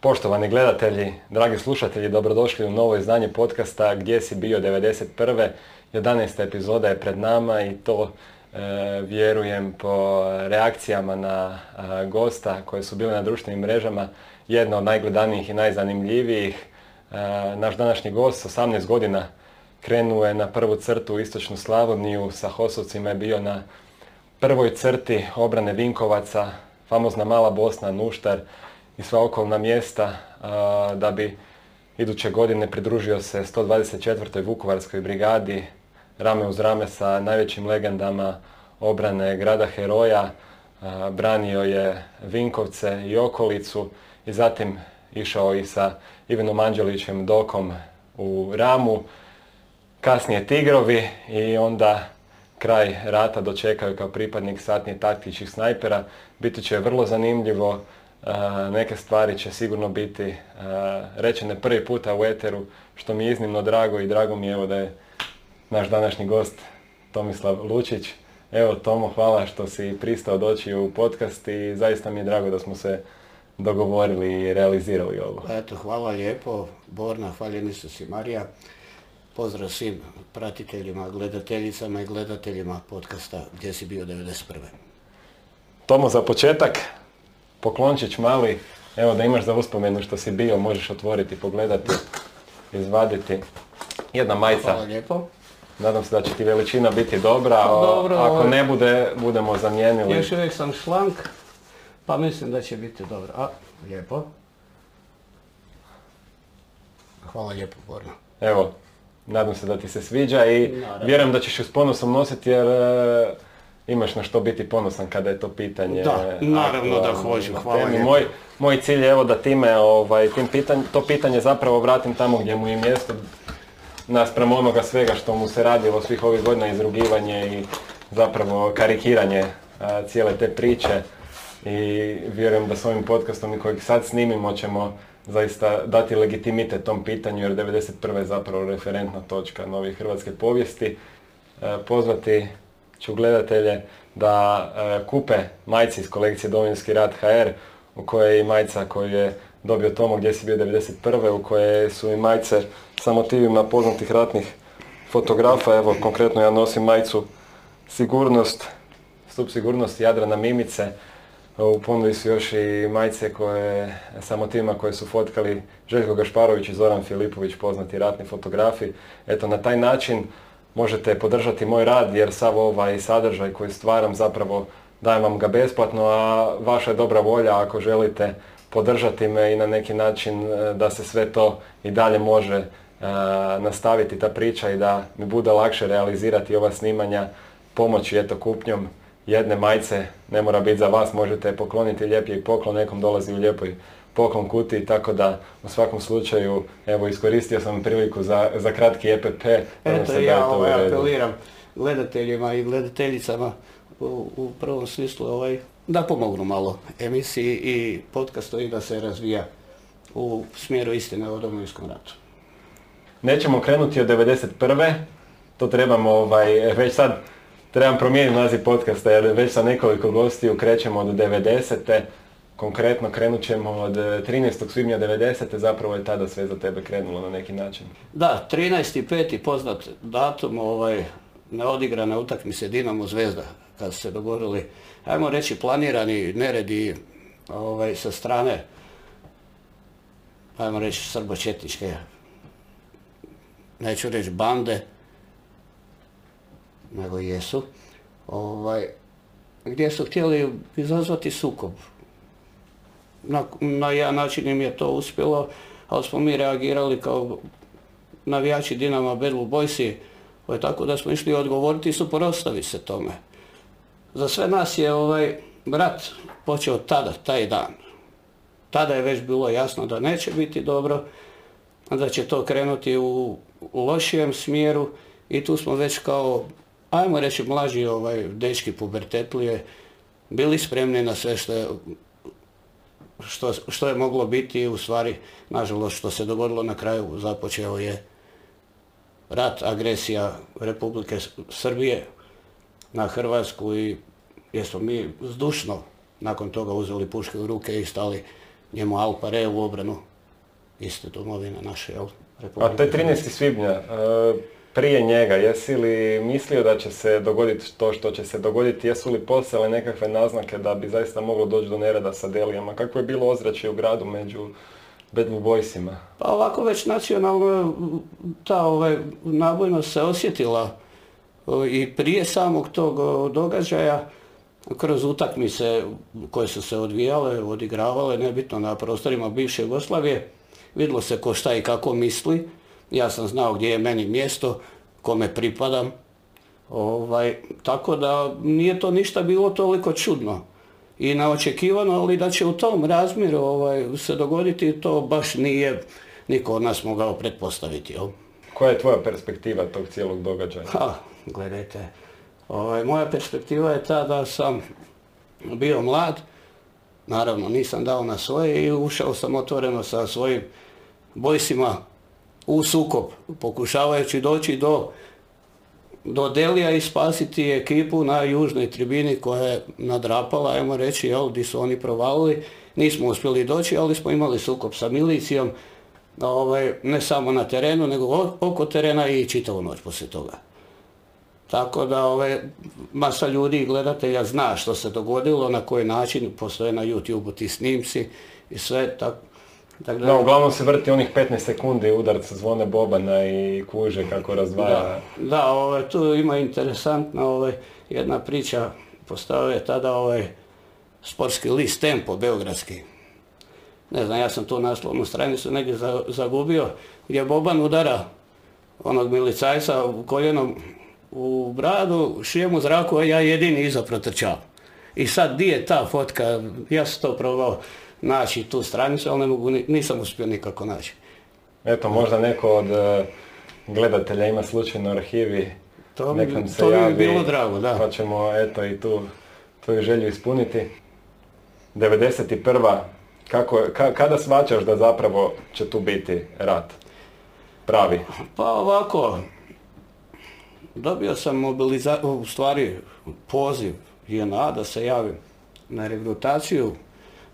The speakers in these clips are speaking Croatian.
Poštovani gledatelji, dragi slušatelji, dobrodošli u novo izdanje podcasta Gdje si bio 91. 11. epizoda je pred nama i to e, vjerujem po reakcijama na e, gosta koje su bile na društvenim mrežama jedna od najgledanijih i najzanimljivijih. E, naš današnji gost, 18 godina, krenuo je na prvu crtu u Istočnu Slavoniju, sa Hosovcima je bio na prvoj crti obrane Vinkovaca, famozna Mala Bosna, Nuštar i sva okolna mjesta, da bi iduće godine pridružio se 124. Vukovarskoj brigadi, rame uz rame sa najvećim legendama obrane grada heroja, branio je Vinkovce i okolicu i zatim išao i sa Ivanom Anđelićem Dokom u Ramu, kasnije Tigrovi i onda kraj rata dočekaju kao pripadnik satnije taktičkih snajpera. Biti će vrlo zanimljivo, neke stvari će sigurno biti rečene prvi puta u Eteru, što mi je iznimno drago i drago mi je evo da je naš današnji gost Tomislav Lučić. Evo Tomo, hvala što si pristao doći u podcast i zaista mi je drago da smo se dogovorili i realizirali ovo. Eto, hvala lijepo, Borna, hvaljeni su si Marija. Pozdrav svim pratiteljima, gledateljicama i gledateljima podcasta Gdje si bio 91. Tomo, za početak, poklončić mali, evo da imaš za uspomenu što si bio, možeš otvoriti, pogledati, izvaditi. Jedna majica. Hvala lijepo. Nadam se da će ti veličina biti dobra, Dobro, ako ovaj- ne bude, budemo zamijenili. Još uvijek sam šlank, pa mislim da će biti dobro. A, lijepo. Hvala lijepo, Borna. Evo, nadam se da ti se sviđa i Naravno. vjerujem da ćeš ju s ponosom nositi jer e, imaš na što biti ponosan kada je to pitanje. Da, naravno da hoću, hvala. Moj, moj cilj je evo da time ovaj, tim pitanj, to pitanje zapravo vratim tamo gdje mu je mjesto naspram onoga svega što mu se radilo svih ovih godina izrugivanje i zapravo karikiranje a, cijele te priče i vjerujem da s ovim podcastom i kojeg sad snimimo ćemo zaista dati legitimitet tom pitanju jer 91. je zapravo referentna točka nove hrvatske povijesti. E, pozvati ću gledatelje da e, kupe majci iz kolekcije Domovinski rat HR u kojoj je i majca koju je dobio Tomo gdje si bio 91. u kojoj su i majce sa motivima poznatih ratnih fotografa. Evo konkretno ja nosim majicu Sigurnost, stup sigurnosti Jadrana Mimice. U ponudi su još i majice koje, sa motivima koje su fotkali Željko Gašparović i Zoran Filipović, poznati ratni fotografi. Eto, na taj način možete podržati moj rad jer sav ovaj sadržaj koji stvaram zapravo dajem vam ga besplatno, a vaša je dobra volja ako želite podržati me i na neki način e, da se sve to i dalje može e, nastaviti ta priča i da mi bude lakše realizirati ova snimanja pomoći eto kupnjom jedne majice, ne mora biti za vas, možete pokloniti lijepi poklon, nekom dolazi u lijepoj poklon kutiji, tako da u svakom slučaju, evo iskoristio sam priliku za, za kratki EPP. se Eto da je ja ovaj, apeliram gledateljima i gledateljicama u, u prvom smislu ovaj, da pomognu malo emisiji i podcastu i da se razvija u smjeru istine o Domovinskom ratu. Nećemo krenuti od 91. To trebamo ovaj, već sad trebam promijeniti naziv podcasta jer već sa nekoliko gostiju krećemo od 90. Konkretno krenut ćemo od eh, 13. svibnja 90. Zapravo je tada sve za tebe krenulo na neki način. Da, 13.5. poznat datum ovaj, neodigrane utakmice Dinamo Zvezda, kad se dogovorili, ajmo reći, planirani neredi ovaj, sa strane, ajmo reći, srbočetničke, neću reći bande, nego jesu, ovaj, gdje su htjeli izazvati sukob. Na, na jedan način im je to uspjelo, ali smo mi reagirali kao navijači Dinama Boysi, ovaj, tako da smo išli odgovoriti i suprotstaviti se tome. Za sve nas je ovaj rat počeo tada, taj dan. Tada je već bilo jasno da neće biti dobro, da će to krenuti u, u lošijem smjeru i tu smo već kao, ajmo reći, mlađi ovaj, dečki pubertetlije bili spremni na sve što je, što, što je moglo biti i u stvari, nažalost, što se dogodilo na kraju, započeo je rat, agresija Republike Srbije na Hrvatsku i gdje smo mi zdušno nakon toga uzeli puške u ruke i stali njemu Alpare u obranu iste domovine naše, jel? A to je 13. svibnja. E, prije njega, jesi li mislio da će se dogoditi to što će se dogoditi? Jesu li postojale nekakve naznake da bi zaista moglo doći do nereda sa Delijama? Kako je bilo ozračje u gradu među Bad Blue Pa ovako već nacionalno ta ovaj, nabojnost se osjetila i prije samog tog događaja kroz utakmice koje su se odvijale, odigravale, nebitno na prostorima bivše Jugoslavije, vidjelo se ko šta i kako misli. Ja sam znao gdje je meni mjesto, kome pripadam. Ovaj, tako da nije to ništa bilo toliko čudno i naočekivano, ali da će u tom razmjeru ovaj, se dogoditi, to baš nije niko od nas mogao pretpostaviti. Jel? Koja je tvoja perspektiva tog cijelog događaja? Ha, gledajte, ovaj, moja perspektiva je ta da sam bio mlad, naravno nisam dao na svoje i ušao sam otvoreno sa svojim bojsima u sukob, pokušavajući doći do do Delija i spasiti ekipu na južnoj tribini koja je nadrapala, ajmo reći, jel, gdje su oni provalili. Nismo uspjeli doći, ali smo imali sukob sa milicijom, ovaj, ne samo na terenu, nego oko terena i čitavu noć poslije toga. Tako da ovaj, masa ljudi i gledatelja zna što se dogodilo, na koji način, postoje na YouTube-u ti snimci i sve, tako Dakle, da, uglavnom se vrti onih 15 sekundi udarca zvone Bobana i kuže kako razdvaja. Da, da ovaj, tu ima interesantna ovaj, jedna priča, postao je tada ovaj sportski list Tempo, beogradski. Ne znam, ja sam tu naslovnu stranicu negdje zagubio, gdje Boban udara onog milicajca u koljenom u bradu, šijem u zraku, a ja jedini iza protrčao. I sad, di je ta fotka, ja sam to probao naći tu stranicu, ali ne mogu, nisam uspio nikako naći. Eto, možda neko od e, gledatelja ima slučajno arhivi, to bi, se to javi, bi bilo drago, da. Pa ćemo eto i tu tvoju želju ispuniti. 91. Kako, kada svačaš da zapravo će tu biti rat? Pravi. Pa ovako, dobio sam mobilizaciju, u stvari poziv JNA da se javim na regrutaciju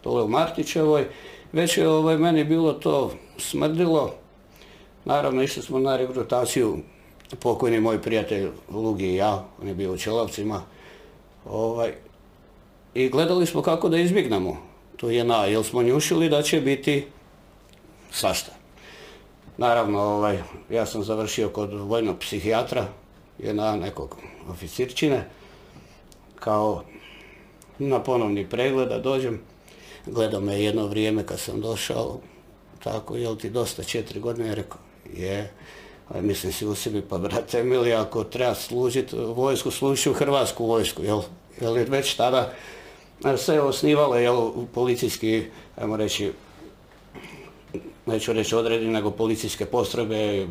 dole u Martićevoj. Već je ovaj, meni bilo to smrdilo. Naravno, išli smo na regrutaciju, pokojni moj prijatelj Lugi i ja, on je bio u Čelavcima. Ovaj, I gledali smo kako da izbjegnemo je na, jer smo njušili da će biti svašta. Naravno, ovaj, ja sam završio kod vojnog psihijatra, jedna nekog oficirčine, kao na ponovni pregled da dođem. Gledao me jedno vrijeme kad sam došao, tako, jel ti dosta četiri godine, je rekao, je, ali mislim si u sebi, pa brate Emili, ako treba služiti vojsku, služi u Hrvatsku vojsku, jel, jel već tada se osnivalo, jel, policijski, ajmo reći, neću reći odredi, nego policijske postrojbe,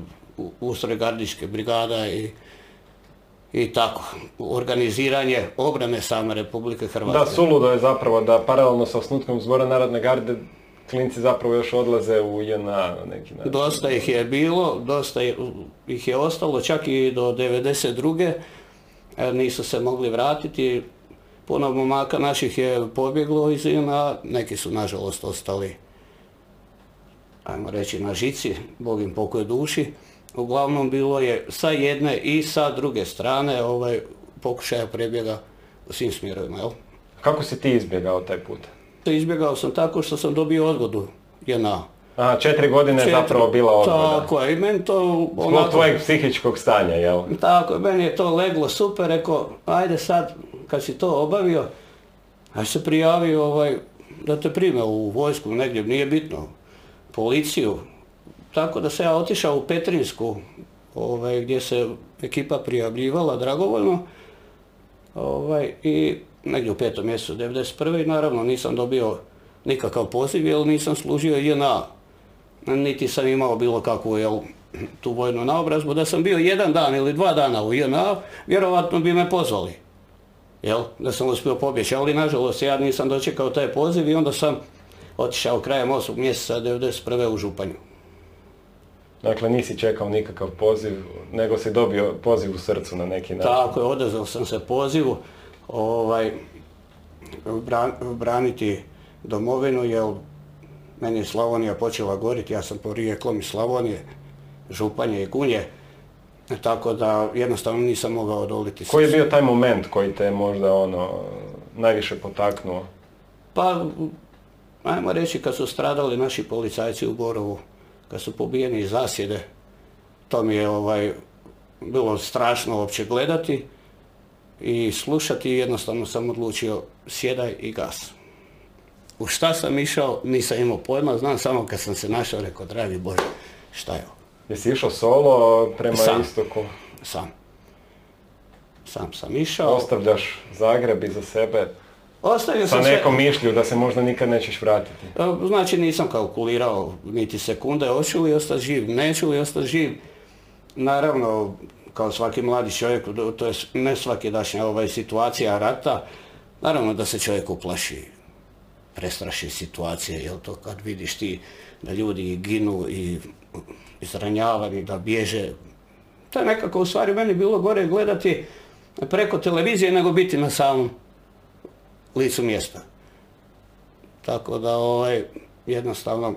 ustroj gardiške brigada i i tako, organiziranje obrane same Republike Hrvatske. Da, suludo je zapravo da paralelno sa osnutkom zbora Narodne garde klinci zapravo još odlaze u JNA na neki način. Dosta ih je bilo, dosta ih je ostalo, čak i do 92. nisu se mogli vratiti. Puno momaka naših je pobjeglo iz JNA, neki su nažalost ostali, ajmo reći, na žici, Bog im pokoj duši uglavnom bilo je sa jedne i sa druge strane ovaj, pokušaja prebjega u svim smjerovima. Jel? Kako si ti izbjegao taj put? Izbjegao sam tako što sam dobio odgodu jedna. A, četiri godine je zapravo bila odgoda. Tako je, i meni to... Onako, Zbog tvojeg psihičkog stanja, jel? Tako je, meni je to leglo super, rekao, ajde sad, kad si to obavio, aj se prijavio ovaj, da te prime u vojsku, negdje, nije bitno, policiju, tako da se ja otišao u Petrinsku, ovaj, gdje se ekipa prijavljivala dragovoljno. Ovaj, I negdje u petom mjesecu 1991. naravno nisam dobio nikakav poziv jer nisam služio JNA. Niti sam imao bilo kakvu jel, tu vojnu naobrazbu. Da sam bio jedan dan ili dva dana u JNA, vjerovatno bi me pozvali. Jel, da sam uspio pobjeći, ali nažalost ja nisam dočekao taj poziv i onda sam otišao krajem 8. mjeseca 1991. u Županju. Dakle, nisi čekao nikakav poziv, nego si dobio poziv u srcu na neki način. Tako je, odazvao sam se pozivu, ovaj, braniti domovinu, jer Meni je Slavonija počela goriti, ja sam porijeklom iz Slavonije, Županje i Gunje, tako da jednostavno nisam mogao odoliti. Koji je bio taj moment koji te možda ono najviše potaknuo? Pa, ajmo reći kad su stradali naši policajci u Borovu, kad su pobijeni iz zasjede, to mi je ovaj, bilo strašno uopće gledati i slušati i jednostavno sam odlučio sjedaj i gas. U šta sam išao, nisam imao pojma, znam samo kad sam se našao, rekao, dragi Bože, šta je ovo? Jesi išao solo prema Sam. istoku? Sam. Sam sam išao. Ostavljaš Zagreb iza sebe Ostavio sa sam sve- nekom mišlju da se možda nikad nećeš vratiti. E, Znači nisam kalkulirao niti sekunde, hoću li ostati živ, neću li ostati živ. Naravno, kao svaki mladi čovjek, to je ne svakidašnja ovaj situacija rata, naravno da se čovjek uplaši, prestraši situacije, jel to kad vidiš ti da ljudi ginu i izranjavani, da bježe. To je nekako u stvari meni bilo gore gledati preko televizije nego biti na samom licu mjesta. Tako da ovaj, jednostavno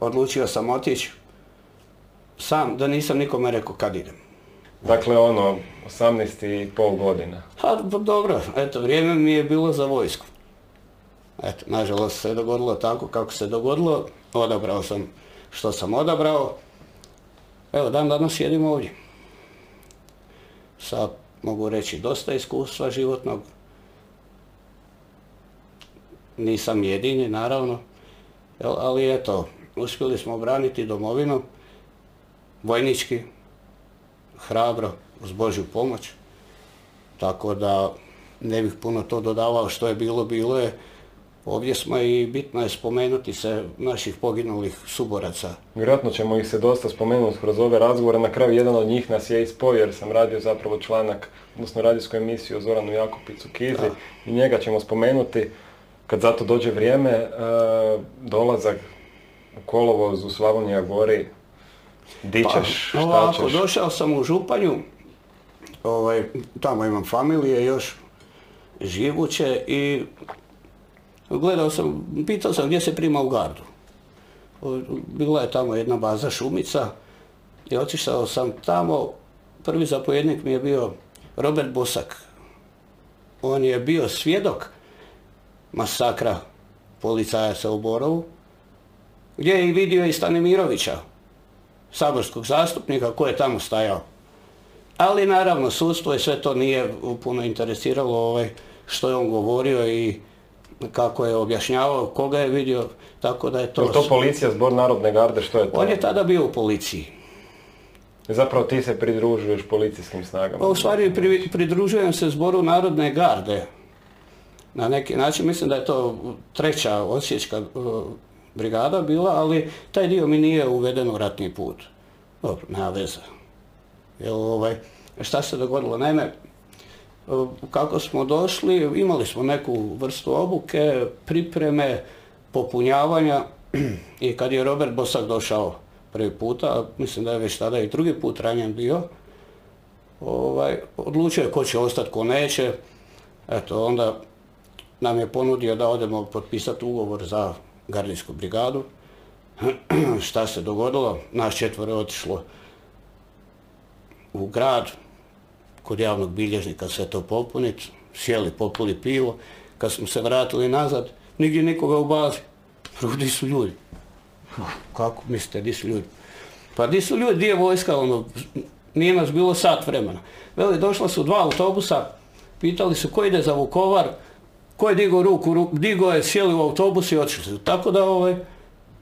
odlučio sam otići sam, da nisam nikome rekao kad idem. Dakle, ono, 18 i pol godina. A pa dobro, eto, vrijeme mi je bilo za vojsku. Eto, nažalost se dogodilo tako kako se dogodilo, odabrao sam što sam odabrao. Evo, dan danas sjedim ovdje. Sa, mogu reći, dosta iskustva životnog. Nisam jedini, naravno. Ali eto, uspjeli smo obraniti domovinu, vojnički, hrabro, uz Božju pomoć. Tako da ne bih puno to dodavao što je bilo, bilo je. Ovdje smo i bitno je spomenuti se naših poginulih suboraca. Vjerojatno ćemo ih se dosta spomenuti kroz ove razgovore. Na kraju jedan od njih nas je ispojio jer sam radio zapravo članak, odnosno radijsku emisiju o Zoranu Jakupicu Kizi Da. i njega ćemo spomenuti kad zato dođe vrijeme. e, dolazak u kolovoz u Slavonija gori. Di ćeš, šta Pa, ovako, ćeš? došao sam u Županju, ovaj, tamo imam familije još živuće i gledao sam, pitao sam gdje se prima u gardu. Bila je tamo jedna baza šumica i otišao sam tamo, prvi zapovjednik mi je bio Robert Bosak. On je bio svjedok masakra policajaca u Borovu, gdje je vidio i Stanimirovića, saborskog zastupnika koji je tamo stajao. Ali naravno sudstvo i sve to nije puno interesiralo ovaj, što je on govorio i kako je objašnjavao, koga je vidio, tako da je to... Je to policija, zbor narodne garde, što je to? On je tada bio u policiji. Zapravo ti se pridružuješ policijskim snagama. Pa u stvari pri- pridružujem se zboru Narodne garde. Na neki način mislim da je to treća osječka uh, brigada bila, ali taj dio mi nije uveden u ratni put. Dobro, nema veze. Jel, ovaj, šta se dogodilo? Naime, uh, kako smo došli, imali smo neku vrstu obuke, pripreme, popunjavanja i kad je Robert Bosak došao prvi puta, mislim da je već tada i drugi put ranjen bio, ovaj, odlučio je ko će ostati, ko neće. Eto, onda nam je ponudio da odemo potpisati ugovor za gardijsku brigadu. Šta se dogodilo? Naš četvore je otišlo u grad, kod javnog bilježnika sve to popuniti, sjeli, populi pivo. Kad smo se vratili nazad, nigdje nikoga u bazi. Di su ljudi? Kako mislite, di su ljudi? Pa di su ljudi, di je vojska, ono, nije nas bilo sat vremena. Veli, došla su dva autobusa, pitali su ko ide za Vukovar, ko je digao ruku, ru- digao je, sjeli u autobus i otišli su. Tako da, ovaj,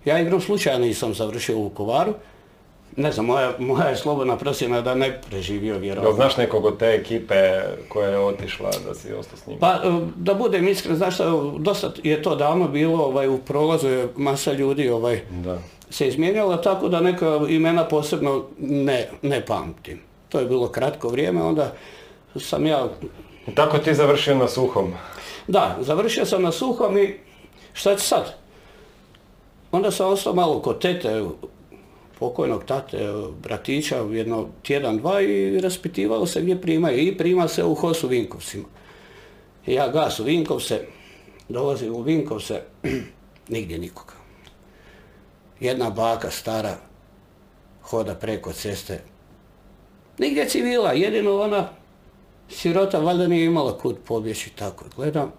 ja igrom slučaja nisam završio u Vukovaru. Ne znam, moja, moja je slobodna procjena da ne preživio vjerovatno. znaš nekog od te ekipe koja je otišla da si ostao s njim? Pa, e, da budem iskren, znaš šta, evo, dosta je to davno bilo, ovaj, u prolazu je masa ljudi ovaj, Da. se izmijenjala, tako da neka imena posebno ne, ne pamtim. To je bilo kratko vrijeme, onda sam ja, I tako ti završio na suhom. Da, završio sam na suhom i šta će sad? Onda sam ostao malo kod tete, pokojnog tate, bratića, jedno tjedan, dva i raspitivalo se gdje primaju. I prima se u Hosu Vinkovcima. Ja gas u Vinkovce, dolazim u Vinkovce, Nigdje nikoga. Jedna baka stara hoda preko ceste. Nigdje civila, jedino ona sirota valjda nije imala kud pobjeći tako. Gledam,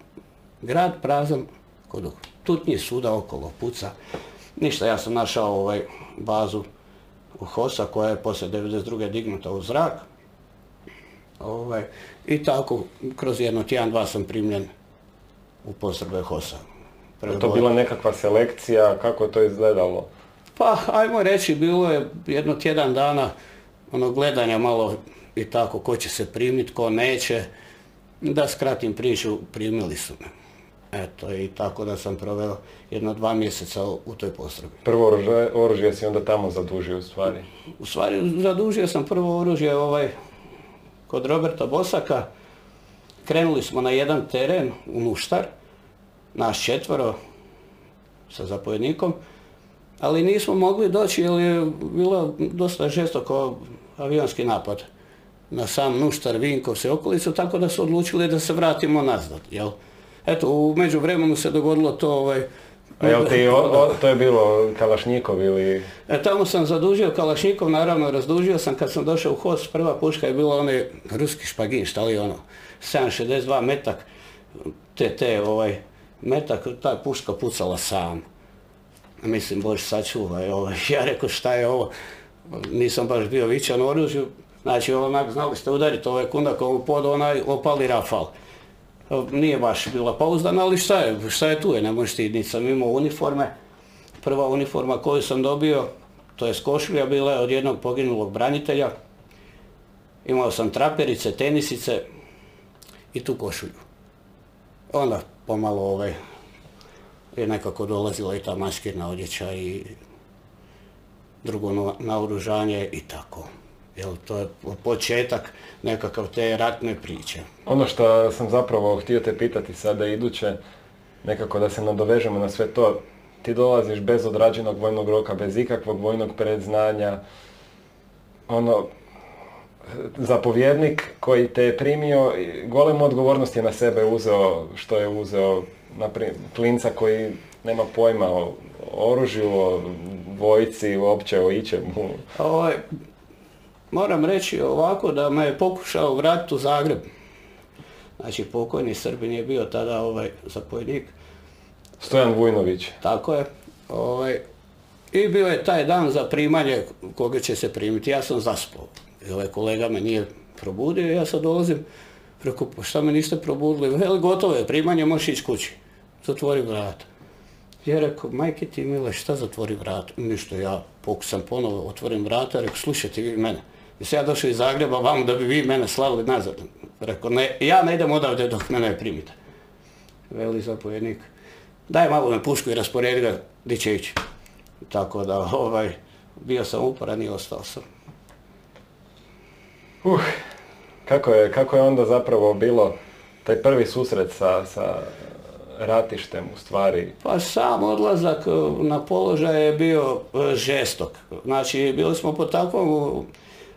grad prazan, kod tutnji suda okolo puca. Ništa, ja sam našao ovaj bazu u HOSA koja je poslije 92. dignuta u zrak. Ovaj, I tako, kroz jedno tjedan, dva sam primljen u postrojbe HOSA. Je to bila nekakva selekcija, kako je to izgledalo? Pa, ajmo reći, bilo je jedno tjedan dana ono gledanja malo i tako, ko će se primiti, ko neće. Da skratim priču, primili su me. Eto, i tako da sam proveo jedno dva mjeseca u toj postrojbi. Prvo oružje, oružje si onda tamo zadužio u stvari? U stvari zadužio sam prvo oružje ovaj, kod Roberta Bosaka. Krenuli smo na jedan teren u Nuštar, naš četvoro sa zapovjednikom, ali nismo mogli doći jer je bilo dosta žestoko avionski napad na sam Nuštar, Vinkovce i okolicu, tako da su odlučili da se vratimo nazad. Jel? Eto, u međuvremenu se dogodilo to ovaj, a jel ti, to je bilo Kalašnjikov ili... E, tamo sam zadužio Kalašnjikov, naravno razdužio sam kad sam došao u HOS, prva puška je bila onaj ruski špagin, šta li ono, 762 metak, TT ovaj, metak, ta puška pucala sam. Mislim, Bož sačuvaj, ovaj, ja rekao šta je ovo, nisam baš bio vićan oružju, znači onak znali ste udariti ovaj kundakovu pod onaj opali rafal nije baš bila pouzdana, ali šta je, šta je tu je, ne možeš ti, niti sam imao uniforme. Prva uniforma koju sam dobio, to je košulja, bila je od jednog poginulog branitelja. Imao sam traperice, tenisice i tu košulju. Onda pomalo ovaj, je nekako dolazila i ta maskirna odjeća i drugo naoružanje i tako. Jel, to je početak nekakav te ratne priče. Ono što sam zapravo htio te pitati sada iduće, nekako da se nadovežemo na sve to, ti dolaziš bez odrađenog vojnog roka, bez ikakvog vojnog predznanja, ono, zapovjednik koji te je primio, golemu odgovornost je na sebe uzeo, što je uzeo na klinca koji nema pojma o oružju, o vojci, uopće o ičemu. Ovo, Moram reći ovako da me je pokušao vratiti u Zagreb. Znači pokojni Srbin je bio tada ovaj zapovjednik. Stojan Vujnović. Tako je. Ovaj, I bio je taj dan za primanje koga će se primiti. Ja sam zaspao. I ovaj kolega me nije probudio ja sad dolazim. Rekao, pa šta me niste probudili? Veli, gotovo je, primanje, možeš ići kući. Zatvori vrata. Ja rekao, majke ti mile, šta zatvori vrata? Ništa, ja pokusam ponovo, otvorim vrata, rekao, slušajte vi mene. Jesam ja došao iz Zagreba vam da bi vi mene slavili nazad. Rekao, ne, ja ne idem odavde dok mene ne primite. Veli zapovjednik. Daj malo me pušku i rasporedi ga, di će ići. Tako da, ovaj, bio sam uporan i ostao sam. Uh, kako je, kako je onda zapravo bilo taj prvi susret sa, sa ratištem u stvari? Pa sam odlazak na položaj je bio e, žestok. Znači, bili smo po takvom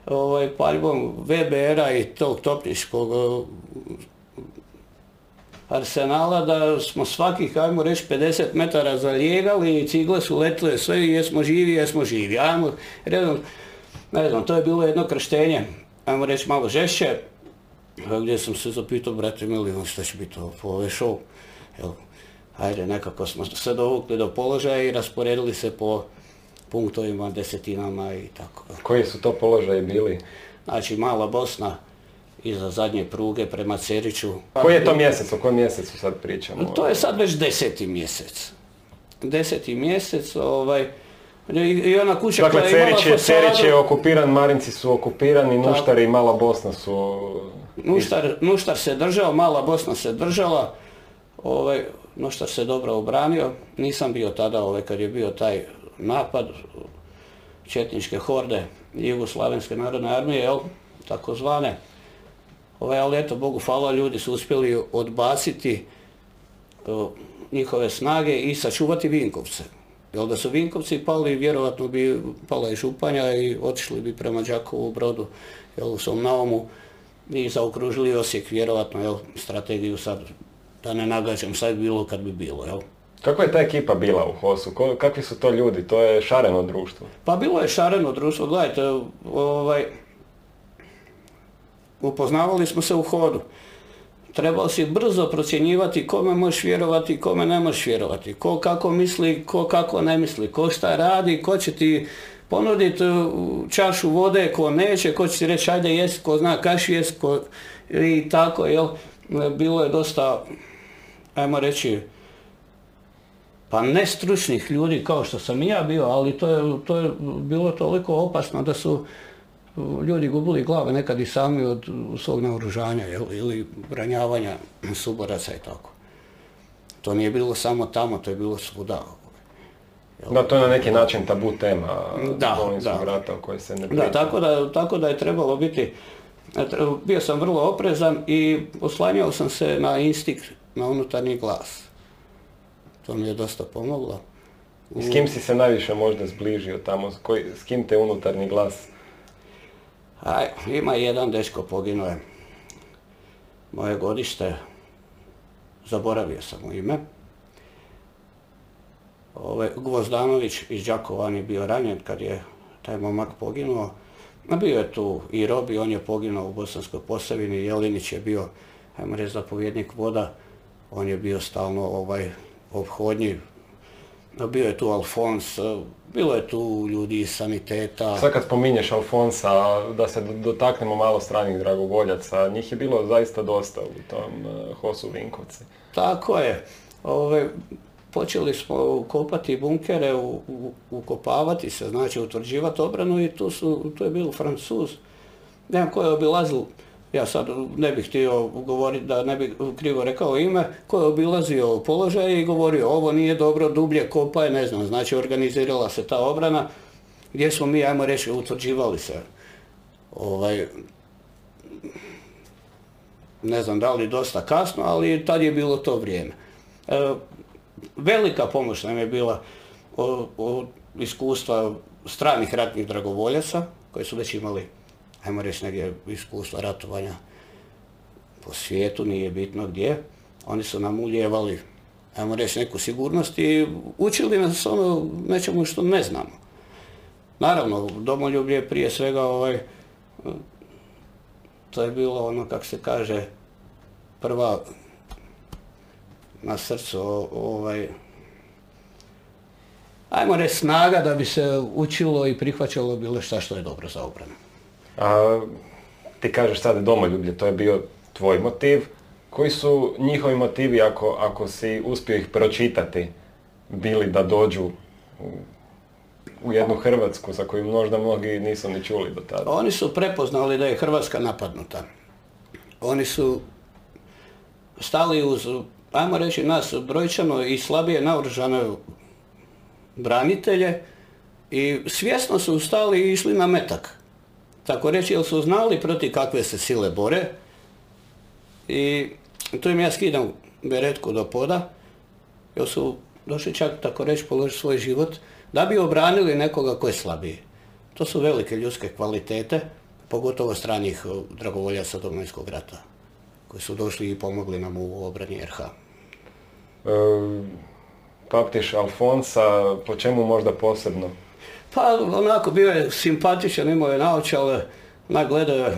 ovaj, paljbom VBR-a i tog topničkog arsenala da smo svakih, ajmo reći, 50 metara zalijegali i cigle su letile sve i jesmo živi, jesmo živi. Ajmo, redom, ne znam, to je bilo jedno krštenje, ajmo reći malo žešće, gdje sam se zapitao, brate mili, šta će biti ovo show. ajde, nekako smo se dovukli do položaja i rasporedili se po punktovima, desetinama i tako. Koji su to položaji bili? Znači Mala Bosna, iza zadnje pruge prema Ceriću. Koji je to mjesec, o kojem mjesecu sad pričamo? To je sad već deseti mjesec. Deseti mjesec, ovaj, i ona kuća dakle, koja je imala Cerić je okupiran, Marinci su okupirani, Nuštar i Mala Bosna su... Nuštar, Nuštar se držao, Mala Bosna se držala, ovaj, Nuštar se dobro obranio, nisam bio tada ovaj, kad je bio taj napad četničke horde Jugoslavenske narodne armije, jel, takozvane. Ovaj, ali eto, Bogu hvala, ljudi su uspjeli odbaciti njihove snage i sačuvati Vinkovce. Jel da su Vinkovci pali, vjerojatno bi pala i Županja i otišli bi prema Đakovu brodu, jel, u svom naumu i zaokružili Osijek, vjerojatno, jel, strategiju sad, da ne nagađam, sad bilo kad bi bilo, jel. Kako je ta ekipa bila u Hosu? Kakvi su to ljudi? To je šareno društvo. Pa bilo je šareno društvo, gledajte, ovaj, upoznavali smo se u hodu. Trebao si brzo procjenjivati kome možeš vjerovati, kome ne možeš vjerovati. Ko kako misli, ko kako ne misli, ko šta radi, ko će ti ponuditi uh, čašu vode, ko neće, ko će ti reći ajde jesi, ko zna kaš jest, ko... i tako, jel? Bilo je dosta, ajmo reći, pa ne stručnih ljudi kao što sam i ja bio, ali to je, to je bilo toliko opasno da su ljudi gubili glave nekad i sami od svog naoružanja jel, ili ranjavanja suboraca i tako. To nije bilo samo tamo, to je bilo svuda. Da, to je na neki način tabu tema Da, da. rata o kojoj se ne priča. Da, tako da, tako da je trebalo biti, bio sam vrlo oprezan i oslanjao sam se na instinkt, na unutarnji glas. To mi je dosta pomoglo. I S kim si se najviše možda zbližio tamo? S, koji, s kim te unutarnji glas? Aj, ima jedan dečko, poginuo je. Moje godište, zaboravio sam mu ime. Ove, Gvozdanović iz Đakova, on je bio ranjen kad je taj momak poginuo. Bio je tu i Robi, on je poginuo u Bosanskoj Posavini, Jelinić je bio, ajmo reći, zapovjednik voda, on je bio stalno ovaj, ophodnji. A Bio je tu Alfons, bilo je tu ljudi iz saniteta. Sad kad spominješ Alfonsa, da se dotaknemo malo stranih dragovoljaca, njih je bilo zaista dosta u tom Hosu Vinkovci. Tako je. Ove, počeli smo kopati bunkere, u, u- ukopavati se, znači utvrđivati obranu i tu, su, tu je bio Francuz. Ne znam ko je obilazil, ja sad ne bih htio govoriti da ne bi krivo rekao ime, ko je obilazio položaj i govorio ovo nije dobro, dublje kopaj, ne znam, znači organizirala se ta obrana gdje smo mi, ajmo reći, utvrđivali se. Ovaj, ne znam da li dosta kasno, ali tad je bilo to vrijeme. E, velika pomoć nam je bila od iskustva stranih ratnih dragovoljaca, koji su već imali, ajmo reći, negdje iskustva ratovanja po svijetu, nije bitno gdje. Oni su nam ulijevali, ajmo reći, neku sigurnost i učili nas ono nečemu što ne znamo. Naravno, domoljublje je prije svega ovaj, to je bilo ono, kako se kaže, prva na srcu, ovaj, ajmo reći snaga da bi se učilo i prihvaćalo bilo šta što je dobro za obranu. A ti kažeš sad domoljublje, to je bio tvoj motiv. Koji su njihovi motivi ako, ako si uspio ih pročitati, bili da dođu u jednu Hrvatsku za koju možda mnogi nisu ni čuli do tada? Oni su prepoznali da je Hrvatska napadnuta. Oni su stali uz, ajmo reći nas, brojčano i slabije naoružane branitelje i svjesno su stali i išli na metak. Tako reći, jer su znali protiv kakve se sile bore i tu im ja skidam beretku do poda, jer su došli čak tako reći položiti svoj život da bi obranili nekoga ko je slabiji. To su velike ljudske kvalitete, pogotovo stranih dragovoljaca Domovinskog rata, koji su došli i pomogli nam u obrani RH. E, Paptiš Alfonsa, po čemu možda posebno? Pa onako bio je simpatičan, imao je naočale, onak gledao je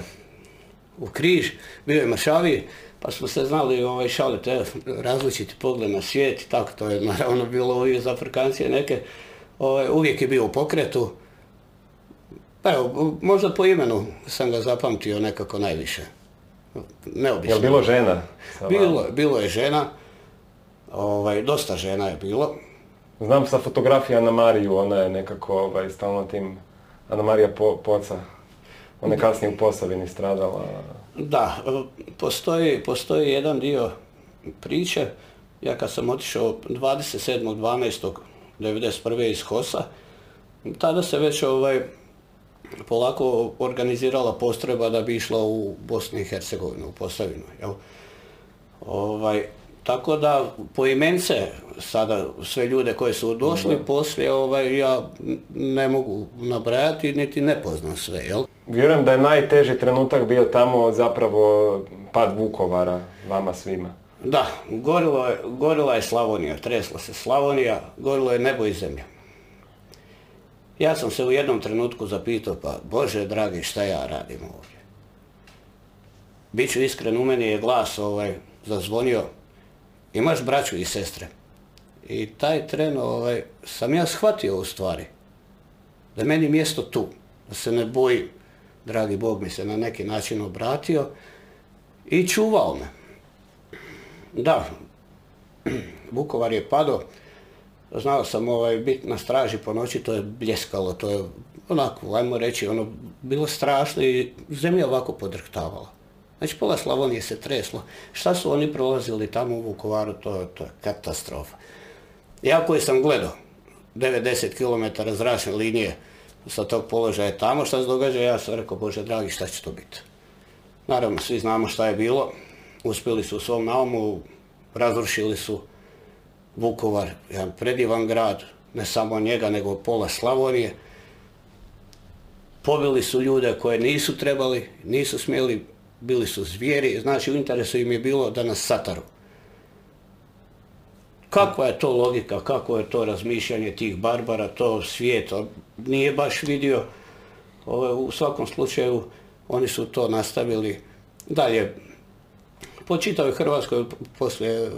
u križ, bio je mašaviji, pa smo se znali ovaj, šaliti, evo, različiti pogled na svijet i tako, to je naravno bilo uvijek za Afrikancije neke, ovaj, uvijek je bio u pokretu. Pa evo, možda po imenu sam ga zapamtio nekako najviše. Neobično. Jel bilo žena? Bilo, je- bilo je žena, ovaj, dosta žena je bilo. Znam sa fotografija Ana Mariju, ona je nekako ovaj, stalno tim, Ana Marija po, Poca, ona je kasnije u Posavini stradala. Da, postoji, postoji jedan dio priče. Ja kad sam otišao 27.12.1991. iz Hosa, tada se već ovaj, polako organizirala postrojba da bi išla u Bosnu i Hercegovinu, u Posavinu. Jel? Ovaj, tako da poimence sada sve ljude koji su došli poslije ovaj, ja ne mogu nabrajati niti ne poznam sve. Jel? Vjerujem da je najteži trenutak bio tamo zapravo pad Vukovara, vama svima. Da, gorilo je, gorila je Slavonija, tresla se Slavonija, gorilo je nebo i zemlja. Ja sam se u jednom trenutku zapitao, pa Bože dragi, šta ja radim ovdje? Biću iskren, u meni je glas ovaj, zazvonio, imaš braću i sestre. I taj tren ovaj, sam ja shvatio u stvari, da meni mjesto tu, da se ne bojim. Dragi Bog mi se na neki način obratio i čuvao me. Da, Vukovar je padao, znao sam ovaj, biti na straži po noći, to je bljeskalo, to je onako, ajmo reći, ono, bilo strašno i zemlja ovako podrhtavala. Znači, pola Slavonije se treslo. Šta su oni prolazili tamo u Vukovaru, to, to je katastrofa. Ja koji sam gledao 90 km zračne linije sa tog položaja tamo, šta se događa, ja sam rekao, Bože dragi, šta će to biti? Naravno, svi znamo šta je bilo. Uspjeli su u svom naumu, razrušili su Vukovar, jedan predivan grad, ne samo njega, nego pola Slavonije. Pobili su ljude koje nisu trebali, nisu smjeli, bili su zvijeri, znači u interesu im je bilo da nas sataru. Kakva je to logika, kako je to razmišljanje tih barbara, to svijet nije baš vidio. u svakom slučaju oni su to nastavili dalje. Po čitavoj Hrvatskoj poslije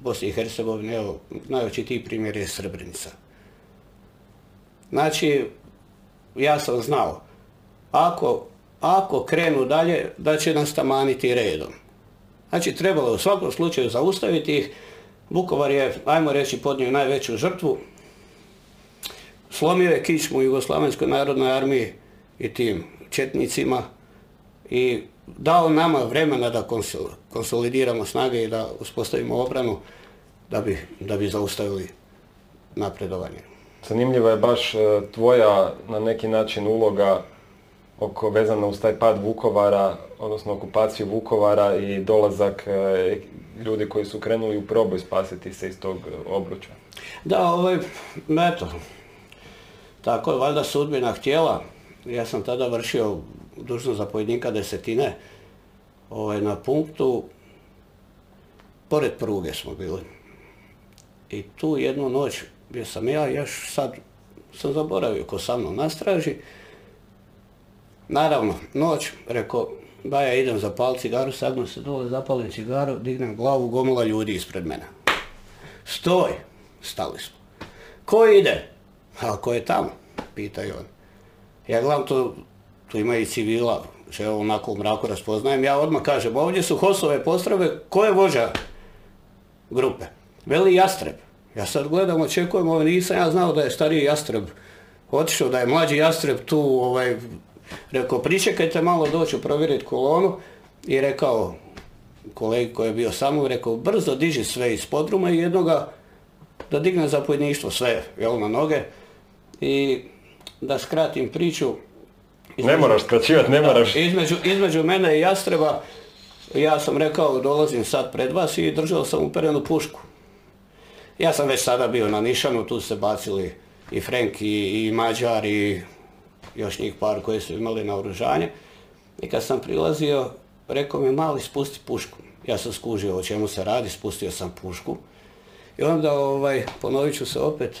Bosni i Hercegovine, evo, najočitiji primjer je Srebrenica. Znači, ja sam znao, ako, ako krenu dalje, da će nas tamaniti redom. Znači, trebalo je u svakom slučaju zaustaviti ih, Vukovar je, ajmo reći, podnio najveću žrtvu. Slomio je kičmu Jugoslavenskoj narodnoj armiji i tim četnicima i dao nama vremena da konsolidiramo snage i da uspostavimo obranu da bi, da bi zaustavili napredovanje. Zanimljiva je baš e, tvoja na neki način uloga oko vezana uz taj pad Vukovara, odnosno okupaciju Vukovara i dolazak e, ljudi koji su krenuli u proboj spasiti se iz tog obruča. Da, ovaj, eto, tako je valjda sudbina htjela. Ja sam tada vršio dužnost zapovjednika desetine ovaj, na punktu, pored pruge smo bili. I tu jednu noć gdje sam ja, još sad sam zaboravio ko sa mnom nastraži, Naravno, noć, rekao, Baja idem zapaliti cigaru, sagnu se dole, zapalim cigaru, dignem glavu, gomila ljudi ispred mene. Stoj! Stali smo. Ko ide? A ko je tamo? Pitaju on. Ja gledam tu, tu ima i civila, evo onako u mraku raspoznajem, ja odmah kažem, ovdje su Hosove postrave, ko je vođa grupe? Veli Jastreb. Ja sad gledam, očekujem, ovaj, nisam ja znao da je stariji Jastreb otišao, da je mlađi Jastreb tu ovaj, Rekao, pričekajte malo doću provjeriti kolonu i rekao kolegi koji je bio samo, rekao, brzo diži sve iz podruma i jednoga da digne zapovjedništvo sve, jel, na noge. I da skratim priču. ne moraš skraćivati, ne moraš. Između, između mene i Jastreba, ja sam rekao, dolazim sad pred vas i držao sam uperenu pušku. Ja sam već sada bio na Nišanu, tu se bacili i Frenk i, i Mađar i još njih par koji su imali na oružanje. I kad sam prilazio, rekao mi mali spusti pušku. Ja sam skužio o čemu se radi, spustio sam pušku. I onda, ovaj, ponovit ću se opet,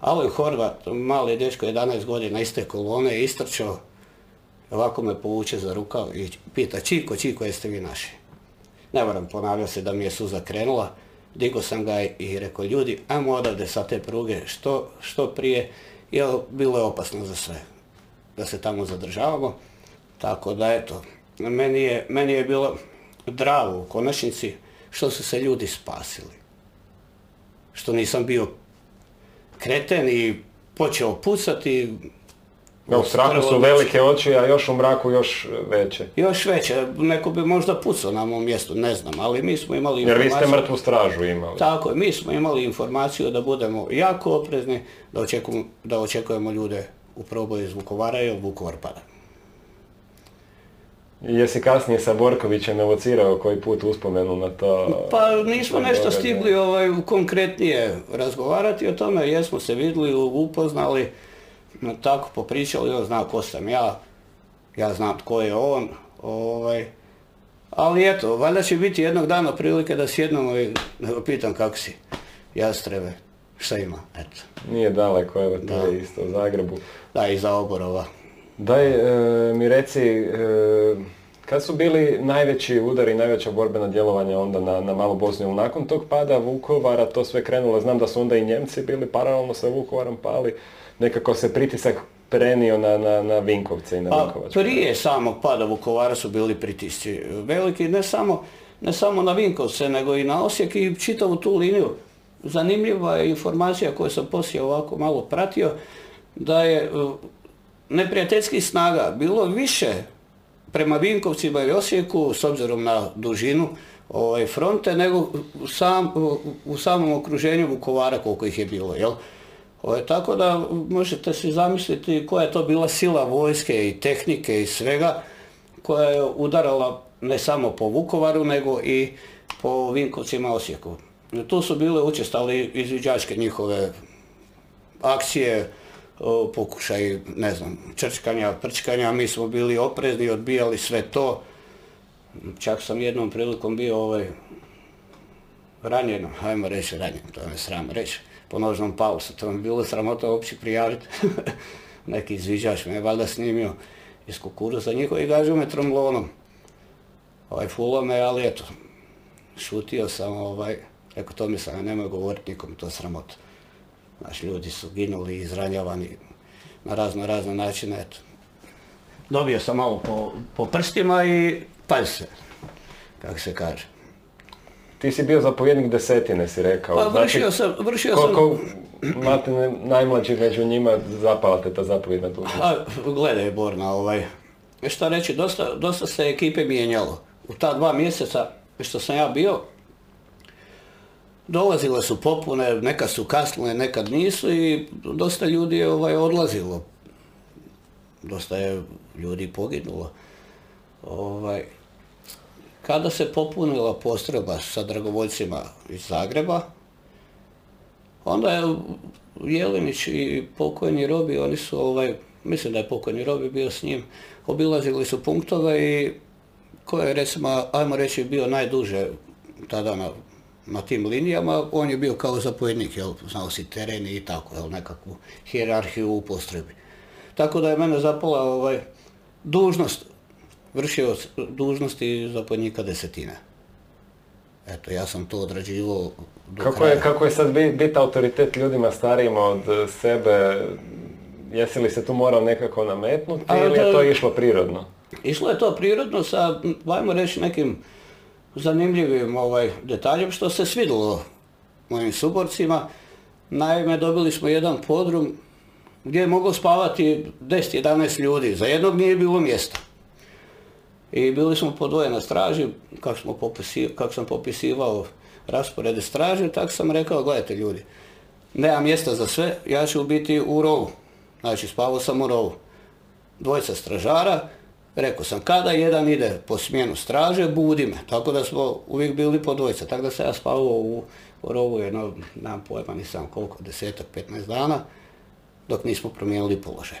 Aloy Horvat, mali dečko, 11 godina, iste kolone, istrčao, ovako me povuče za rukav i pita, Čiko, Čiko, jeste vi naši? Ne moram ponavljati se da mi je suza krenula, digo sam ga i rekao, ljudi, ajmo odavde sa te pruge što, što prije, jer bilo je opasno za sve da se tamo zadržavamo. Tako da eto, meni je, meni je bilo drago u konačnici što su se ljudi spasili. Što nisam bio kreten i počeo pucati. u strahu su velike oči, a još u mraku još veće. Još veće, neko bi možda pucao na mom mjestu, ne znam, ali mi smo imali informaciju... Jer vi ste mrtvu stražu imali. Tako je, mi smo imali informaciju da budemo jako oprezni, da očekujemo, da očekujemo ljude u proboju iz Vukovara i Vukovar pada. Jesi kasnije sa Borkovićem evocirao koji put uspomenu na to? Pa nismo nešto stigli ovaj, konkretnije razgovarati o tome, jesmo se vidjeli, upoznali, tako popričali, on zna ko sam ja, ja znam tko je on, ovaj, Ali eto, valjda će biti jednog dana prilike da sjednemo i pitam kako si. Jastrebe, šta ima, eto. Nije daleko, evo to je isto u Zagrebu. Da, i za oborova. Daj e, mi reci, e, kad su bili najveći udari, najveća borbena djelovanja onda na, na Malu Bosniju? Nakon tog pada Vukovara to sve krenulo, znam da su onda i Njemci bili paralelno sa Vukovarom pali, nekako se pritisak prenio na, na, na Vinkovce i na A Vinkovačku. prije samog pada Vukovara su bili pritisci veliki, ne samo, ne samo na Vinkovce, nego i na Osijek i čitavu tu liniju. Zanimljiva je informacija koju sam poslije ovako malo pratio, da je uh, neprijateljskih snaga bilo više prema Vinkovcima i Osijeku, s obzirom na dužinu ovaj, fronte, nego sam, u samom okruženju Vukovara koliko ih je bilo, jel? Ovaj, tako da možete si zamisliti koja je to bila sila vojske i tehnike i svega koja je udarala ne samo po Vukovaru nego i po Vinkovcima Osijeku. Tu su bile učestali izviđačke njihove akcije, o, pokušaj, ne znam, črčkanja, prčkanja, mi smo bili oprezni, odbijali sve to. Čak sam jednom prilikom bio ovaj, ranjeno, hajmo reći ranjen, to me sram reći, po nožnom pausu, to mi je bilo sramota uopće prijaviti. Neki izviđač me je valjda snimio iz kukuruza njihov i gažio me tromlonom. Ovaj, fulo me, ali eto, šutio sam, ovaj, rekao to mi sam, nemoj govoriti nikom, to je sramota. Znaš, ljudi su ginuli, izranjavani na razno razne načine, eto. Dobio sam malo po, po prstima i palj se, kako se kaže. Ti si bio zapovjednik desetine, si rekao. Pa vršio sam, vršio sam... Koliko najmlađi među njima zapala te ta zapovjedna dužnost? A, gledaj Borna, ovaj, šta reći, dosta, dosta se ekipe mijenjalo. U ta dva mjeseca što sam ja bio, dolazile su popune, nekad su kasnile, nekad nisu i dosta ljudi je ovaj, odlazilo. Dosta je ljudi poginulo. Ovaj, kada se popunila postrojba sa dragovoljcima iz Zagreba, onda je Jelinić i pokojni Robi, oni su, ovaj, mislim da je pokojni Robi bio s njim, obilazili su punktove i ko je recimo, ajmo reći, bio najduže tada na, na tim linijama, on je bio kao zapovjednik, jel, znao si teren i tako, jel, nekakvu hijerarhiju u postrojbi. Tako da je mene zapala ovaj, dužnost, vršio dužnosti zapovjednika desetine. Eto, ja sam to odrađivao do Kako kraja. je, kako je sad bi- biti autoritet ljudima starijima od e, sebe? Jesi li se tu morao nekako nametnuti A, ili je to- išlo prirodno? Išlo je to prirodno sa, ajmo reći, nekim zanimljivim ovaj, detaljem što se svidilo mojim suborcima. Naime, dobili smo jedan podrum gdje je moglo spavati 10-11 ljudi. Za jednog nije bilo mjesta. I bili smo po dvoje na straži, kako, smo popisi, kako sam popisivao rasporede straže, tako sam rekao, gledajte ljudi, nema mjesta za sve, ja ću biti u rovu. Znači, spavao sam u rovu. Dvojica stražara, rekao sam, kada jedan ide po smjenu straže, budi me. Tako da smo uvijek bili po dvojica. Tako da sam ja spavao u, rovu jedno, nemam pojma, nisam koliko, desetak, 15 dana, dok nismo promijenili položaj.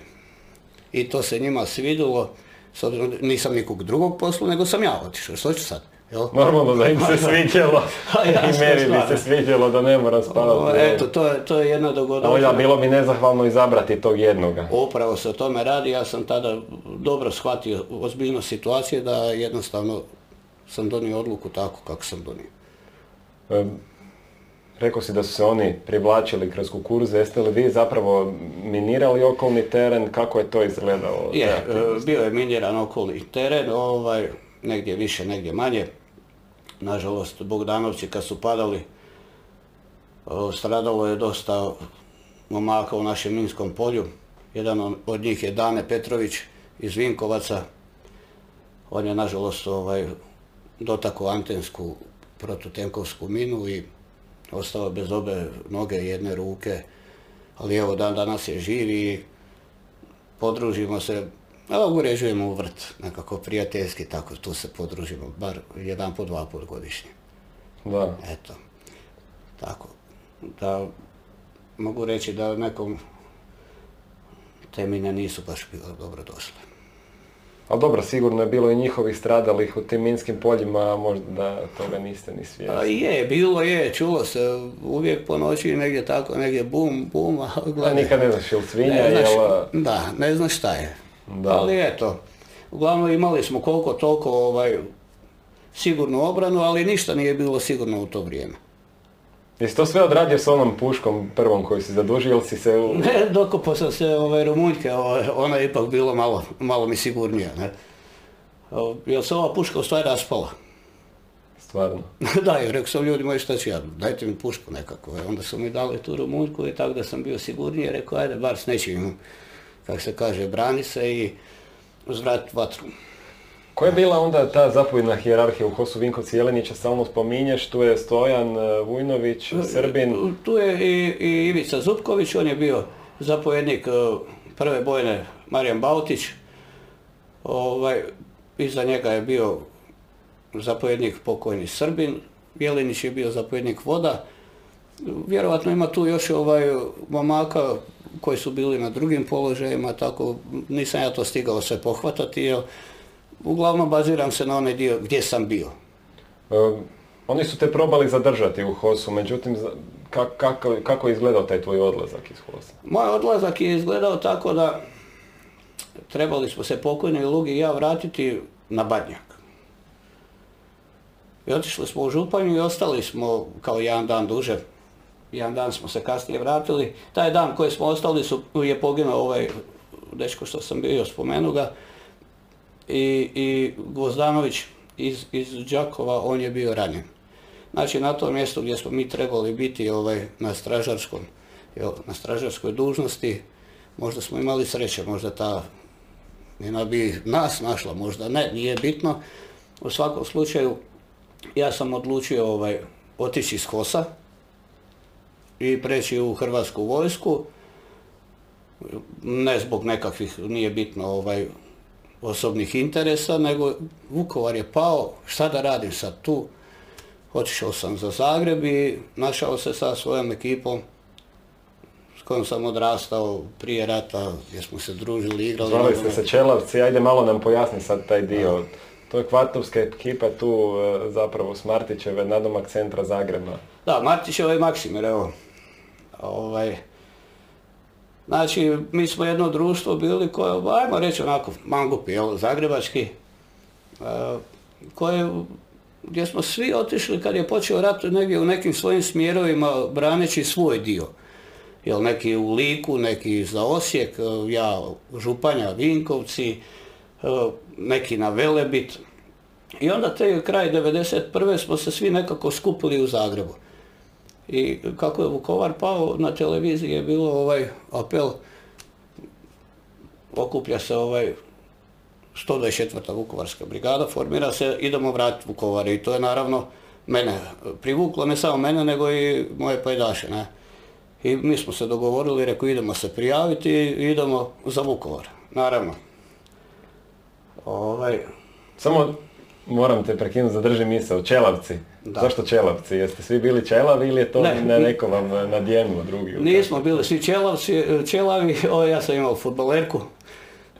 I to se njima svidilo, s obzirom da nisam nikog drugog posla, nego sam ja otišao. Što ću sad? Jel? Normalno da im se jasno, i meni bi se svidjelo da ne moram O, spavati. Eto, to je, to je jedna dogodovština. bilo bi nezahvalno izabrati tog jednoga. Upravo se o tome radi, ja sam tada dobro shvatio ozbiljnost situacije da jednostavno sam donio odluku tako kako sam donio. E, Rekao si da su se oni privlačili kroz kukuruze, jeste li vi zapravo minirali okolni teren, kako je to izgledalo? Je, e, bio je miniran okolni teren, ovaj, negdje više, negdje manje. Nažalost, Bogdanovci kad su padali, stradalo je dosta momaka u našem minskom polju. Jedan od njih je Dane Petrović iz Vinkovaca. On je nažalost ovaj, dotakao antensku protutenkovsku minu i ostao bez obe noge i jedne ruke. Ali evo dan danas je živ i podružimo se, a uređujemo u vrt, nekako prijateljski, tako tu se podružimo, bar jedan po dva put godišnje. Da. Eto, tako, da mogu reći da nekom te mine nisu baš bile dobro došle. Ali dobro, sigurno je bilo i njihovih stradalih u tim minskim poljima, a možda da toga niste ni A svjesni. je, bilo je, čulo se uvijek po noći negdje tako, negdje bum, bum, a A gledaj. nikad ne znaš ili svinja, Ne znaš, jel... da, ne znaš šta je. Da. Ali eto, uglavnom imali smo koliko toliko ovaj, sigurnu obranu, ali ništa nije bilo sigurno u to vrijeme. Jesi to sve odradio s onom puškom prvom koju si zadužio ili si se... U... Ne, dokopao sam se ovaj, Rumunjke, ona je ipak bilo malo, malo mi sigurnija. Ne? O, Jer se ova puška u stvari raspala. Stvarno. da, i rekao sam ljudi moji šta ću ja, dajte mi pušku nekako. E, Onda su mi dali tu Rumunjku i tako da sam bio sigurniji, rekao ajde bar s nečim, kako se kaže, brani se i uzvrat vatru. Koja je bila onda ta zapovjedna hijerarhija u Hosu Vinkovci Jelenića, stalno spominješ, tu je Stojan e, Vujnović, Srbin. Tu je i, i Ivica Zupković, on je bio zapovjednik e, prve bojne Marijan Bautić. Ovaj, iza njega je bio zapovjednik pokojni Srbin, Jelinić je bio zapovjednik voda. Vjerojatno ima tu još ovaj momaka koji su bili na drugim položajima, tako nisam ja to stigao sve pohvatati, jer uglavnom baziram se na onaj dio gdje sam bio. E, oni su te probali zadržati u Hosu, međutim, ka- kako, kako je izgledao taj tvoj odlazak iz Hosa? Moj odlazak je izgledao tako da trebali smo se pokojni Lugi i ja vratiti na Badnjak. I otišli smo u Županju i ostali smo kao jedan dan duže. Jedan dan smo se kasnije vratili. Taj dan koji smo ostali su, je poginuo ovaj dečko što sam bio, spomenuo ga. I, i Gvozdanović iz, iz Đakova, on je bio ranjen. Znači na tom mjestu gdje smo mi trebali biti ovaj, na stražarskom, jel, na stražarskoj dužnosti, možda smo imali sreće, možda ta Nina bi nas našla, možda ne, nije bitno. U svakom slučaju, ja sam odlučio ovaj, otići iz Hosa i preći u Hrvatsku vojsku. Ne zbog nekakvih, nije bitno, ovaj, osobnih interesa, nego Vukovar je pao, šta da radim sad tu? Otišao sam za Zagreb i našao se sa svojom ekipom s kojom sam odrastao prije rata, gdje smo se družili, igrali. Zvali ste se Čelavci, ajde malo nam pojasni sad taj dio. To je kvartovska ekipa tu e, zapravo s Martićeve, nadomak centra Zagreba. Da, Martićeva i Maksimir, evo. Ovaj, znači, mi smo jedno društvo bili koje, ajmo reći onako, mangupi, jel, zagrebački, e, koje, gdje smo svi otišli kad je počeo rat negdje u nekim svojim smjerovima braneći svoj dio. Jel, neki u Liku, neki za Osijek, e, ja Županja, Vinkovci, e, neki na Velebit. I onda te kraj 91. smo se svi nekako skupili u Zagrebu. I kako je Vukovar pao, na televiziji je bilo ovaj apel, okuplja se ovaj 124. Vukovarska brigada, formira se, idemo vratiti Vukovar i to je naravno mene privuklo, ne samo mene, nego i moje pajdaše, ne. I mi smo se dogovorili, rekao idemo se prijaviti i idemo za Vukovar, naravno. Ovaj, Samo moram te prekinuti, zadrži misao. Čelavci. Da. Zašto Čelavci? Jeste svi bili Čelavi ili je to Ne. na neko vam e, nadjemno drugi? Nismo bili svi čelavci, čelavi, o, ja sam imao futbolerku,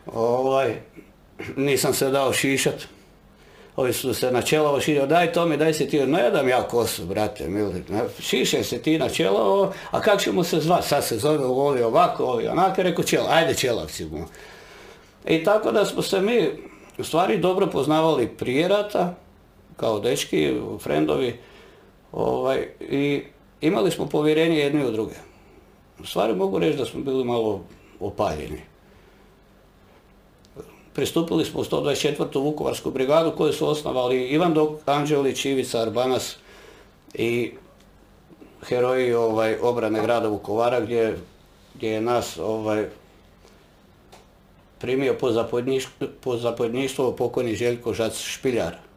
ovaj, nisam se dao šišat. Ovi su se na čelavo šišali, daj to mi, daj se ti, ne dam ja kosu, brate, mili, ne, šišaj se ti na čelavo, a kako ćemo se zvat, sad se zove ovi ovako, ovi onako, rekao čel, ajde čelavci mu. I tako da smo se mi u stvari dobro poznavali prije rata, kao dečki, frendovi, ovaj, i imali smo povjerenje jedni u druge. U stvari mogu reći da smo bili malo opaljeni. Pristupili smo u 124. Vukovarsku brigadu koju su osnovali Ivan Dok Anđelić, Ivica Arbanas i heroji ovaj, obrane grada Vukovara gdje, gdje je nas ovaj, primio po, zapovjedniš- po zapovjedništvo pokojni Željko Žac Špiljar.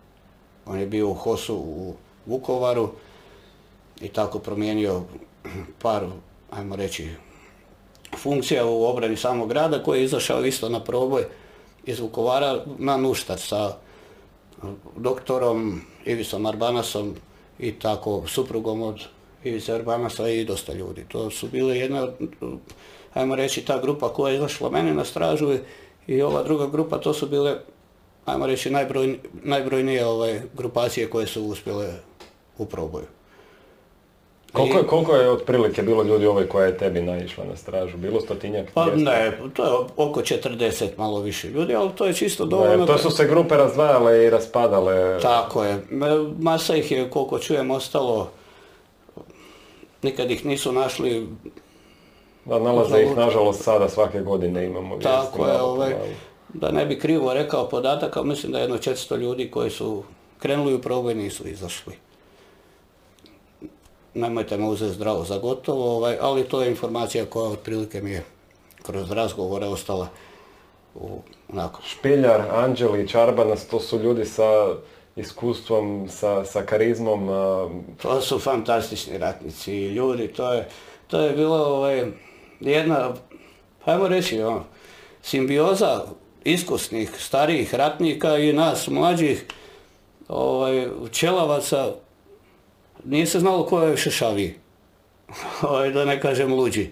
On je bio u Hosu u Vukovaru i tako promijenio par, ajmo reći, funkcija u obrani samog grada koji je izašao isto na proboj iz Vukovara na Nuštar sa doktorom Ivisom Arbanasom i tako suprugom od Ivice Arbanasa i dosta ljudi. To su bile jedna, ajmo reći, ta grupa koja je izašla meni na stražu i ova druga grupa, to su bile ajmo reći, najbroj, najbrojnije ovaj, grupacije koje su uspjele u proboju. Koliko je, koliko je otprilike bilo ljudi ove koja je tebi naišla na stražu? Bilo stotinjak? Pa 200? ne, to je oko 40 malo više ljudi, ali to je čisto dovoljno. to su se grupe razdvajale i raspadale. Tako je. Masa ih je, koliko čujem, ostalo. Nikad ih nisu našli. Da, nalaze ih nažalost sada svake godine imamo vijesti. Tako je, malo ovaj, malo. Da ne bi krivo rekao podatak, ali mislim da je jedno 400 ljudi koji su krenuli u proboj nisu izašli. Nemojte me uzeti zdravo za gotovo, ovaj, ali to je informacija koja otprilike mi je kroz razgovore ostala u, onako, Špiljar, Anđelić, Arbanas, to su ljudi sa iskustvom, sa, sa karizmom. a, To su fantastični ratnici i ljudi, to je, to je bilo ovaj, jedna, ajmo reći, ono, simbioza iskusnih, starijih ratnika i nas mlađih ovaj, čelavaca, nije se znalo ko je šešaviji, ovaj, da ne kažem luđi.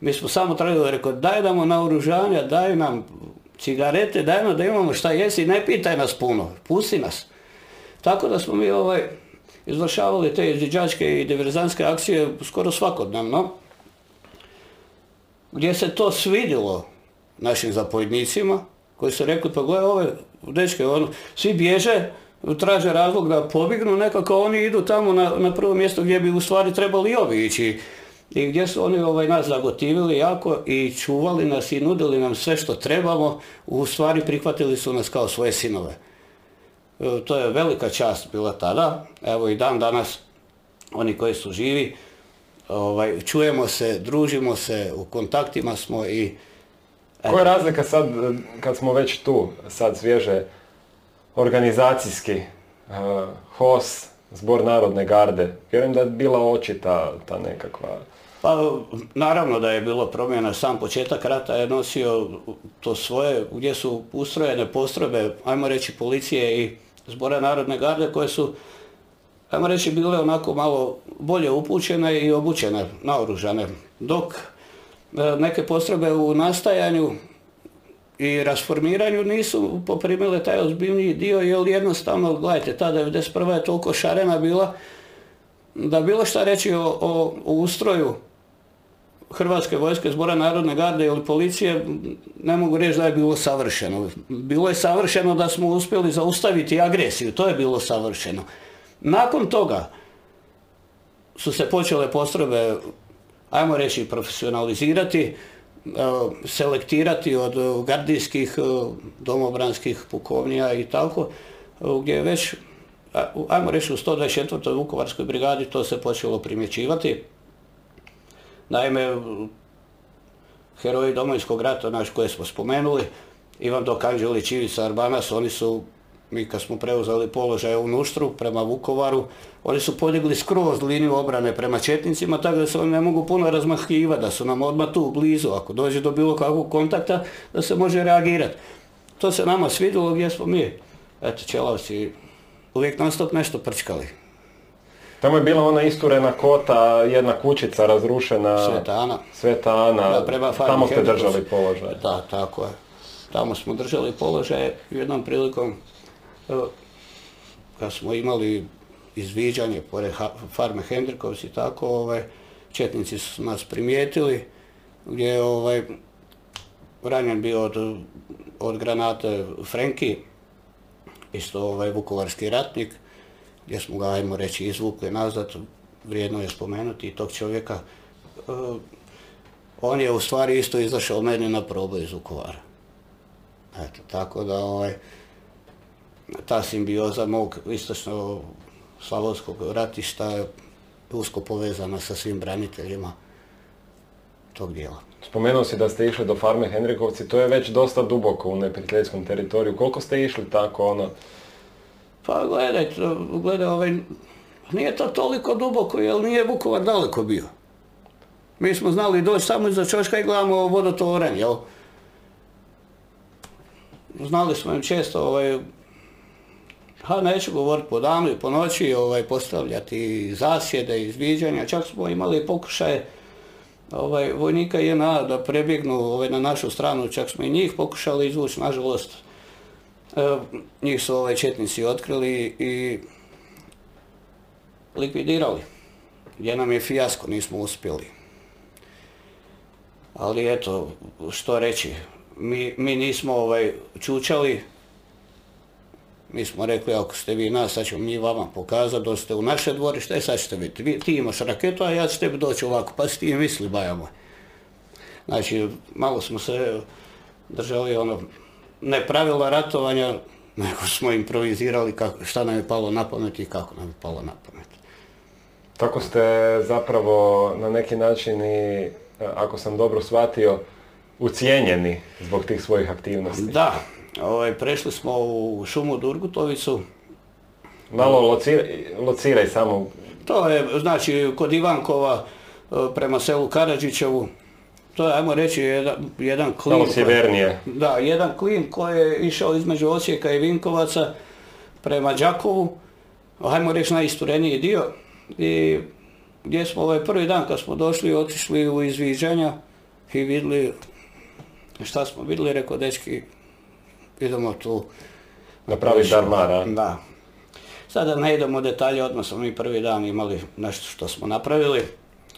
Mi smo samo trebali rekao, daj nam naoružanja, daj nam cigarete, daj nam da imamo šta jesti, ne pitaj nas puno, pusti nas. Tako da smo mi ovaj, izvršavali te izviđačke i diverzanske akcije skoro svakodnevno, gdje se to svidjelo našim zapovjednicima, koji su rekli, pa gledaj ove dečke, ono, svi bježe, traže razlog da pobjegnu, nekako oni idu tamo na, na prvo mjesto gdje bi u stvari trebali i ovi ići. I gdje su oni ovaj, nas zagotivili jako i čuvali nas i nudili nam sve što trebamo, u stvari prihvatili su nas kao svoje sinove. E, To je velika čast bila tada, evo i dan danas oni koji su živi, ovaj, čujemo se, družimo se, u kontaktima smo i Koja je razlika sad, kad smo već tu, sad svježe, organizacijski, e, HOS, Zbor narodne garde? Vjerujem da je bila očita ta nekakva... Pa naravno da je bilo promjena, sam početak rata je nosio to svoje, gdje su ustrojene postrojbe, ajmo reći policije i zbora narodne garde koje su, ajmo reći, bile onako malo bolje upućene i obučene, naoružane. Dok neke postrojbe u nastajanju i rasformiranju nisu poprimile taj ozbiljniji dio, jer jednostavno, gledajte, ta 91. je toliko šarena bila, da bilo šta reći o, o, o ustroju Hrvatske vojske, zbora narodne garde ili policije, ne mogu reći da je bilo savršeno. Bilo je savršeno da smo uspjeli zaustaviti agresiju, to je bilo savršeno. Nakon toga su se počele postrojbe, ajmo reći, profesionalizirati, e, selektirati od e, gardijskih, e, domobranskih pukovnija i tako, gdje je već, ajmo reći, u 124. Vukovarskoj brigadi to se počelo primjećivati. Naime, heroji Domovinskog rata, naš koje smo spomenuli, Ivan Dokanđelić, Ivica Arbanas, oni su, mi kad smo preuzeli položaj u Nuštru prema Vukovaru, oni su podigli skroz liniju obrane prema Četnicima, tako da se oni ne mogu puno razmahivati, da su nam odmah tu blizu, ako dođe do bilo kakvog kontakta, da se može reagirati. To se nama svidjelo gdje smo mi, eto, Čelavci, uvijek non stop nešto prčkali. Tamo je bila ona isturena kota, jedna kućica razrušena. Sveta Ana. Sveta Ana. Da, prema Tamo ste držali položaj. Da, tako je. Tamo smo držali položaje jednom prilikom kad smo imali izviđanje pored farme Hendrikovci i tako, ovaj, četnici su nas primijetili gdje je ovaj, ranjen bio od, granate Frenki, isto ovaj vukovarski ratnik, gdje smo ga, ajmo reći, izvukli nazad, vrijedno je spomenuti i tog čovjeka. E, on je u stvari isto izašao meni na proboj iz Vukovara. Eto, tako da ovaj, ta simbioza mog istočno slavonskog ratišta je usko povezana sa svim braniteljima tog dijela. Spomenuo si da ste išli do farme Henrikovci, to je već dosta duboko u neprijateljskom teritoriju. Koliko ste išli tako ono? Pa gledaj, gledaj, ovaj, nije to toliko duboko, jer nije Vukovar daleko bio. Mi smo znali doći samo iza čoška i gledamo vodotoranj, jel? Znali smo im često, ovaj, ha, neću govoriti po danu i po noći, ovaj, postavljati zasjede, izviđanja, čak smo imali pokušaje ovaj, vojnika JNA da prebjegnu ovaj, na našu stranu, čak smo i njih pokušali izvući, nažalost, njih su ovaj četnici otkrili i likvidirali. Gdje nam je fijasko, nismo uspjeli. Ali eto, što reći, mi, mi nismo ovaj, čučali, mi smo rekli, ako ste vi nas, sad ćemo mi vama pokazati, doste u naše dvorište, e sad ćete vidjeti, vi, ti imaš raketu, a ja ću tebi doći ovako, pa si ti misli, baja moj. Znači, malo smo se držali ono, ne pravila ratovanja, nego smo improvizirali kako, šta nam je palo na pamet i kako nam je palo na pamet. Tako ste zapravo na neki način i, ako sam dobro shvatio, ucijenjeni zbog tih svojih aktivnosti. Da, ovaj, prešli smo u šumu Durgutovicu. Malo lociraj, lociraj samo. To je, znači, kod Ivankova e, prema selu Karadžićevu, to je, ajmo reći, jedan, jedan klin. Malo sjevernije. Da, jedan klin koji je išao između Osijeka i Vinkovaca prema Đakovu, ajmo reći najistureniji dio. I gdje smo ovaj prvi dan kad smo došli, otišli u izviđanja i vidjeli, šta smo vidjeli, rekao dečki, idemo tu. Napravi darmara. Da. Sada ne idemo u detalje, odmah smo mi prvi dan imali nešto što smo napravili,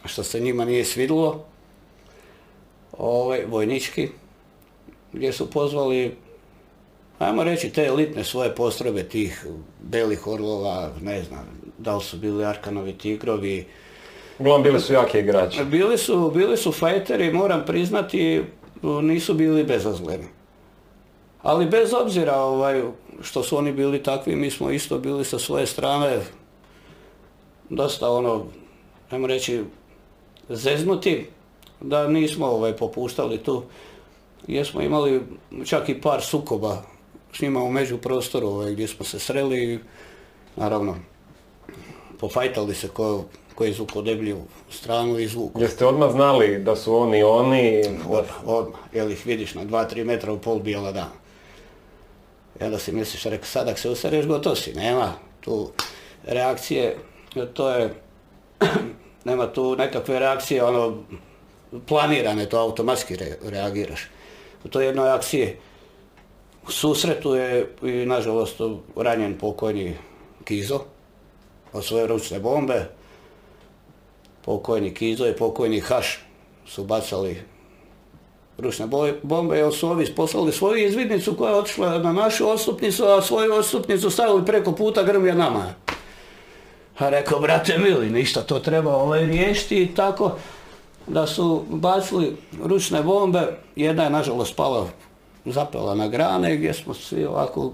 što se njima nije svidilo ovaj, vojnički, gdje su pozvali, ajmo reći, te elitne svoje postrojbe tih belih orlova, ne znam, da li su bili Arkanovi tigrovi. Uglavnom bili su jaki igrači. Bili su, bili su fajteri, moram priznati, nisu bili bezazleni. Ali bez obzira ovaj, što su oni bili takvi, mi smo isto bili sa svoje strane dosta ono, ajmo reći, zeznuti da nismo ovaj, popuštali tu. Jer smo imali čak i par sukoba s njima u među prostoru ovaj, gdje smo se sreli i naravno pofajtali se ko, ko je deblju stranu i zvuk. Jeste odmah znali da su oni oni? Odmah, odmah. Jel ih vidiš na 2-3 metra u pol bijela dana. I onda si misliš, rekao, sad ako se usereš, gotovo si, nema tu reakcije, to je, nema tu nekakve reakcije, ono, planirane, to automatski reagiraš. U toj jednoj akciji u susretu je i nažalost ranjen pokojni Kizo od svoje ručne bombe. Pokojni Kizo i pokojni Haš su bacali ručne bombe jer su ovi poslali svoju izvidnicu koja je otišla na našu odstupnicu, a svoju odstupnicu stavili preko puta grmlja nama. A rekao, brate mili, ništa, to treba ovaj riješiti i tako da su bacili ručne bombe, jedna je nažalost pala, zapela na grane gdje smo svi ovako,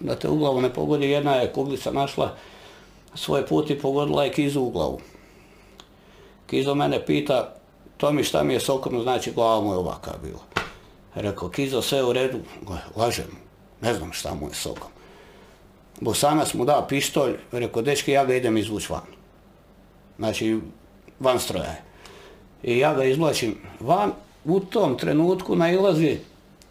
da te u glavu ne pogodi, jedna je kuglica našla svoj put i pogodila je Kizu u glavu. Kizo mene pita, to mi šta mi je sokom, znači glava mu je ovaka bila. Rekao, Kizo, sve u redu, lažem, ne znam šta mu je sokom. Bosanac mu da pištolj, rekao, dečki, ja ga idem izvući van. Znači, van stroja je i ja ga izvlačim van. U tom trenutku nailazi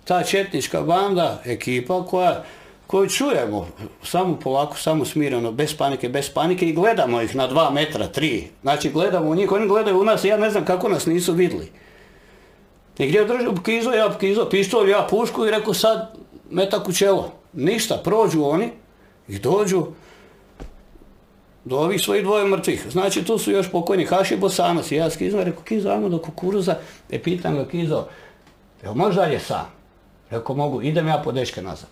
ta četnička banda, ekipa koja koju čujemo, samo polako, samo smireno, bez panike, bez panike i gledamo ih na dva metra, tri. Znači gledamo u njih, oni gledaju u nas i ja ne znam kako nas nisu vidjeli. I gdje držim kizo, ja kizo, pištolj, ja pušku i rekao sad metak u čelo. Ništa, prođu oni i dođu do ovih svojih dvoje mrtvih. Znači tu su još pokojni Haši Bosanac i ja s Kizom rekao Kizo ajmo do kukuruza e pitam ga Kizo jel možda je sam? Rekao mogu, idem ja po dečke nazad.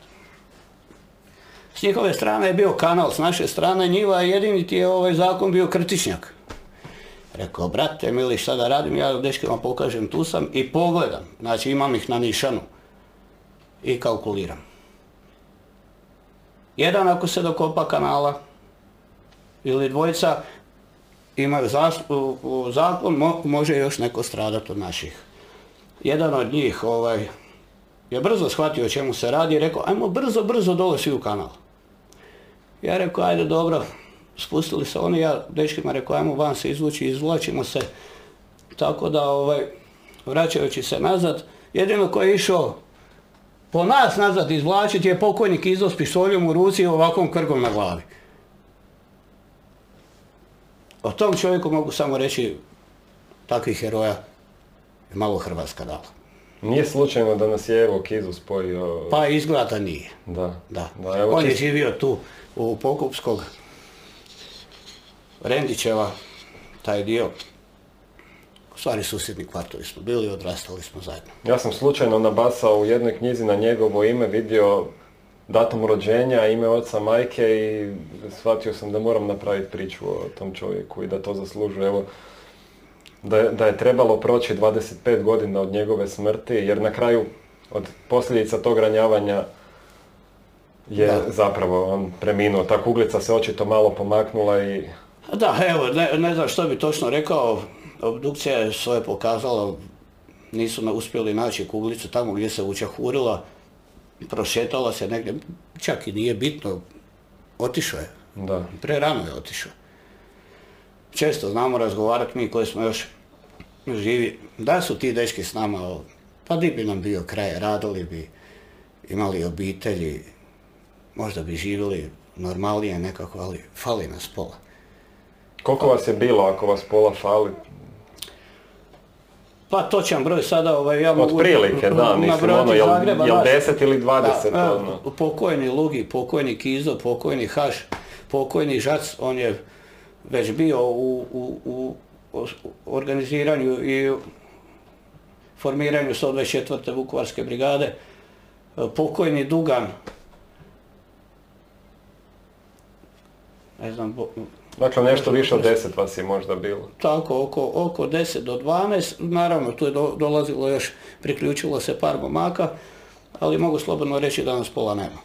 S njihove strane je bio kanal, s naše strane njiva jedini ti je ovaj zakon bio krtičnjak. Rekao, brate, mili, šta da radim, ja dečkima pokažem, tu sam i pogledam. Znači imam ih na nišanu i kalkuliram. Jedan ako se dokopa kanala, ili dvojica imaju zakon, može još neko stradati od naših. Jedan od njih ovaj, je brzo shvatio čemu se radi i rekao, ajmo brzo, brzo dole svi u kanal. Ja rekao, ajde dobro, spustili se oni, ja dečkima rekao, ajmo van se izvući, izvlačimo se. Tako da, ovaj, vraćajući se nazad, jedino koji je išao po nas nazad izvlačiti je pokojnik izdo s pištoljom u ruci i ovakvom krgom na glavi. O tom čovjeku mogu samo reći takvih heroja je malo Hrvatska dala. Nije slučajno da nas je evo Kizu spojio... Pa izgleda nije. Da. Da. Da, evo On je živio tu u Pokupskog, Rendićeva, taj dio. U stvari susjedni kvartovi smo bili, odrastali smo zajedno. Ja sam slučajno nabasao u jednoj knjizi na njegovo ime, vidio datum rođenja, ime oca, majke i shvatio sam da moram napraviti priču o tom čovjeku i da to zaslužuje. Evo, da, je- da je trebalo proći 25 godina od njegove smrti, jer na kraju od posljedica tog ranjavanja je Da. zapravo on preminuo. Ta kuglica se očito malo pomaknula i Da, evo, ne, ne znam što bi točno rekao, obdukcija je svoje pokazala, nisu na, uspjeli naći kuglicu tamo gdje se učahurila, prošetala se negdje, čak i nije bitno, otišao je, da. prerano je otišao. Često znamo razgovarati mi koji smo još živi, da su ti dečki s nama, pa di bi nam bio kraj, radili bi, imali obitelji, možda bi živjeli normalnije nekako, ali fali nas pola. Koliko vas je bilo ako vas pola fali? Pa točan broj sada, ovaj, ja mogu... Otprilike, da, mislim, ono, jel, Zagreba, jel naš- 10 ili 20, Da, ono. e, pokojni Lugi, pokojni Kizo, pokojni Haš, pokojni Žac, on je već bio u, u, u organiziranju i formiranju 124. Vukovarske brigade, E, pokojni Dugan, ne znam, bo- Dakle, nešto više od 10 vas je možda bilo. tako oko, oko 10 do 12, naravno tu je do- dolazilo još, priključilo se par momaka, ali mogu slobodno reći da nas pola nema.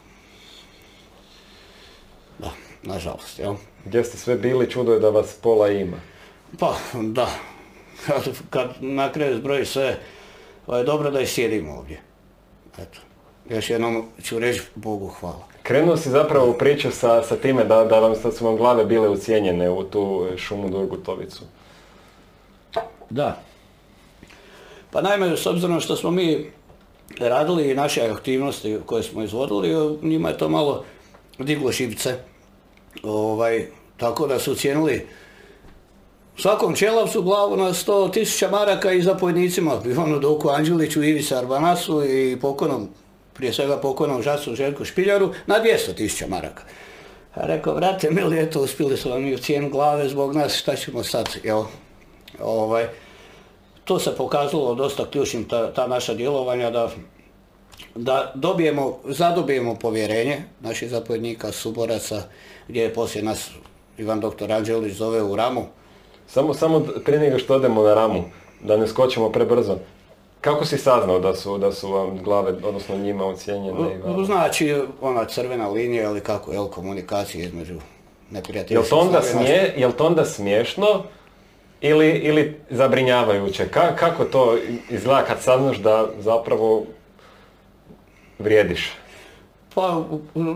Da, nažalost, jel? Gdje ste sve bili, čudo je da vas pola ima. Pa, da, kad, kad na kraju zbroji sve, pa je dobro da i sjedimo ovdje. Eto, još jednom ću reći Bogu hvala. Krenuo si zapravo u priču sa, sa time da, da, vam, da su vam glave bile ucijenjene u tu šumu Durgutovicu. Da. Pa naime, s obzirom što smo mi radili i naše aktivnosti koje smo izvodili, njima je to malo diglo šipce. Ovaj, tako da su cijenili svakom čelavcu glavu na 100.000 maraka i zapojnicima, Ivanu Doku Anđeliću, Ivici Arbanasu i pokojnom, prije svega pokojnom žacu Željku Špiljaru na 200.000 maraka. A rekao, vrate mili, eto, uspjeli su vam u cijenu glave zbog nas, šta ćemo sad, jel? Ovaj, to se pokazalo dosta ključnim, ta, ta naša djelovanja, da, da dobijemo, zadobijemo povjerenje naših zapovjednika, suboraca, gdje je poslije nas Ivan doktor Anđelić zove u ramu. Samo, samo prije nego što odemo na ramu, da ne skočimo prebrzo. Kako si saznao da su, da su vam glave, odnosno njima ocijenjene? Znači, ona crvena linija ili kako, jel, komunikacija između neprijatelja. Jel to onda, smije, jel to onda smiješno ili, ili zabrinjavajuće? Ka, kako to izgleda kad saznaš da zapravo vrijediš? Pa,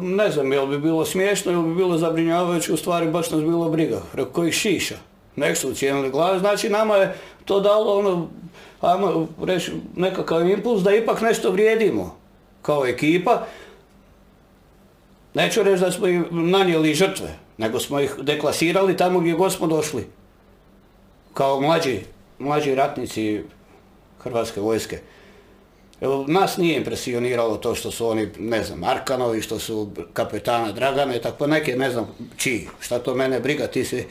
ne znam, jel bi bilo smiješno ili bi bilo zabrinjavajuće, u stvari baš nas bilo briga. Preko kojih šiša. Nek su ucijenili glave, znači nama je to dalo ono, ajmo reći, nekakav impuls da ipak nešto vrijedimo kao ekipa. Neću reći da smo im nanijeli žrtve, nego smo ih deklasirali tamo gdje god smo došli. Kao mlađi, mlađi ratnici Hrvatske vojske. Nas nije impresioniralo to što su oni, ne znam, Arkanovi, što su kapetana Dragana i tako neke, ne znam, čiji. Šta to mene briga, ti si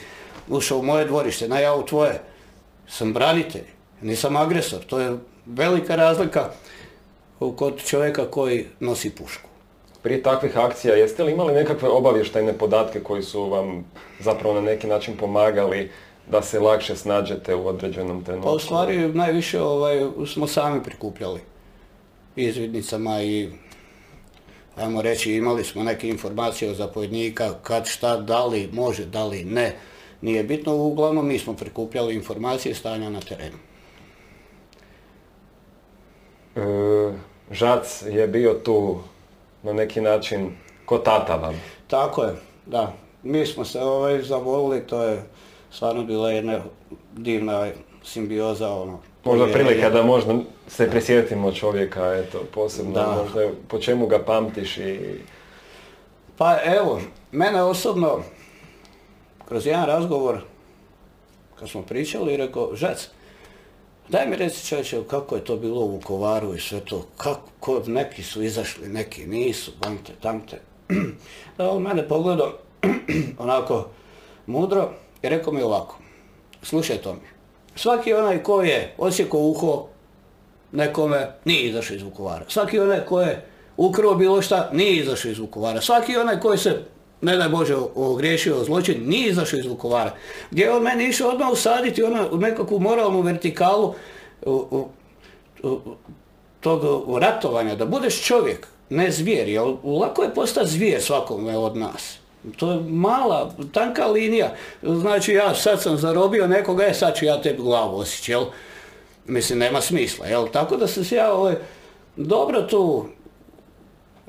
ušao u moje dvorište, na ja u tvoje. Sam branitelj, nisam agresor. To je velika razlika kod čovjeka koji nosi pušku. Prije takvih akcija jeste li imali nekakve obavještajne podatke koji su vam zapravo na neki način pomagali da se lakše snađete u određenom trenutku? Pa u stvari najviše ovaj, smo sami prikupljali izvidnicama i ajmo reći imali smo neke informacije od zapovjednika kad šta, da li može, da li ne. Nije bitno, uglavnom mi smo prikupljali informacije stanja na terenu. E, Žac je bio tu na neki način ko tata vam. Tako je, da. Mi smo se ovaj, zavolili, to je stvarno bila jedna divna simbioza. Ono, Možda prilika da možda se prisjetimo čovjeka, eto, posebno, Da. možda po čemu ga pamtiš i... Pa evo, mene osobno, kroz jedan razgovor, kad smo pričali, rekao, Žac, Daj mi reci čovječe, kako je to bilo u Vukovaru i sve to, kako, neki su izašli, neki nisu, bamte, tamte. Da on mene pogledao onako mudro i rekao mi ovako, slušaj to mi, svaki onaj ko je osjekao uho nekome, nije izašao iz Vukovara. Svaki onaj ko je ukrao bilo šta, nije izašao iz Vukovara. Svaki onaj koji se, ne daj Bože, ogriješio zločin, nije izašao iz Vukovara. Gdje je on meni išao odmah usaditi ona, u nekakvu moralnu vertikalu u, tog ratovanja, da budeš čovjek, ne zvijer, jer lako je postati zvijer svakome od nas. To je mala, tanka linija. Znači ja sad sam zarobio nekoga, e sad ću ja tebi glavu osjeći, jel? Mislim, nema smisla, jel? Tako da sam se ja ovaj, dobro tu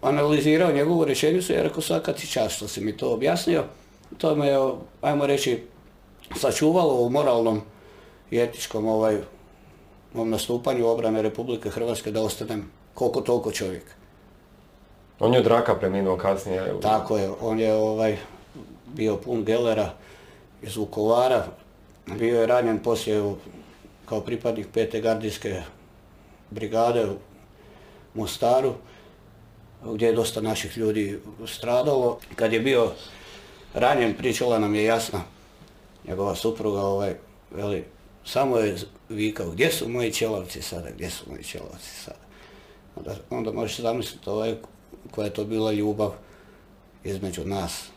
analizirao njegovu rečenicu i rekao svaka ti čast što si mi to objasnio. To me je, ajmo reći, sačuvalo u moralnom i etičkom ovaj, mom nastupanju obrane Republike Hrvatske da ostanem koliko toliko čovjek. On je od raka preminuo kasnije. Tako je, on je ovaj, bio pun gelera iz Vukovara, bio je ranjen poslije kao pripadnik pete gardijske brigade u Mostaru, gdje je dosta naših ljudi stradalo. Kad je bio ranjen, pričala nam je jasna njegova supruga, ovaj, veli, samo je vikao, gdje su moji čelavci sada, gdje su moji čelavci sada. Onda, onda možeš zamisliti ovaj, koja je to bila ljubav između nas,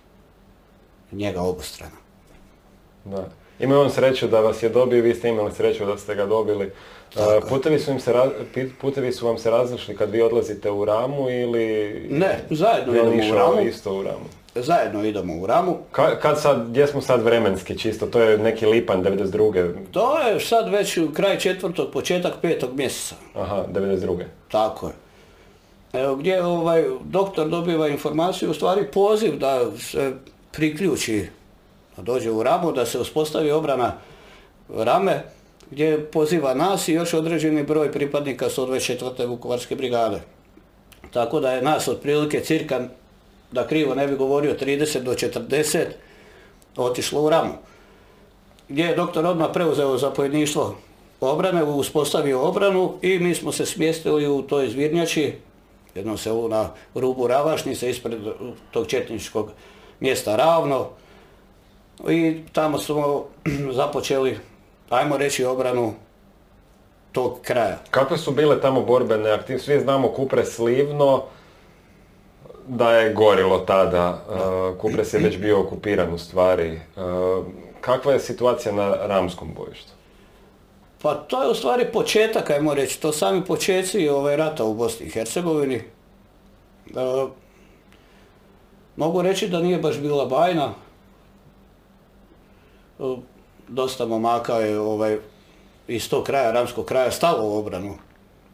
njega obostrana. Da. Imao on sreću da vas je dobio, vi ste imali sreću da ste ga dobili. Putevi su, im se, putevi su vam se različili kad vi odlazite u Ramu ili... Ne, zajedno idemo u Ramu. isto u Ramu? Zajedno idemo u Ramu. kad sad, gdje smo sad vremenski čisto? To je neki lipanj 92. To je sad već kraj četvrtog, početak petog mjeseca. Aha, 92. Tako je. Evo gdje ovaj doktor dobiva informaciju, u stvari poziv da se priključi, da dođe u Ramu, da se uspostavi obrana Rame, gdje poziva nas i još određeni broj pripadnika 124. Vukovarske brigade. Tako da je nas otprilike cirka, da krivo ne bi govorio, 30 do 40 otišlo u Ramu. Gdje je doktor odmah preuzeo zapovjedništvo obrane, uspostavio obranu i mi smo se smjestili u toj zvirnjači, jednom selu na rubu Ravašnice, ispred tog četničkog mjesta Ravno. I tamo smo započeli ajmo reći, obranu tog kraja. Kakve su bile tamo borbene aktivnosti? Svi znamo Kupres Livno, da je gorilo tada. Uh, Kupres je već bio okupiran u stvari. Uh, kakva je situacija na Ramskom bojištu? Pa to je u stvari početak, ajmo reći, to sami početci ovaj rata u Bosni i Hercegovini. Uh, mogu reći da nije baš bila bajna dosta momaka je ovaj, iz tog kraja, ramskog kraja, stalo u obranu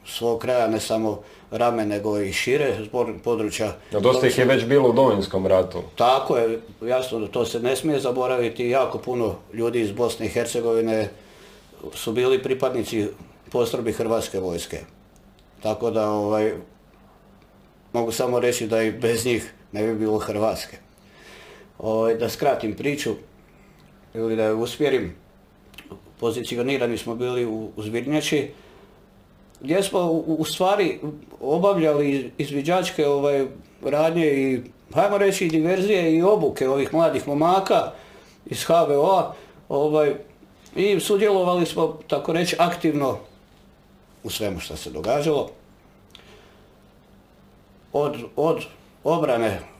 svog kraja, ne samo rame, nego i šire područja. A dosta ih je već bilo u Domovinskom ratu. Tako je, jasno da to se ne smije zaboraviti. Jako puno ljudi iz Bosne i Hercegovine su bili pripadnici postrojbi Hrvatske vojske. Tako da ovaj, mogu samo reći da i bez njih ne bi bilo Hrvatske. Ovaj, da skratim priču, ili da uspjerim, pozicionirani smo bili u, u Zbirnjači, gdje smo u, stvari obavljali izviđačke ovaj, radnje i, hajmo reći, diverzije i obuke ovih mladih momaka iz HVO-a ovaj, i sudjelovali smo, tako reći, aktivno u svemu što se događalo. Od, od obrane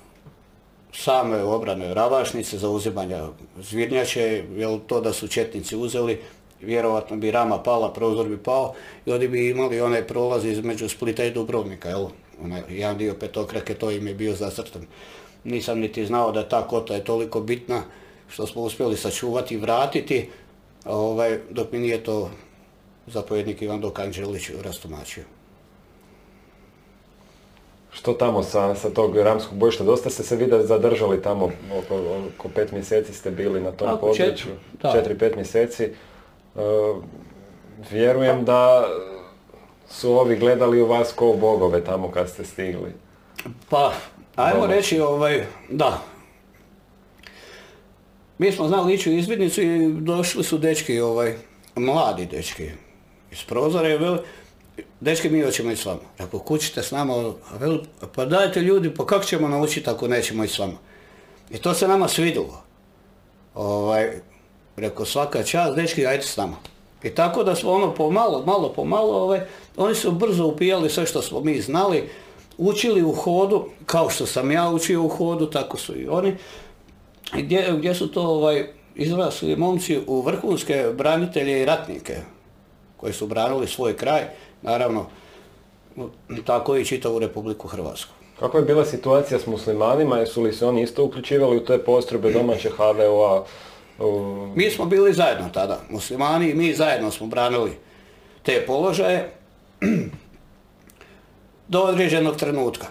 same obrane Ravašnice, za uzimanja Zvirnjače, jer to da su Četnici uzeli, vjerovatno bi rama pala, prozor bi pao i oni bi imali onaj prolaz između Splita i Dubrovnika, jel? Onaj, jedan dio petokrake, to im je bio zacrtan. Nisam niti znao da ta kota je toliko bitna što smo uspjeli sačuvati i vratiti, ovaj, dok mi nije to zapovjednik Ivan Dokanđelić rastumačio. Što tamo sa, sa tog ramskog bojišta? Dosta ste se vide zadržali tamo, oko, oko pet mjeseci ste bili na tom području, četiri, pet mjeseci. E, vjerujem da su ovi gledali u vas kao bogove tamo kad ste stigli. Pa, ajmo reći, ovaj, da. Mi smo znali ići u izvidnicu i došli su dečki, ovaj, mladi dečki, iz prozora dečki mi hoćemo ići s vama. Rekao, kućite s nama, pa dajte ljudi, pa kako ćemo naučiti ako nećemo ići s vama? I to se nama svidilo. Ovaj, rekao, svaka čast, dečki, ajde s nama. I tako da smo ono pomalo, malo po malo, ovaj, oni su brzo upijali sve što smo mi znali, učili u hodu, kao što sam ja učio u hodu, tako su i oni. I gdje, gdje su to ovaj, izrasli momci u vrhunske branitelje i ratnike koji su branili svoj kraj, naravno tako i čitavu Republiku Hrvatsku. Kako je bila situacija s muslimanima? Jesu li se oni isto uključivali u te postrojbe domaće HVO-a? Mi smo bili zajedno tada, muslimani i mi zajedno smo branili te položaje do određenog trenutka.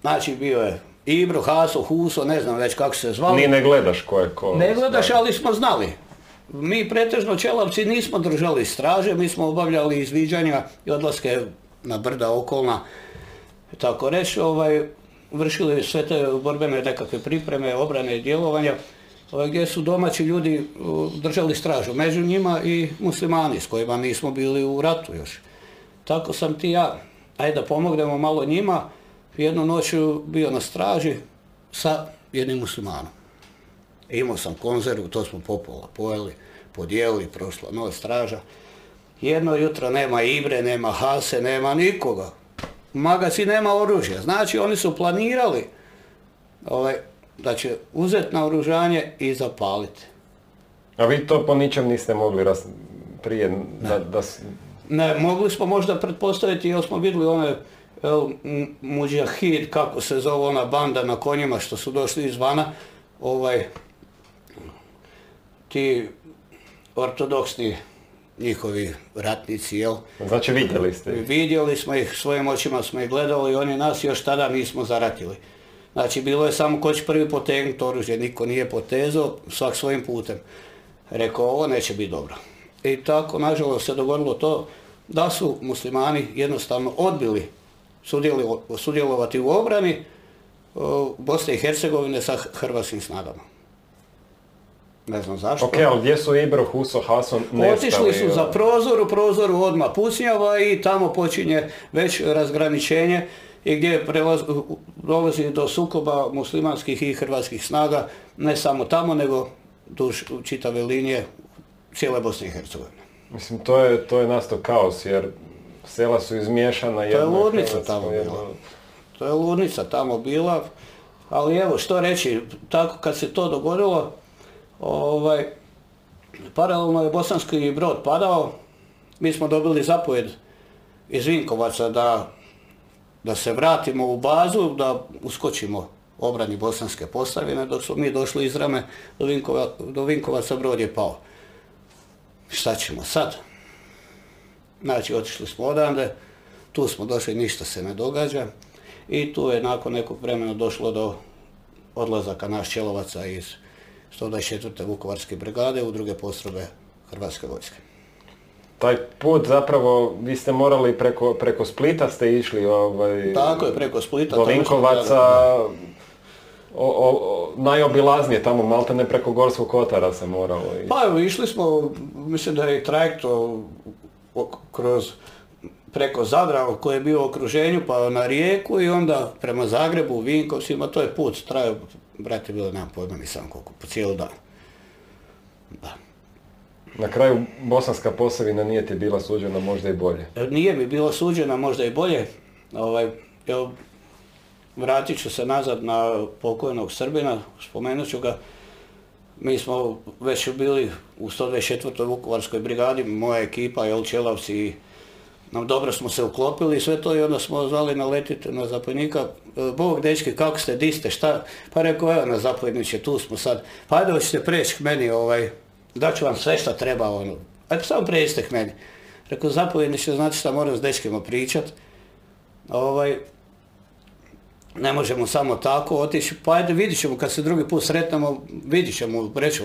Znači bio je Ibro, Haso, Huso, ne znam već kako se zvao. Ni ne gledaš ko je ko. Ne gledaš, ali smo znali. Mi pretežno Čelavci nismo držali straže, mi smo obavljali izviđanja i odlaske na brda okolna, tako reći, ovaj, vršili sve te borbene nekakve pripreme, obrane i djelovanja, ovaj, gdje su domaći ljudi držali stražu, među njima i muslimani s kojima nismo bili u ratu još. Tako sam ti ja, ajde da pomognemo malo njima, jednu noć bio na straži sa jednim muslimanom. Imao sam konzervu, to smo popola pojeli, podijelili, prošla noć straža. Jedno jutro nema Ibre, nema Hase, nema nikoga. Magaci nema oružja. Znači oni su planirali ovaj, da će uzeti na oružanje i zapaliti. A vi to po ničem niste mogli ras... prije da, da Ne, mogli smo možda pretpostaviti jer smo vidjeli one el, m- Mujahid, kako se zove ona banda na konjima što su došli izvana, ovaj, ti ortodoksni njihovi ratnici, jel? Znači vidjeli ste. ih. Vidjeli smo ih, svojim očima smo ih gledali i oni nas još tada nismo zaratili. Znači bilo je samo ko će prvi potegnuti oružje, niko nije potezao, svak svojim putem. Rekao ovo neće biti dobro. I tako nažalost se dogodilo to da su muslimani jednostavno odbili sudjelo- sudjelovati u obrani Bosne i Hercegovine sa hrvatskim snagama. Ne znam zašto. Ok, ali gdje su Ibro, Huso, Hason nestali? Otišli su za prozor, u prozoru odmah pucnjava i tamo počinje već razgraničenje i gdje prelaz- dolazi do sukoba muslimanskih i hrvatskih snaga, ne samo tamo, nego duž čitave linije cijele Bosne i Hercegovine. Mislim, to je, to je nastao kaos, jer sela su izmiješana. je jedno ludnica tamo jedno- bila. To je ludnica tamo bila, ali evo što reći, tako kad se to dogodilo, ovaj, paralelno je bosanski brod padao, mi smo dobili zapovjed iz Vinkovaca da, da se vratimo u bazu, da uskočimo obrani bosanske postavine, dok smo mi došli iz Rame do, Vinkova, do Vinkovaca brod je pao. Šta ćemo sad? Znači, otišli smo odande, tu smo došli, ništa se ne događa i tu je nakon nekog vremena došlo do odlazaka naš Čelovaca iz 124. Vukovarske brigade u druge postrojbe Hrvatske vojske. Taj put zapravo, vi ste morali preko, preko Splita ste išli ovaj, Tako je, preko Splita. do Vinkovaca, o, o, najobilaznije tamo, malte ne preko Gorskog kotara se moralo. Pa evo, išli smo, mislim da je trajekt kroz preko Zadra koji je bio u okruženju pa na rijeku i onda prema Zagrebu, Vinkovcima, to je put, trajao, brate, bilo nemam pojma nisam koliko, po cijeli dan. Da. Na kraju Bosanska Posavina nije ti bila suđena možda i bolje. E, Nije mi bilo suđena, možda i bolje. Ovaj, evo, vratit ću se nazad na pokojnog Srbina, spomenut ću ga. Mi smo već bili u 124. Vukovarskoj brigadi, moja ekipa, Jel Čelavci i nam dobro smo se uklopili i sve to i onda smo zvali naletiti na zapovjednika. E, Bog, dečki, kako ste, di ste, šta? Pa rekao, evo na zapovjedniče, tu smo sad. Pa ajde, hoćete preći k meni, ovaj, daću vam sve šta treba, ono. Ajde, samo pređite k meni. Rekao, zapovjedniče, znači šta moram s dečkima pričat. Ovaj, ne možemo samo tako otići, pa ajde vidit ćemo kad se drugi put sretnemo, vidit ćemo, reći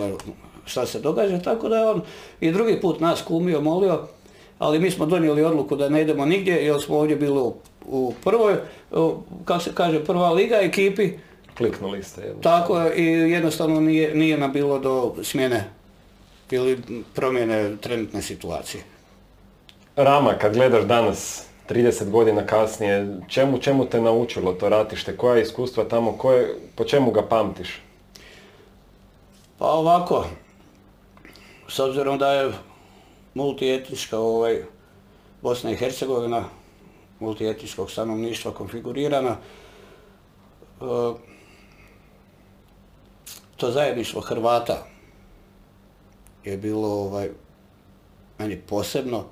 šta se događa, tako da je on i drugi put nas kumio, molio, ali mi smo donijeli odluku da ne idemo nigdje jer smo ovdje bili u, u prvoj, kako se kaže, prva liga ekipi, Kliknuli ste jedno. tako je, i jednostavno nije, nije nam bilo do smjene ili promjene trenutne situacije. Rama, kad gledaš danas, 30 godina kasnije, čemu, čemu te naučilo to ratište? Koja iskustva tamo, koje, po čemu ga pamtiš? Pa ovako, s obzirom da je multietnička ovaj, Bosna i Hercegovina, multietničkog stanovništva konfigurirana, e, to zajedništvo Hrvata je bilo ovaj, meni posebno,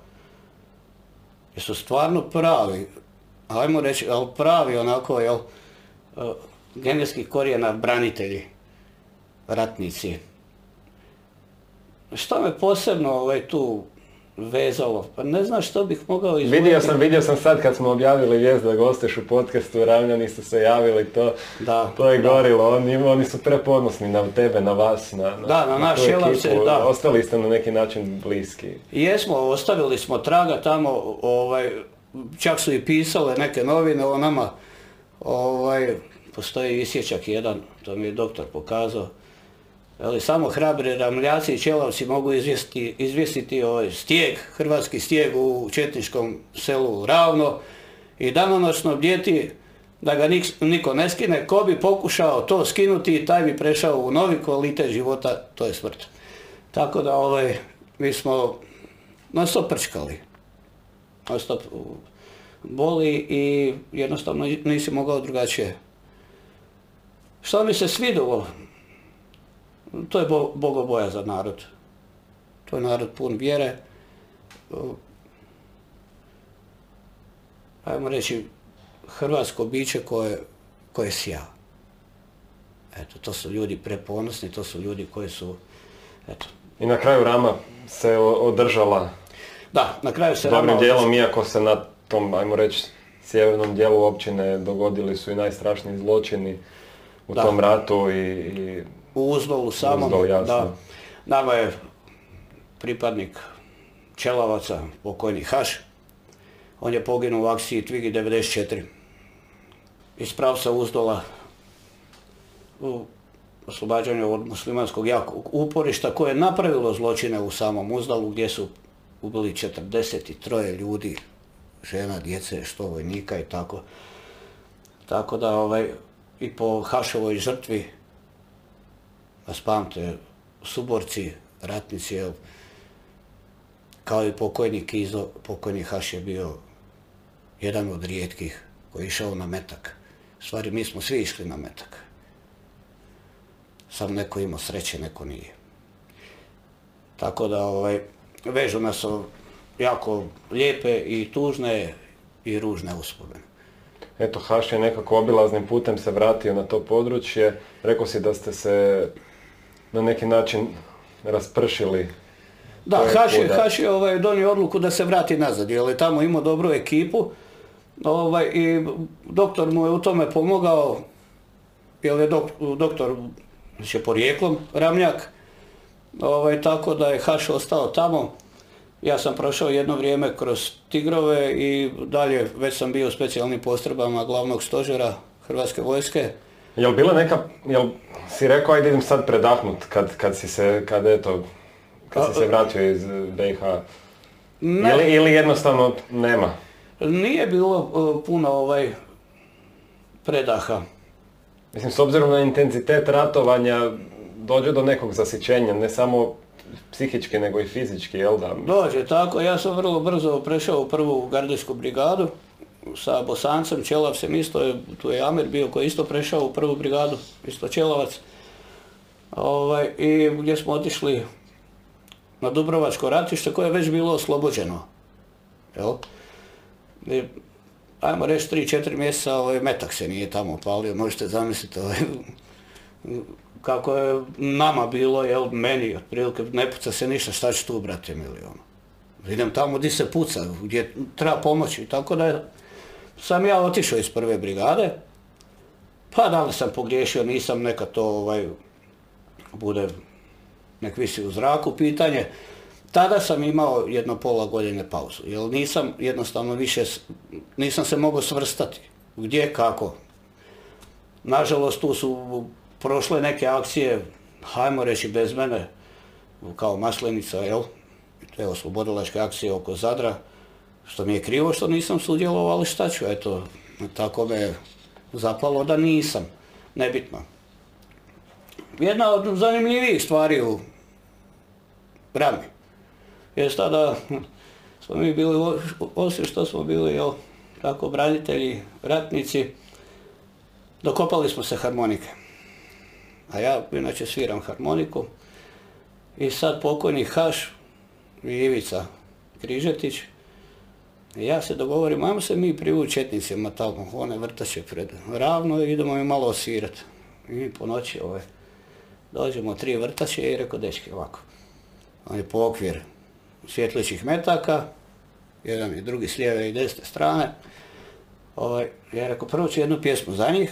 jer su stvarno pravi, ajmo reći, ali pravi onako, jel, e, genetskih korijena branitelji, ratnici. Što me posebno ovaj, tu vezalo? Pa ne znam što bih mogao izvojiti. Vidio sam, vidio sam sad kad smo objavili vijest da gosteš u podcastu, Ravljani su se javili, to, Da, to je da. gorilo. Oni, oni su preponosni na tebe, na vas, na, na, Da, na naš ekipu. da. Ostali ste na neki način bliski. I Jesmo, ostavili smo traga tamo, ovaj, čak su i pisale neke novine o nama. Ovaj, postoji isječak jedan, to mi je doktor pokazao. Ali samo hrabri ramljaci i čelavci mogu izvijesti, izvijestiti ovaj stijeg, hrvatski stijeg u četničkom selu Ravno i danonoćno bdjeti da ga nik- niko ne skine. Ko bi pokušao to skinuti, taj bi prešao u novi kvalitet života, to je smrt. Tako da ovaj, mi smo non stop prčkali. Non boli i jednostavno nisi mogao drugačije. Što mi se svidilo, to je bo, bogobojazan narod. To je narod pun vjere. Ajmo reći, hrvatsko biće koje, koje sja. Eto, to su ljudi preponosni, to su ljudi koji su, eto, I na kraju Rama se održala da, na kraju se dobrim dijelom, iako se na tom, ajmo reći, sjevernom dijelu općine dogodili su i najstrašniji zločini u Da. tom ratu i, i U Uzdolu samom, Uzdol, jasno. da. Nama je pripadnik Čelavaca, pokojni Haš. On je poginuo u akciji Tvigi 94. Iz pravca Uzdola u oslobađanju od muslimanskog jakog uporišta koje je napravilo zločine u samom Uzdalu gdje su ubili 43 ljudi, žena, djece, što vojnika i tako. Tako da ovaj, i po Hašovoj žrtvi vas pamte suborci, ratnici, jel, kao i pokojni Kizo, pokojni Haš je bio jedan od rijetkih koji je išao na metak. Stvari mi smo svi išli na metak. Sam neko imao sreće, neko nije. Tako da ovaj, vežu nas jako lijepe i tužne i ružne uspomene. Eto, Haš je nekako obilaznim putem se vratio na to područje. Rekao si da ste se na neki način raspršili. Da, To je Haš je, je ovaj, donio odluku da se vrati nazad, jer je tamo imao dobru ekipu ovaj, i doktor mu je u tome pomogao, jer je dok, doktor znači porijeklom Ramljak, ovaj, tako da je Haš ostao tamo. Ja sam prošao jedno vrijeme kroz Tigrove i dalje već sam bio u specijalnim postrojbama glavnog stožera Hrvatske vojske. Jel bila neka, jel si rekao ajde idem sad predahnut kad, kad si se, kad eto, kad si se vratio iz eh, BiH? Ne. Ili, ili jednostavno nema? Nije bilo uh, puno ovaj predaha. Mislim, s obzirom na intenzitet ratovanja, dođe do nekog zasićenja, ne samo psihički, nego i fizički, jel da? Dođe tako, ja sam vrlo brzo prešao u prvu gardijsku brigadu sa Bosancem, Čelavcem isto, je, tu je Amir bio koji je isto prešao u prvu brigadu, isto Čelavac. Ovaj, I gdje smo otišli na Dubrovačko ratište koje je već bilo oslobođeno. Ajmo reći, 3-4 mjeseca ovaj, metak se nije tamo palio, možete zamisliti ovaj, kako je nama bilo, jel, meni, otprilike, ne puca se ništa, šta ću tu, brate, mili, ono. Idem tamo gdje se puca, gdje treba pomoći, tako da je- sam ja otišao iz prve brigade, pa da li sam pogriješio, nisam, neka to, ovaj, bude, nek visi u zraku pitanje. Tada sam imao jedno pola godine pauzu, jer nisam jednostavno više, nisam se mogao svrstati. Gdje, kako. Nažalost, tu su prošle neke akcije, hajmo reći bez mene, kao maslenica, jel? To je oslobodilačke akcije oko Zadra, Što mi je krivo što nisam sudjelovao, ali šta ću, eto, tako me zapalo da nisam, nebitno. Jedna od zanimljivijih stvari u Rami je tada smo mi bili, osim što smo bili, jel, tako, branitelji, ratnici, dokopali smo se harmonike. A ja inače sviram harmoniku i sad pokojni Haš i Ivica Križetić, ja se dogovorim, ajmo se mi privući četnicima tamo, one vrtače pred ravno idemo mi malo osvirati. I po noći ove, dođemo tri vrtače i rekao, dečki, ovako, on je po okvir svjetlićih metaka, jedan i drugi s lijeve i desne strane. Ovaj, ja rekao, prvo ću jednu pjesmu za njih,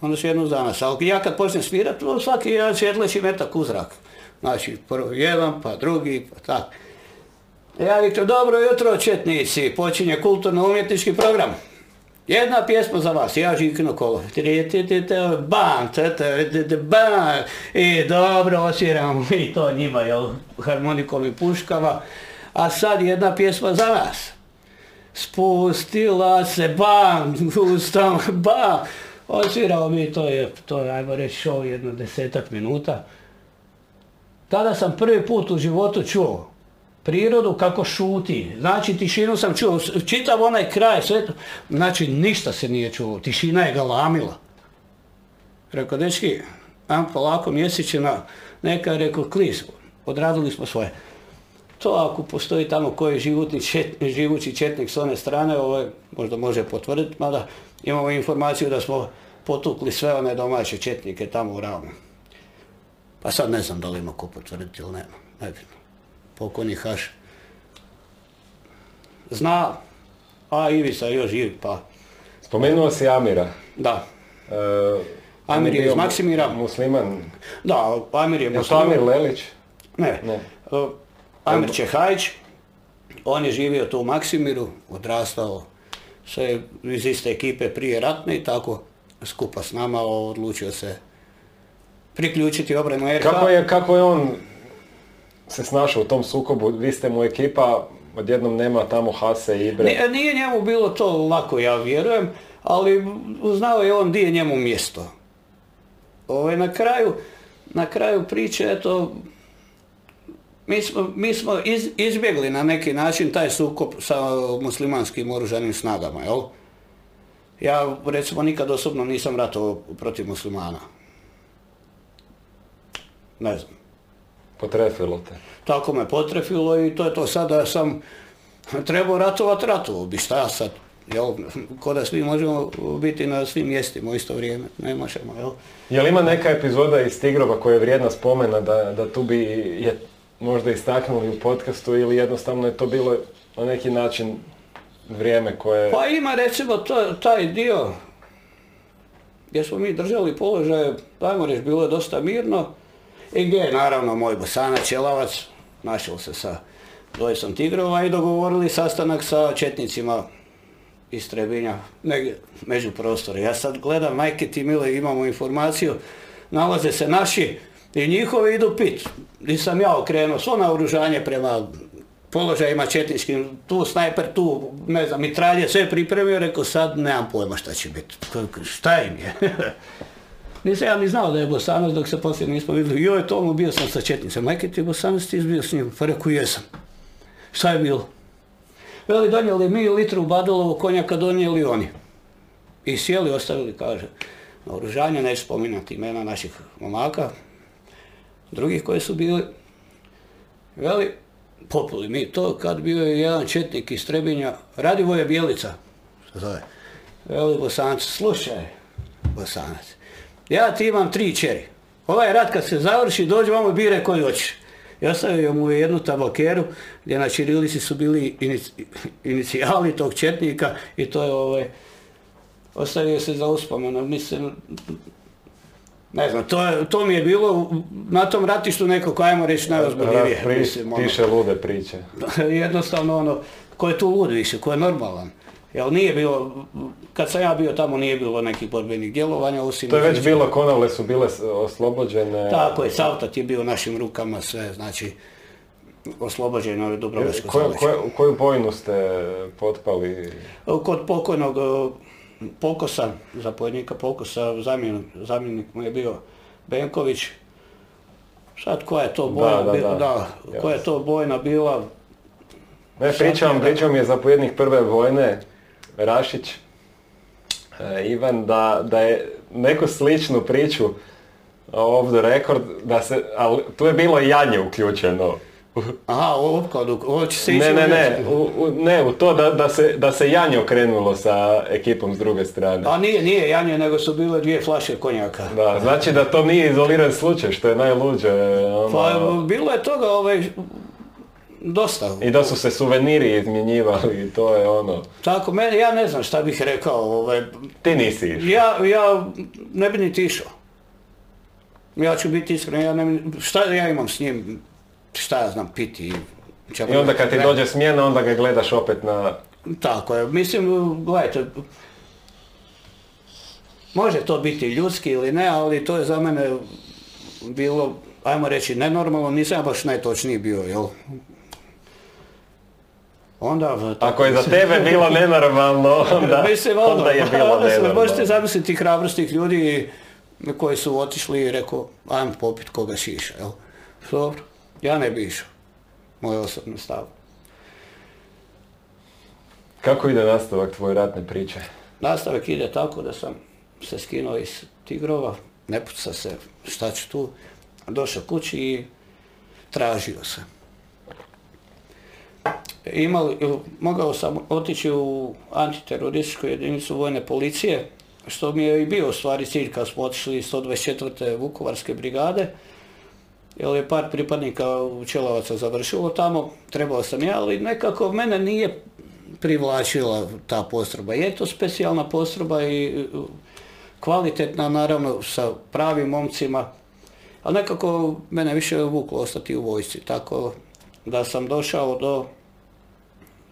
onda ću jednu za nas. Ali ja kad počnem svirati, svaki jedan svjetleći metak u zrak. Znači, prvo jedan, pa drugi, pa tak. Ja dobro jutro četnici, počinje kulturno-umjetnički program. Jedna pjesma za vas, ja žikno kolo. Bam, bam, i dobro osviram i to njima, jel, harmonikom i puškama. A sad jedna pjesma za vas. Spustila se, bam, ustam, bam. Osvirao mi, to je, to je, ajmo reći, show jedno desetak minuta. Tada sam prvi put u životu čuo prirodu kako šuti. Znači tišinu sam čuo, čitav onaj kraj, sve to, znači ništa se nije čuo, tišina je galamila. Rekao, dečki, am polako mjesečina, neka, rekao, klis, odradili smo svoje. To ako postoji tamo koji životni živući četnik s one strane, ovo ovaj, možda može potvrditi, mada imamo informaciju da smo potukli sve one domaće četnike tamo u Ravnu. Pa sad ne znam da li ima ko potvrditi ili nema, ne pokojni Haš. Zna, a Ivica još živ, pa... Spomenuo si Amira. Da. E, Amir je iz Maksimira. Musliman. Da, Amir je musliman. Amir Lelić? Ne. ne. E, Amir Čehajić, on je živio tu u Maksimiru, odrastao sve iz iste ekipe prije ratne i tako skupa s nama odlučio se priključiti obranu RH. Kako je, kako je on se snašao u tom sukobu, vi ste mu ekipa, odjednom nema tamo Hase i Ibre. Nije, nije njemu bilo to lako, ja vjerujem, ali znao je on gdje je njemu mjesto. Ove, ovaj, na kraju, na kraju priče, eto, mi smo, mi smo iz, izbjegli na neki način taj sukob sa muslimanskim oružanim snagama, jel? Ja recimo nikad osobno nisam ratovao protiv muslimana. Ne znam. Potrefilo te. Tako me potrefilo i to je to. Sada sam trebao ratovat, ratovao bi šta sad. Jel, ko da svi možemo biti na svim mjestima u isto vrijeme, ne možemo, jel? Jel ima neka epizoda iz Tigrova koja je vrijedna spomena da, da tu bi je možda istaknuli u podcastu ili jednostavno je to bilo na neki način vrijeme koje... Pa ima recimo to, taj dio gdje smo mi držali položaje, ajmo reći, bilo je dosta mirno, i gdje je naravno moj bosana Čelavac našao se sa dvojicom tigrova i dogovorili sastanak sa četnicima iz Trebinja, negdje među prostore. Ja sad gledam, majke ti mile, imamo informaciju, nalaze se naši i njihovi idu pit. Gdje sam ja okrenuo svo naoružanje prema položajima četničkim, tu snajper, tu, ne znam, mitralje, sve pripremio, rekao sad nemam pojma šta će biti. Šta im je? Nisam ja ni znao da je Bosanac dok se poslije nismo vidjeli. Joj, tomu bio sam sa Četnicom. Majke ti Bosanac ti izbio s njim? Pa rekao, jesam. Šta je bilo? Veli, donijeli mi litru Badulovu konjaka, donijeli oni. I sjeli, ostavili, kaže, na oružanje, neću spominati imena naših momaka, drugih koji su bili. Veli, populi mi to, kad bio je jedan četnik iz Trebinja, Radivoje Bijelica, zove. Veli, Bosanac, slušaj, Bosanac, ja ti imam tri čeri. Ovaj rat kad se završi, dođi vamo i bire koji hoćeš. I ostavio mu jednu tabakeru gdje na Čirilici su bili inicijali tog četnika i to je ovaj, ostavio se za uspomenu. Mislim, ne znam, to, to mi je bilo na tom ratištu neko, ajmo reći, najozboljivije. Pri, piše ono. lude priče. Jednostavno ono, ko je tu lud više, ko je normalan. Jel nije bilo, kad sam ja bio tamo nije bilo nekih borbenih djelovanja osim... To je već bilo, konavle su bile oslobođene... Tako je, Savtat je bio u našim rukama sve, znači oslobođeni ove Dubrovačke Koju, zaleđe. koju, koju bojnu ste potpali? Kod pokojnog e, Pokosa, zapovjednika Pokosa, zamjenik, zamjenik mu je bio Benković. Sad koja je to bojna, da, bi- da. koja je to bojna bila, Ne, pričam, pričao mi je zapovjednik prve vojne, Rašić, e, Ivan, da, da je neku sličnu priču the record, da se, ali tu je bilo i janje uključeno. aha, opkladu, ovo će se Ne, ne, ne, u, u- ne, u to da, da, se, da se janje okrenulo sa ekipom s druge strane. A nije, nije Janje, nego su bile dvije flaše konjaka. Da, znači da to nije izoliran slučaj, što je najluđe. ono. Pa bilo je toga ovaj, dosta. I da su se suveniri izmjenjivali to je ono, Tako, meni, ja ne znam šta bih rekao. Ovaj, ti nisi išao. ja, ja ne bi niti išao. Ja ću biti iskren, ja ne, šta ja imam s njim, šta ja znam, piti. I onda kad ti dođe smjena, onda ga gledaš opet na... Tako je, mislim, gledajte, može to biti ljudski ili ne, ali to je za mene bilo, ajmo reći, nenormalno, nisam baš najtočniji bio, jel? Onda... Ako je za tebe bilo nenormalno, onda, Mislim, ono, onda je bilo nenormalno. Možete zamisliti hrabrostih ljudi koji su otišli i rekao, ajmo popit koga šiša, jel? Dobro, ja ne bi išao. Moj osobni stav. Kako ide nastavak tvoje ratne priče? Nastavak ide tako da sam se skinuo iz Tigrova, ne puca se, šta ću tu, došao kući i tražio sam. Imali, mogao sam otići u antiterorističku jedinicu vojne policije, što mi je i bio u stvari cilj kad smo otišli iz 124. Vukovarske brigade, jer je par pripadnika Čelovaca završilo tamo, trebao sam ja, ali nekako mene nije privlačila ta postrojba. Je to specijalna postrojba i kvalitetna, naravno, sa pravim momcima, ali nekako mene više vuklo ostati u vojsci, tako da sam došao do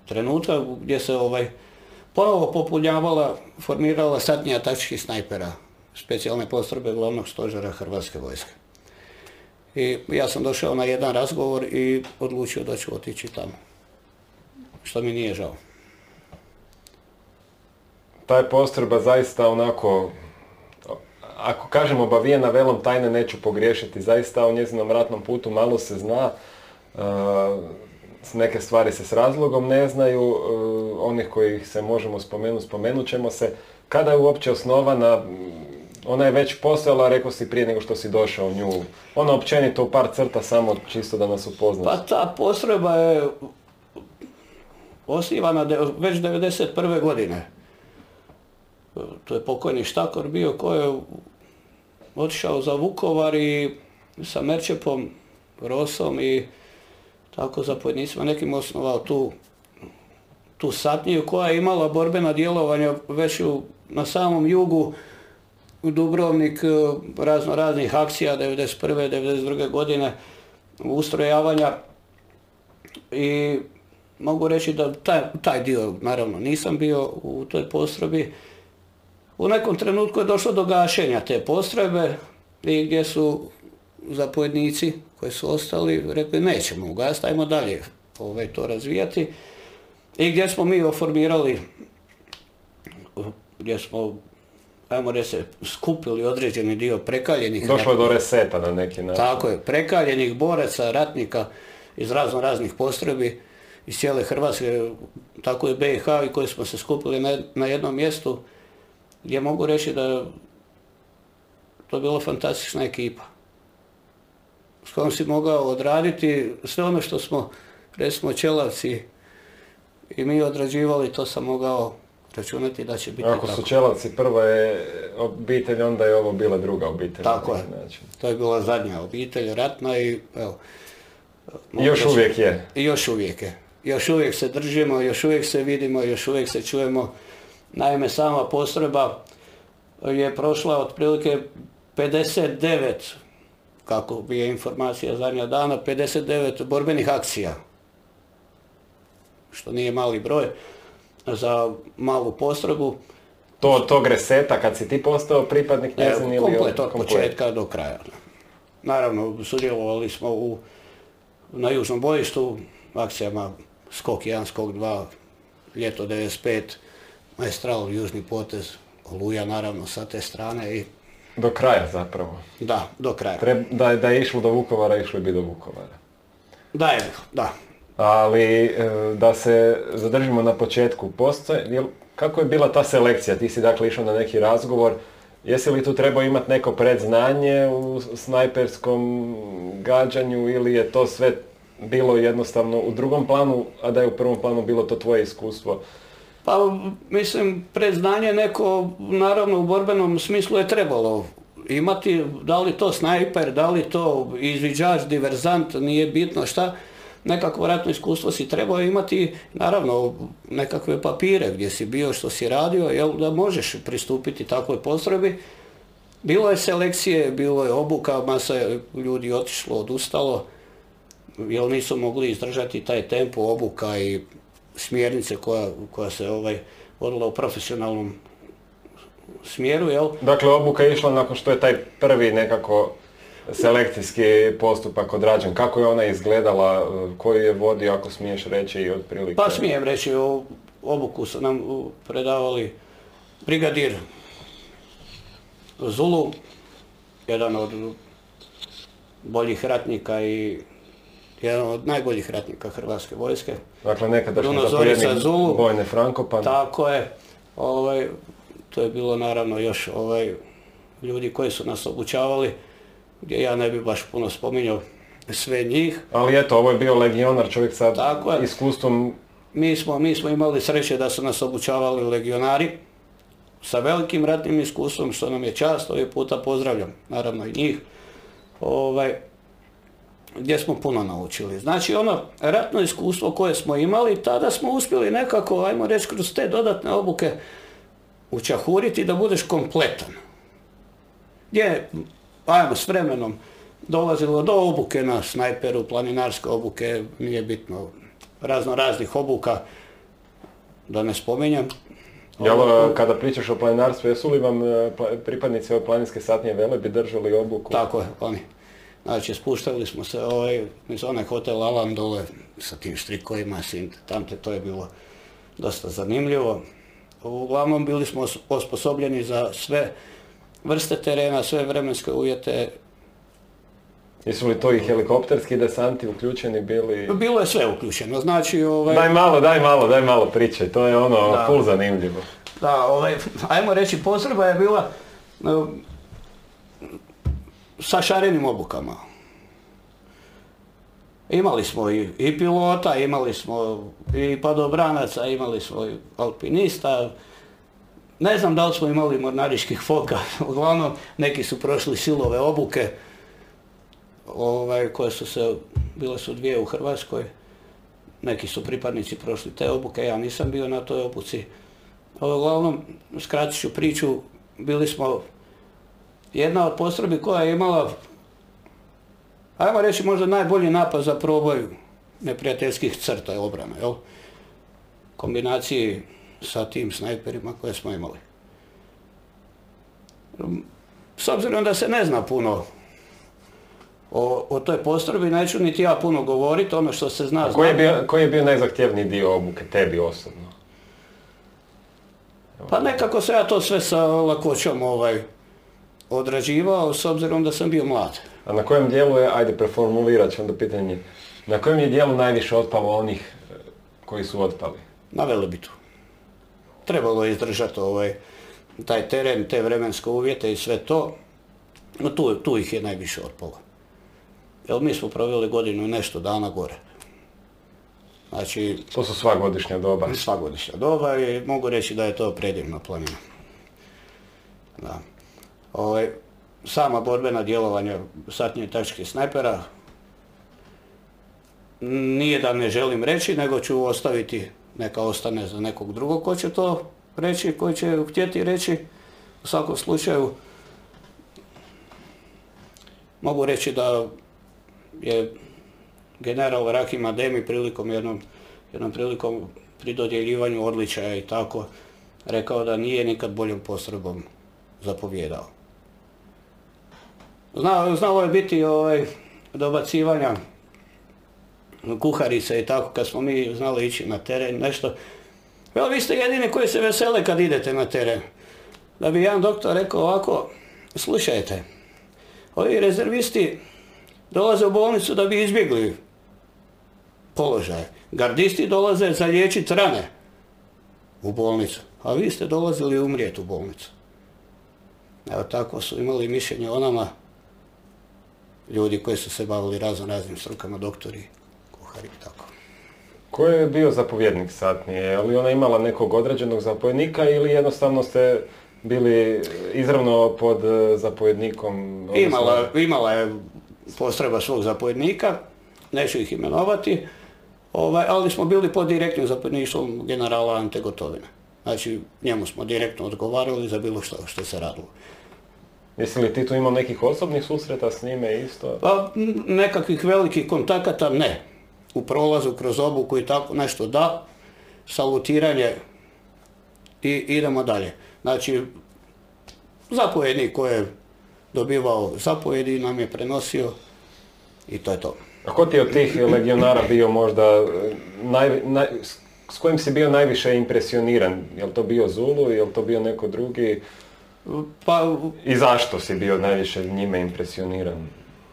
trenutka gdje se ovaj ponovo popunjavala, formirala satnija taktičkih snajpera, specijalne postrojbe glavnog stožera Hrvatske vojske. I ja sam došao na jedan razgovor i odlučio da ću otići tamo. Što mi nije žao. Ta je postrojba zaista onako, ako kažem obavijena velom tajne neću pogriješiti, zaista o njezinom ratnom putu malo se zna, neke stvari se s razlogom ne znaju, e, onih kojih se možemo spomenuti, spomenut ćemo se. Kada je uopće osnovana, m, ona je već postojala, rekao si prije nego što si došao u nju. Ona općenito u par crta samo čisto da nas upoznaš. Pa ta postrojba je osnivana već 91. godine. To je pokojni Štakor bio koji je otišao za Vukovar i sa Merčepom, Rosom i tako zapovjednicima nekim osnovao tu, tu satniju koja je imala borbena djelovanja već u, na samom jugu Dubrovnik, e, razno raznih akcija 91. 92. godine, ustrojavanja i mogu reći da taj, taj dio, naravno, nisam bio u toj postrojbi. U nekom trenutku je došlo do gašenja te postrojbe i gdje su zapovjednici koji su ostali rekli nećemo ugasiti, ajmo dalje ovaj, to razvijati. I gdje smo mi oformirali, gdje smo, ajmo reći, skupili određeni dio prekaljenih Došlo je do reseta na neki način. tako je, prekaljenih boraca, ratnika iz razno raznih postrojbi iz cijele Hrvatske, tako i BiH i koji smo se skupili na, na jednom mjestu gdje mogu reći da je to bila fantastična ekipa s kojom si mogao odraditi sve ono što smo, recimo Čelavci i mi odrađivali, to sam mogao računati da će biti Ako tako. su Čelavci prva je obitelj, onda je ovo bila druga obitelj. Tako je. način. To je bila zadnja obitelj, ratna i evo. Još uvijek je. Još uvijek je. Još uvijek se držimo, još uvijek se vidimo, još uvijek se čujemo. Naime, sama postrojba je prošla otprilike 59, kako bi je informacija zadnja dana, 59 borbenih akcija. Što nije mali broj za malu postrojbu. To tog reseta kad si ti postao pripadnik njezin ili komplet od početka do kraja. Naravno, sudjelovali smo u na južnom bojištu, akcijama skok 1, skok 2, ljeto 95, Maestral, južni potez, Oluja naravno sa te strane i Do kraja zapravo. da, do kraja. Treb- da, da je išlo do Vukovara, išlo bi do Vukovara. Da je, da. Ali e, da se zadržimo na početku, postoje, jel, kako je bila ta selekcija? Ti si dakle išao na neki razgovor, jesi li tu trebao imati neko predznanje u snajperskom gađanju ili je to sve bilo jednostavno u drugom planu, a da je u prvom planu bilo to tvoje iskustvo? Pa mislim, predznanje neko, naravno u borbenom smislu je trebalo imati, da li to snajper, da li to izviđač, diverzant, nije bitno šta, nekakvo ratno iskustvo si trebao imati, naravno nekakve papire gdje si bio, što si radio, jel da možeš pristupiti takvoj postrojbi. Bilo je selekcije, bilo je obuka, masa je ljudi otišlo, odustalo, jer nisu mogli izdržati taj tempo obuka i smjernice koja, koja se ovaj, vodila u profesionalnom smjeru, jel? Dakle, obuka je išla nakon što je taj prvi nekako selekcijski postupak odrađen. Kako je ona izgledala, koji je vodio, ako smiješ reći i otprilike? Pa smijem reći, o- obuku su nam predavali brigadir Zulu, jedan od boljih ratnika i jedan od najboljih ratnika Hrvatske vojske. Dakle, nekadašnji zapovjednik Zulu. Bojne Frankopan. Tako je. Ovaj, to je bilo naravno još ovaj, ljudi koji su nas obučavali, gdje ja ne bi baš puno spominjao sve njih. Ali eto, ovo je bio legionar, čovjek sa Tako je. iskustvom Mi smo, mi smo imali sreće da su nas obučavali legionari sa velikim ratnim iskustvom, što nam je čast, ovaj puta pozdravljam, naravno i njih, ovaj, gdje smo puno naučili. Znači ono ratno iskustvo koje smo imali, tada smo uspjeli nekako, ajmo reći, kroz te dodatne obuke učahuriti da budeš kompletan. Gdje, ajmo, s vremenom dolazilo do obuke na snajperu, planinarske obuke, nije bitno, razno raznih obuka, da ne spominjem. Jel, kada pričaš o planinarstvu, jesu li vam e, pripadnici ove planinske satnije velebi držali obuku? Tako je, oni. Znači, spuštali smo se ovaj, iz onaj hotel Alan dole sa tim štrikovima, tamte, to je bilo dosta zanimljivo. Uglavnom bili smo os- osposobljeni za sve vrste terena, sve vremenske uvjete. Jesu li to i helikopterski desanti uključeni bili? Bilo je sve uključeno, znači, ovaj, Daj malo, daj malo, daj malo priče, to je ono Da. full zanimljivo. Da, ovaj, ajmo reći, potreba je bila sa šarenim obukama. Imali smo i, i pilota, imali smo i padobranaca, imali smo i alpinista. Ne znam da li smo imali mornariških foka, uglavnom neki su prošli silove obuke, ovaj, koje su se, bile su dvije u Hrvatskoj. Neki su pripadnici prošli te obuke, ja nisam bio na toj obuci. Uglavnom, skratit ću priču, bili smo jedna od postrojbi koja je imala, ajmo reći možda najbolji napad za proboj neprijateljskih crta i obrana, jel? Kombinaciji sa tim snajperima koje smo imali. S obzirom da se ne zna puno o, o toj postrojbi, neću niti ja puno govoriti, ono što se zna, Koji je, bio, koji je bio najzahtjevniji dio obuke, tebi osobno? Pa nekako se ja to sve sa lakoćom ovaj, odrađivao, s obzirom da sam bio mlad. A na kojem dijelu je, ajde preformulirat ću onda pitanje, na kojem je dijelu najviše otpalo onih e, koji su otpali? Na Velebitu. Trebalo je izdržati ovaj, taj teren, te vremenske uvjete i sve to. No tu, tu ih je najviše otpalo. Jer mi smo proveli godinu i nešto dana gore. Znači, To su sva godišnja doba. sva godišnja doba i mogu reći da je to predivna planina. Da. Ovaj, sama borbena djelovanja satnje i taktičkih snajpera nije da ne želim reći, nego ću ostaviti, neka ostane za nekog drugog ko će to reći, koji će htjeti reći. U svakom slučaju mogu reći da je general Rahim Ademi prilikom jednom, jednom prilikom pri dodjeljivanju odličaja i tako rekao da nije nikad boljom postrojbom zapovjedao. Zna, znalo je biti ovaj, dobacivanja kuharice i tako, kad smo mi znali ići na teren, nešto. Evo, vi ste jedini koji se vesele kad idete na teren. Da bi jedan doktor rekao ovako, slušajte, ovi rezervisti dolaze u bolnicu da bi izbjegli položaj. Gardisti dolaze za liječiti rane u bolnicu, a vi ste dolazili umrijeti u bolnicu. Evo tako su imali mišljenje o nama ljudi koji su se bavili razno raznim strukama, doktori, kuhari i tako. Ko je bio zapovjednik satnije? Je li ona imala nekog određenog zapovjednika ili jednostavno ste bili izravno pod e, zapovjednikom? odnosno- Imala, imala je postreba svog zapovjednika, neću ih imenovati, ovaj, ali smo bili pod direktnim zapovjedništvom generala Ante Gotovina. Znači, njemu smo direktno odgovarali za bilo što što se radilo. Jesi li ti tu imao nekih osobnih susreta s njime isto? Pa nekakvih velikih kontakata ne. U prolazu kroz obuku i tako nešto da, salutiranje i idemo dalje. Znači, zapovjednik koji je dobivao zapovjedi nam je prenosio i to je to. A ko ti je od tih legionara bio možda, e, naj, s kojim si bio najviše impresioniran? Je li to bio Zulu, je li to bio neko drugi? Pa, I zašto si bio najviše njime impresioniran?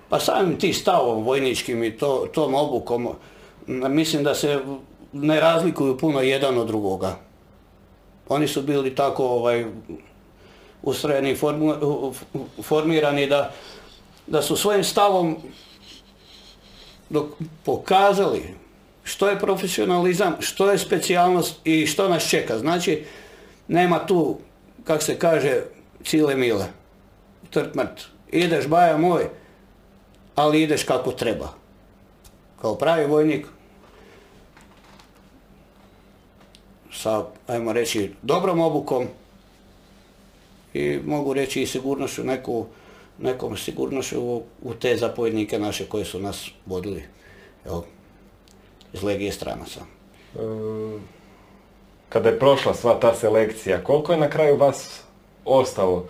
pa samim ti stavom vojničkim i to, tom obukom, mislim da se ne razlikuju puno jedan od drugoga. Oni su bili tako ovaj, ustrojeni formu- formirani da, da su svojim stavom dok pokazali što je profesionalizam, što je specijalnost i što nas čeka. Znači, nema tu, kak se kaže, cile mile. Trt mrt. Ideš, baja moj, ali ideš kako treba. Kao pravi vojnik, sa, ajmo reći, dobrom obukom i mogu reći i sigurnošću, neku, nekom sigurnošću u, te zapovjednike naše koji su nas vodili jel, iz Legije stranaca. E, Kada je prošla sva ta selekcija, koliko je na kraju vas ostalo?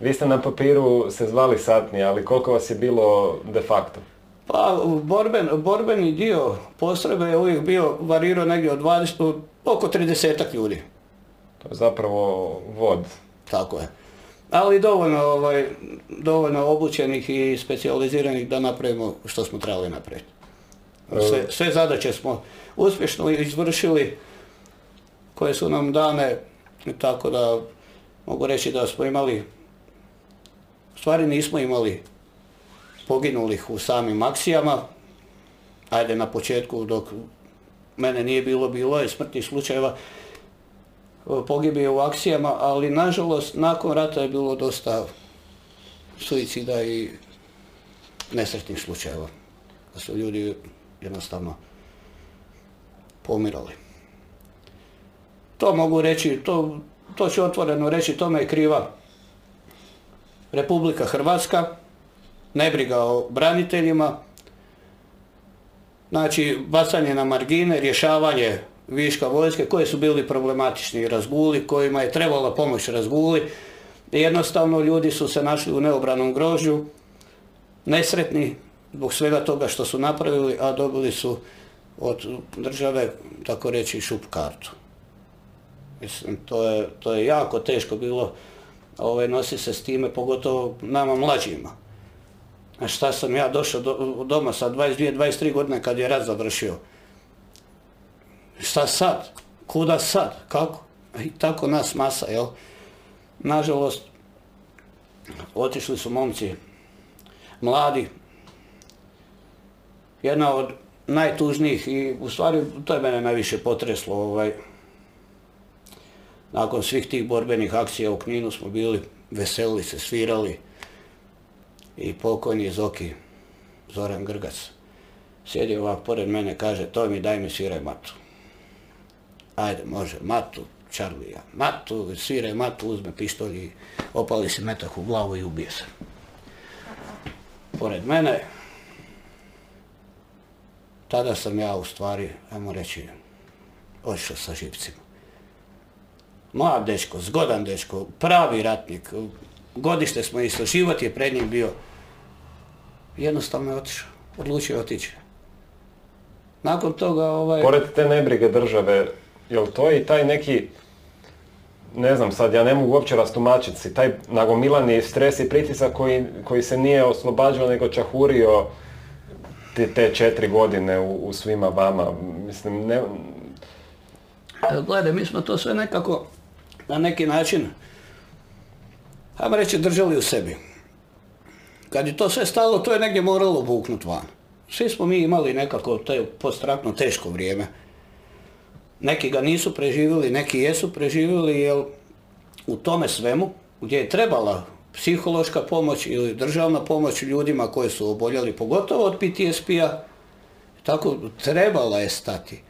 Vi ste na papiru se zvali satnije, ali koliko vas je bilo de facto? Pa borben, borbeni dio postrojbe je uvijek bio varirao negdje od 20, od oko 30 ljudi. To je zapravo vod. Tako je. Ali dovoljno, ovaj, dovoljno obučenih i specijaliziranih da napravimo što smo trebali napraviti. Sve, sve zadaće smo uspješno izvršili koje su nam dane, tako da mogu reći da smo imali, u stvari nismo imali poginulih u samim akcijama, ajde na početku dok mene nije bilo, bilo je smrtnih slučajeva, pogibije u akcijama, ali nažalost nakon rata je bilo dosta suicida i nesretnih slučajeva. Da su ljudi jednostavno pomirali. To mogu reći, to, to ću otvoreno reći, tome je kriva Republika Hrvatska, nebriga o braniteljima, znači bacanje na margine, rješavanje viška vojske koji su bili problematični razguli, kojima je trebala pomoć razguli. Jednostavno ljudi su se našli u neobranom grožđu, nesretni zbog svega toga što su napravili, a dobili su od države, tako reći, šup kartu. Mislim, to je, to je jako teško bilo ovaj, nosi se s time, pogotovo nama mlađima. A šta sam ja došao do, doma sa 22-23 godine kad je rat završio. Šta sad? Kuda sad? Kako? I tako nas masa, jel? Nažalost, otišli su momci mladi. Jedna od najtužnijih i u stvari to je mene najviše potreslo. Ovaj, nakon svih tih borbenih akcija u Kninu smo bili, veselili se, svirali i pokojni Zoki, Zoran Grgac, sjedi ovak pored mene, kaže, to mi daj mi sviraj matu. Ajde, može, matu, Charlija, matu, sviraj matu, uzme pištolj i opali se metak u glavu i ubije se. Pored mene, tada sam ja u stvari, ajmo reći, otišao sa živcima. Mlad dečko, zgodan dečko, pravi ratnik, godište smo isto, život je pred njim bio. Jednostavno je otišao, odlučio otići. Nakon toga, ovaj... Pored te nebrige države, jel to i taj neki, ne znam sad, ja ne mogu uopće rastumačiti si, taj nagomilani stres i pritisak koji, koji se nije oslobađao nego čahurio te, te četiri godine u, u svima vama. Mislim, ne, Gledaj, mi smo to sve nekako na neki način, ajmo reći, držali u sebi. Kad je to sve stalo, to je negdje moralo vuknut van. Svi smo mi imali nekako te postratno teško vrijeme. Neki ga nisu preživjeli, neki jesu preživjeli, jer u tome svemu, gdje je trebala psihološka pomoć ili državna pomoć ljudima koji su oboljeli, pogotovo od PTSP-a, tako trebala je stati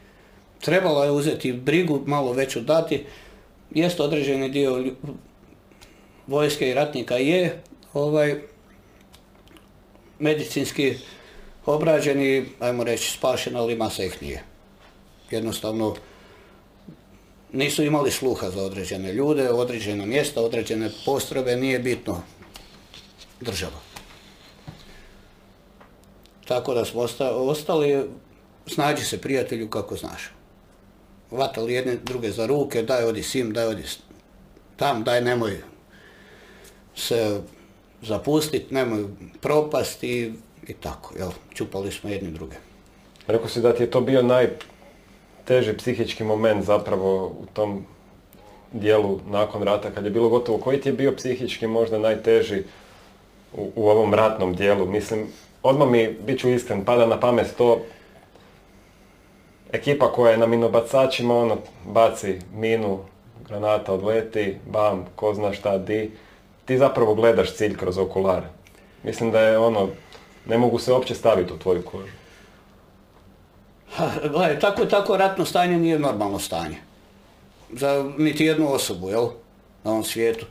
trebalo je uzeti brigu, malo veću dati. Jest određeni dio vojske i ratnika je ovaj medicinski obrađeni, ajmo reći, spašen, ali masa ih nije. Jednostavno nisu imali sluha za određene ljude, određena mjesta, određene postrojbe, nije bitno država. Tako da smo osta- ostali, snađi se prijatelju kako znaš vatali jedne druge za ruke, daj odi sim, daj odi tam, daj nemoj se zapustiti, nemoj propasti i tako, jel, čupali smo jedni druge. rekao si da ti je to bio najteži psihički moment zapravo u tom dijelu nakon rata kad je bilo gotovo. Koji ti je bio psihički možda najteži u, u ovom ratnom dijelu? Mislim, odmah mi, bit ću iskren, pada na pamet to ekipa koja je na minobacačima, ono, baci minu, granata odleti, bam, ko zna šta, di. Ti zapravo gledaš cilj kroz okulare. Mislim da je ono, ne mogu se uopće staviti u tvoju kožu. Ha, Gledaj, tako tako ratno stanje nije normalno stanje. Za niti jednu osobu, jel? Na ovom svijetu.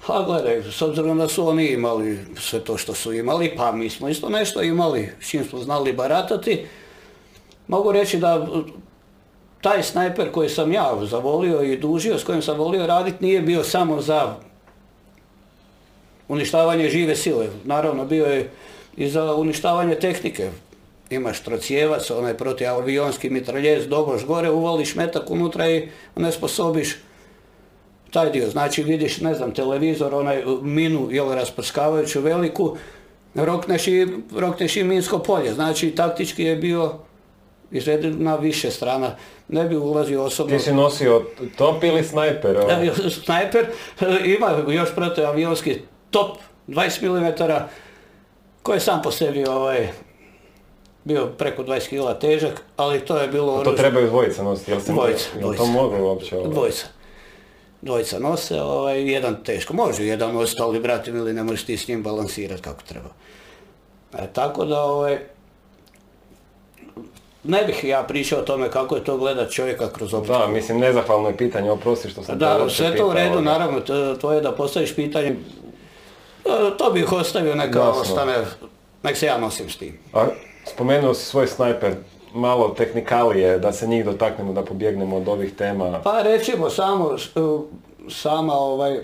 Ha, gledaj, s obzirom da su oni imali sve to što su imali, pa mi smo isto nešto imali, s čim smo znali baratati, mogu reći da uh, taj snajper koji sam ja zavolio i dužio, s kojim sam volio raditi, nije bio samo za uništavanje žive sile. Naravno, bio je i za uništavanje tehnike. Imaš trocijevac, onaj protiavionski mitraljez, doboš gore, uvališ metak unutra i onesposobiš taj dio. Znači vidiš, ne znam, televizor, onaj uh, minu, jel, rasprskavajuću veliku, rokneš i, rokneš i minsko polje. Znači taktički je bio izveden na više strana. Ne bi ulazio osobno. Ti si nosio top ili snajper? Evo, Snajper ima još protiavionski top 20 mm koji je sam po sebi ovaj, bio preko 20 kg težak, ali to je bilo To oružje- trebaju dvojica nositi, jel se Dvojica, jel dvojica. to moglo uopće? ovo? Dvojica. Dvojica nose, ovaj, jedan teško. Može jedan nositi, ali brate ili ne možeš ti s njim balansirati kako treba. E, tako da, ovaj, ne bih ja pričao o tome kako je to gledat čovjeka kroz optiku. Da, mislim, nezahvalno je pitanje, oprosti što sam Da, sve to u redu, naravno, to, je da postaviš pitanje. E, To bih ostavio, neka Jasno. ostane, nek se ja nosim s tim. A spomenuo si svoj snajper, malo tehnikalije, da se njih dotaknemo, da pobjegnemo od ovih tema. Pa recimo samo, e, sama ovaj,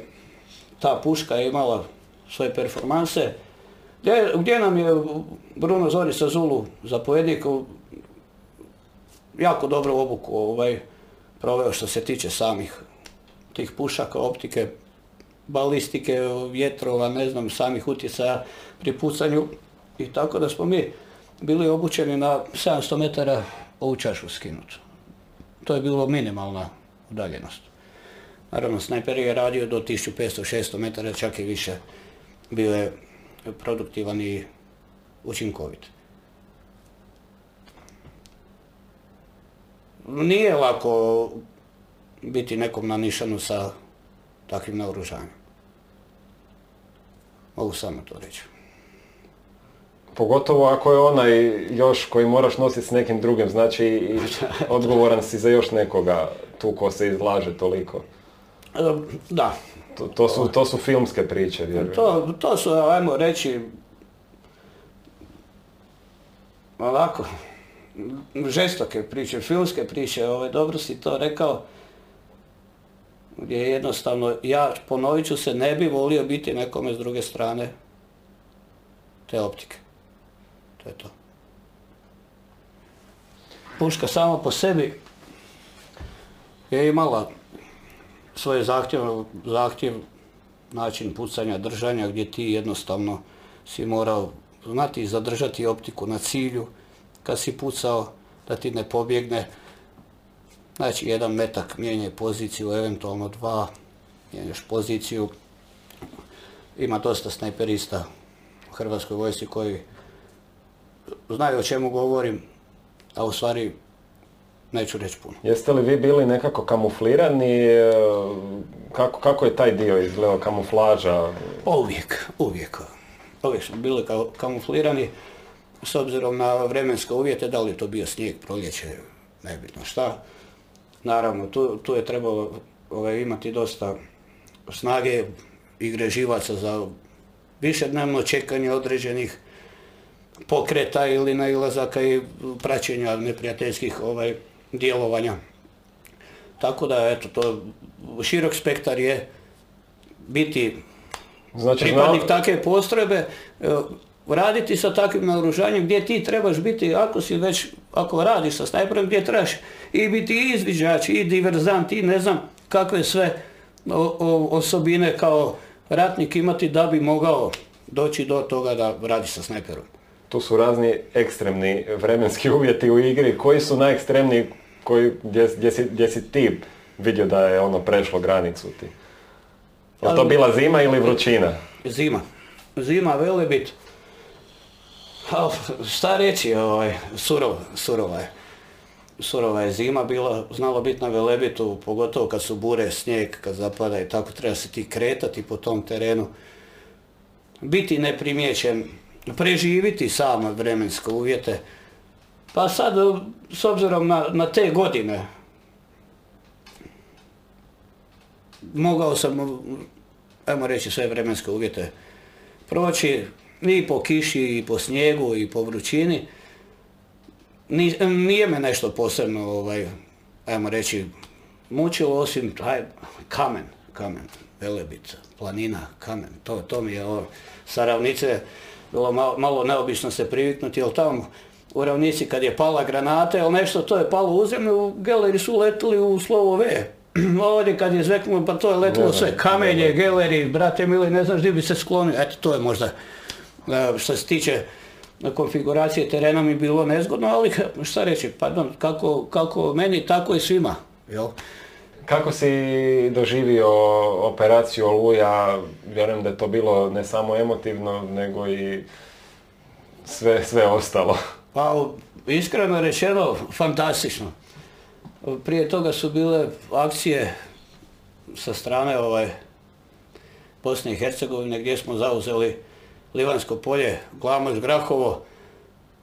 ta puška je imala svoje performanse. Gdje, gdje nam je Bruno Zorica Zulu, zapovjednik, jako dobro obuku ovaj, proveo što se tiče samih tih pušaka, optike, balistike, vjetrova, ne znam, samih utjecaja pri pucanju. I tako da smo mi bili obučeni na 700 metara ovu čašu skinutu. To je bilo minimalna udaljenost. Naravno, snajper je radio do 1500-600 metara, čak i više. Bio je produktivan i učinkovit. Nije lako biti nekom na nišanu sa takvim naoružanjem. Mogu samo to reći. Pogotovo ako je onaj još koji moraš nositi s nekim drugim, znači odgovoran si za još nekoga tu ko se izlaže toliko. E, Da, To, to su, to su filmske priče, vjerujem. To, to su, ajmo reći, ovako, žestoke priče, filmske priče, ovaj, dobro si to rekao, gdje jednostavno, ja ponovit ću se, ne bi volio biti nekome s druge strane te optike. To je to. puška sama po sebi je imala svoj zahtjev, zahtjev način pucanja, držanja gdje ti jednostavno si morao znati zadržati optiku na cilju kad si pucao da ti ne pobjegne. Znači jedan metak mijenja poziciju, eventualno dva, mijenjaš poziciju. Ima dosta snajperista u Hrvatskoj vojsci koji znaju o čemu govorim, a u stvari neću reći puno. Jeste li vi bili nekako kamuflirani? e, Kako, kako je taj dio izgledao, kamuflaža? Uvijek, uvijek. Uvijek smo bili kao kamuflirani s obzirom na vremenske uvjete, da li je to bio snijeg, proljeće, nebitno šta. Naravno, tu, tu je trebalo ovaj, imati dosta snage igre živaca za višednevno čekanje određenih pokreta ili nailazaka i praćenja neprijateljskih ovaj, djelovanja. Tako da, eto, to širok spektar je biti Znači, pripadnik takve postrojbe, raditi sa takvim naoružanjem gdje ti trebaš biti, ako si već, ako radiš sa snajperom, gdje trebaš i biti i izviđač, i diverzant, i ne znam kakve sve o- o- osobine kao ratnik imati da bi mogao doći do toga da radi sa snajperom. tu su razni ekstremni vremenski uvjeti u igri. Koji su najekstremniji koji, gdje, gdje, si, gdje si ti vidio da je ono prešlo granicu ti? Je to bila zima ili vrućina? Zima. Zima, Velebit. A, šta reći, ovaj, surova, surova je. Surova je zima bila, znalo biti na Velebitu, pogotovo kad su bure, snijeg, kad zapada i tako, treba se ti kretati po tom terenu. Biti neprimjećen, preživiti sam vremenske uvjete. Pa sad, s obzirom na, na te godine, mogao sam, ajmo reći, sve vremenske uvjete proći i po kiši, i po snijegu, i po vrućini. Ni- Nije me nešto posebno, ovaj, ajmo reći, mučilo osim taj kamen, kamen, velebica, planina, kamen, to, to mi je ovo, sa ravnice bilo malo, malo neobično se priviknuti, jer tamo u ravnici kad je pala granata ili nešto, to je palo u zemlju, geleri su letili u slovo V. Ovdje kad je zveknulo, pa to je letilo sve, kamenje, geleri, brate mili, ne znaš gdje bi se sklonio, eto to je možda, što se tiče konfiguracije terena mi bilo nezgodno, ali šta reći, pardon, kako, kako meni, tako i svima, jel? Kako si doživio operaciju Oluja? Vjerujem da je to bilo ne samo emotivno, nego i sve, sve ostalo. Pa iskreno rečeno, fantastično. Prije toga su bile akcije sa strane ovaj, Bosne i Hercegovine gdje smo zauzeli Livansko polje, Glamoč, Grahovo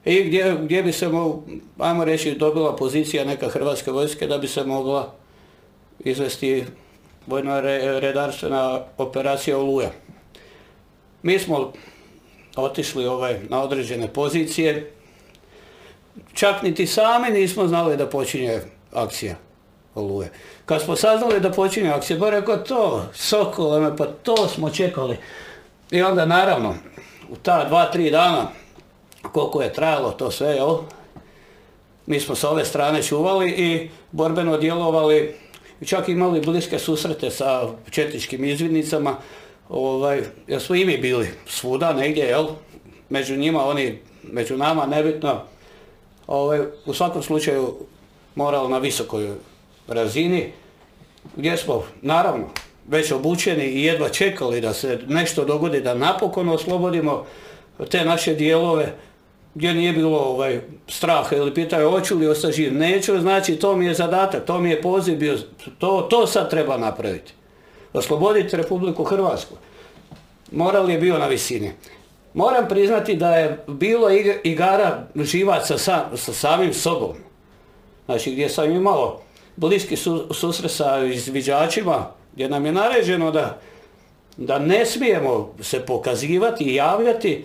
i gdje, gdje bi se, mo- ajmo reći, dobila pozicija neka Hrvatske vojske da bi se mogla izvesti vojno re- redarstvena operacija Oluja. Mi smo otišli ovaj, na određene pozicije, čak niti sami nismo znali da počinje akcija Oluje. Kad smo saznali da počinje akcija, ba rekao to, Sokole pa to smo čekali. I onda naravno, u ta dva, tri dana, koliko je trajalo to sve, jel? Mi smo s ove strane čuvali i borbeno djelovali, čak imali bliske susrete sa četničkim izvidnicama, ovaj, jer smo i mi bili svuda negdje, jel? Među njima, oni, među nama, nebitno. Ovaj, u svakom slučaju moralo na visokoj razini, gdje smo, naravno, već obučeni i jedva čekali da se nešto dogodi, da napokon oslobodimo te naše dijelove, gdje nije bilo ovaj, straha ili pitaju hoću li ostati živ. Neću, znači to mi je zadatak, to mi je poziv bio, to, to sad treba napraviti. Osloboditi Republiku Hrvatsku. Moral je bio na visini. Moram priznati da je bilo ig- igara živaca sa, sa samim sobom. Znači gdje sam imao bliski su, susret sa izviđačima, gdje nam je naređeno da, da ne smijemo se pokazivati i javljati,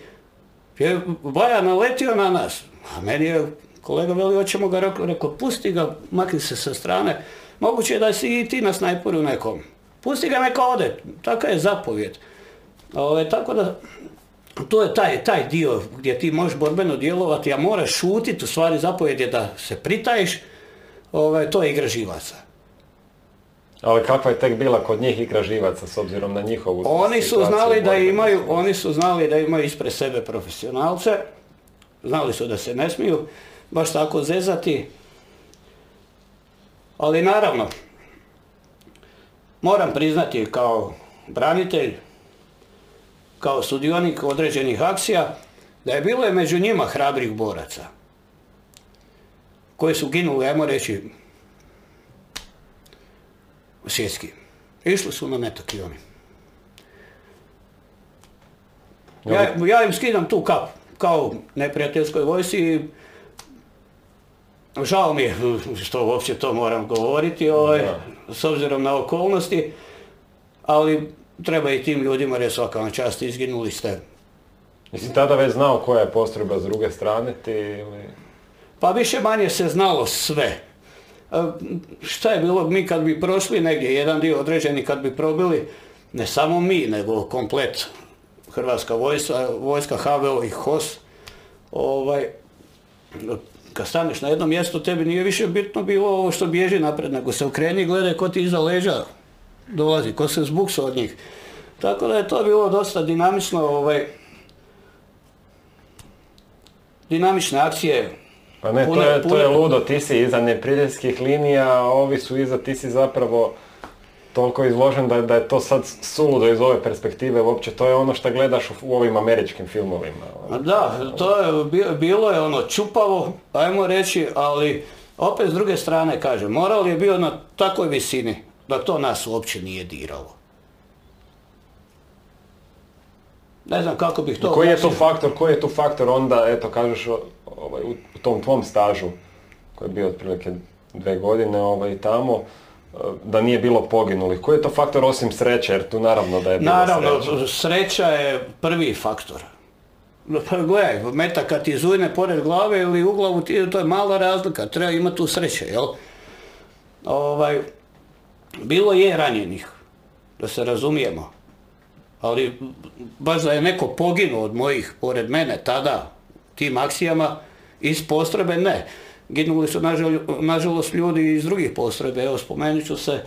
je Baja naletio na nas. A meni je kolega veli, hoćemo ga, rekao, rekao, pusti ga, makni se sa strane. Moguće je da si i ti na snajperu nekom. Pusti ga neka ode, taka je zapovjed. Ove, tako da to je taj, taj dio gdje ti možeš borbeno djelovati, a moraš šutiti, u stvari zapovjed je da se pritaješ, ovaj, to je igra živaca. Ali kakva je tek bila kod njih igra živaca s obzirom na njihovu Oni su znali da imaju, oni su znali da imaju ispred sebe profesionalce, znali su da se ne smiju baš tako zezati, ali naravno, moram priznati kao branitelj, kao sudionik određenih akcija, da je bilo je među njima hrabrih boraca, koji su ginuli, ajmo reći, svjetski. Išli su na metak i oni. Ja, ja im skidam tu kap, kao neprijateljskoj vojsi žao mi je što uopće to moram govoriti, ovaj, s obzirom na okolnosti, ali treba i tim ljudima reći svaka vam čast, izginuli ste. Jesi tada već znao koja je postrojba s druge strane ti ili... Pa više manje se znalo sve. Šta je bilo, mi kad bi prošli negdje, jedan dio određeni kad bi probili, ne samo mi, nego komplet Hrvatska vojska, vojska HVO i HOS, ovaj, kad staneš na jednom mjestu, tebi nije više bitno bilo ovo što bježi napred, nego se okreni i gledaj ko ti iza leđa dolazi, ko se zbuksa od njih. Tako da je to bilo dosta dinamično, ovaj, dinamične akcije, Pa ne, to je, to je ludo, ti si iza neprijateljskih linija, a ovi su iza, ti si zapravo toliko izložen da, da je to sad suludo iz ove perspektive uopće, to je ono što gledaš u, u ovim američkim filmovima. Ma Da, to je, bi- bilo je ono čupavo, ajmo reći, ali opet s druge strane kažem, moral je bio na takvoj visini da to nas uopće nije diralo. Ne znam kako bih to... Koji je objasnio. faktor, koji je tu faktor onda, eto kažeš, ovaj, u, tom tvom stažu, koji je bio otprilike dve godine ovaj, tamo, e, da nije bilo poginulih. Koji je to faktor osim sreće, jer tu naravno da je bilo Naravno, sreće. sreća je prvi faktor. Pa gledaj, metak kad ti zujne pored glave ili u glavu, ti, to je mala razlika, treba imati tu sreće, jel? Ovaj, bilo je ranjenih, da se razumijemo. Ali baš da je neko poginuo od mojih, pored mene, tada, tim akcijama, iz postrojbe, ne. Ginuli su nažal- nažalost ljudi iz drugih postrojbe. Evo spomenut ću se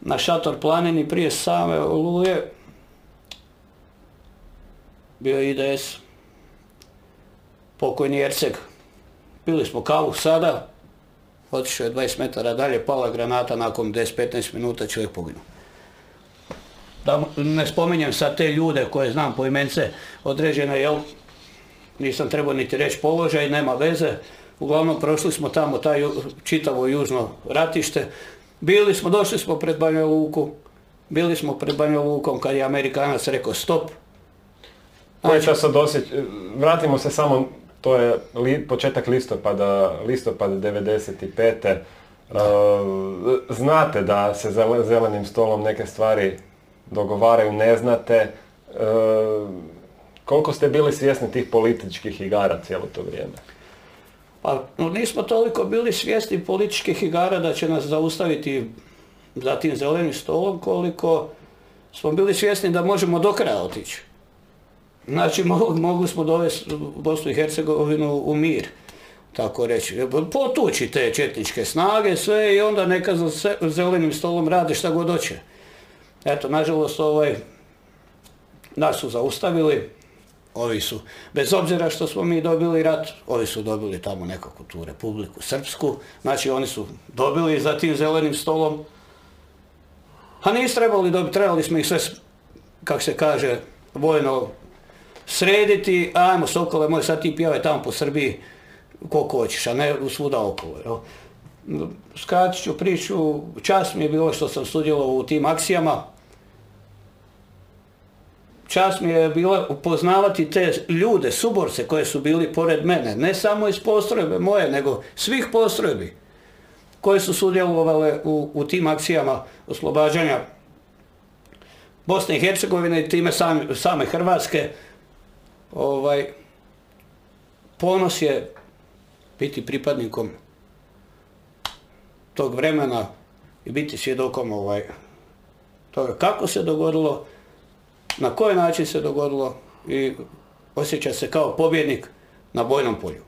na šator planini prije same oluje. Bio je IDS, pokojni Erceg. Pili smo kavu sada, otišao je 20 metara dalje, pala granata, nakon 10-15 minuta čovjek poginuo. Da ne spominjem sad te ljude koje znam po imence određene, jel, nisam trebao niti reći položaj, nema veze. Uglavnom prošli smo tamo taj čitavo južno ratište. Bili smo, došli smo pred Banja Luku, bili smo pred Banja Lukom kad je Amerikanac rekao stop. Koji to sad osjeć... Vratimo se samo, to je li, početak listopada, listopad 95. Uh, znate da se zele- zelenim stolom neke stvari dogovaraju, ne znate. Uh, koliko ste bili svjesni tih političkih igara cijelo to vrijeme? Pa no, nismo toliko bili svjesni političkih igara da će nas zaustaviti za tim zelenim stolom koliko smo bili svjesni da možemo do kraja otići. Znači mo- mogli smo dovesti Bosnu i Hercegovinu u mir, tako reći. Potući te četničke snage, sve i onda neka za zelenim stolom rade šta god hoće. Eto, nažalost, ovaj, nas su zaustavili, ovi su, bez obzira što smo mi dobili rat, ovi su dobili tamo nekakvu tu Republiku Srpsku, znači oni su dobili za tim zelenim stolom, a nisu trebali dobiti, trebali smo ih sve, kak se kaže, vojno srediti, ajmo Sokole moj, sad ti pjevaj tamo po Srbiji koliko hoćeš, a ne svuda okolo. Jel? Skratit ću priču, čast mi je bilo što sam sudjelovao u tim akcijama, čast mi je bila upoznavati te ljude, suborce koje su bili pored mene, ne samo iz postrojbe moje, nego svih postrojbi koje su sudjelovale u, u tim akcijama oslobađanja Bosne i Hercegovine i time same, same Hrvatske. Ovaj, ponos je biti pripadnikom tog vremena i biti svjedokom ovaj, toga. Kako se dogodilo, na koji način se dogodilo i osjeća se kao pobjednik na bojnom polju.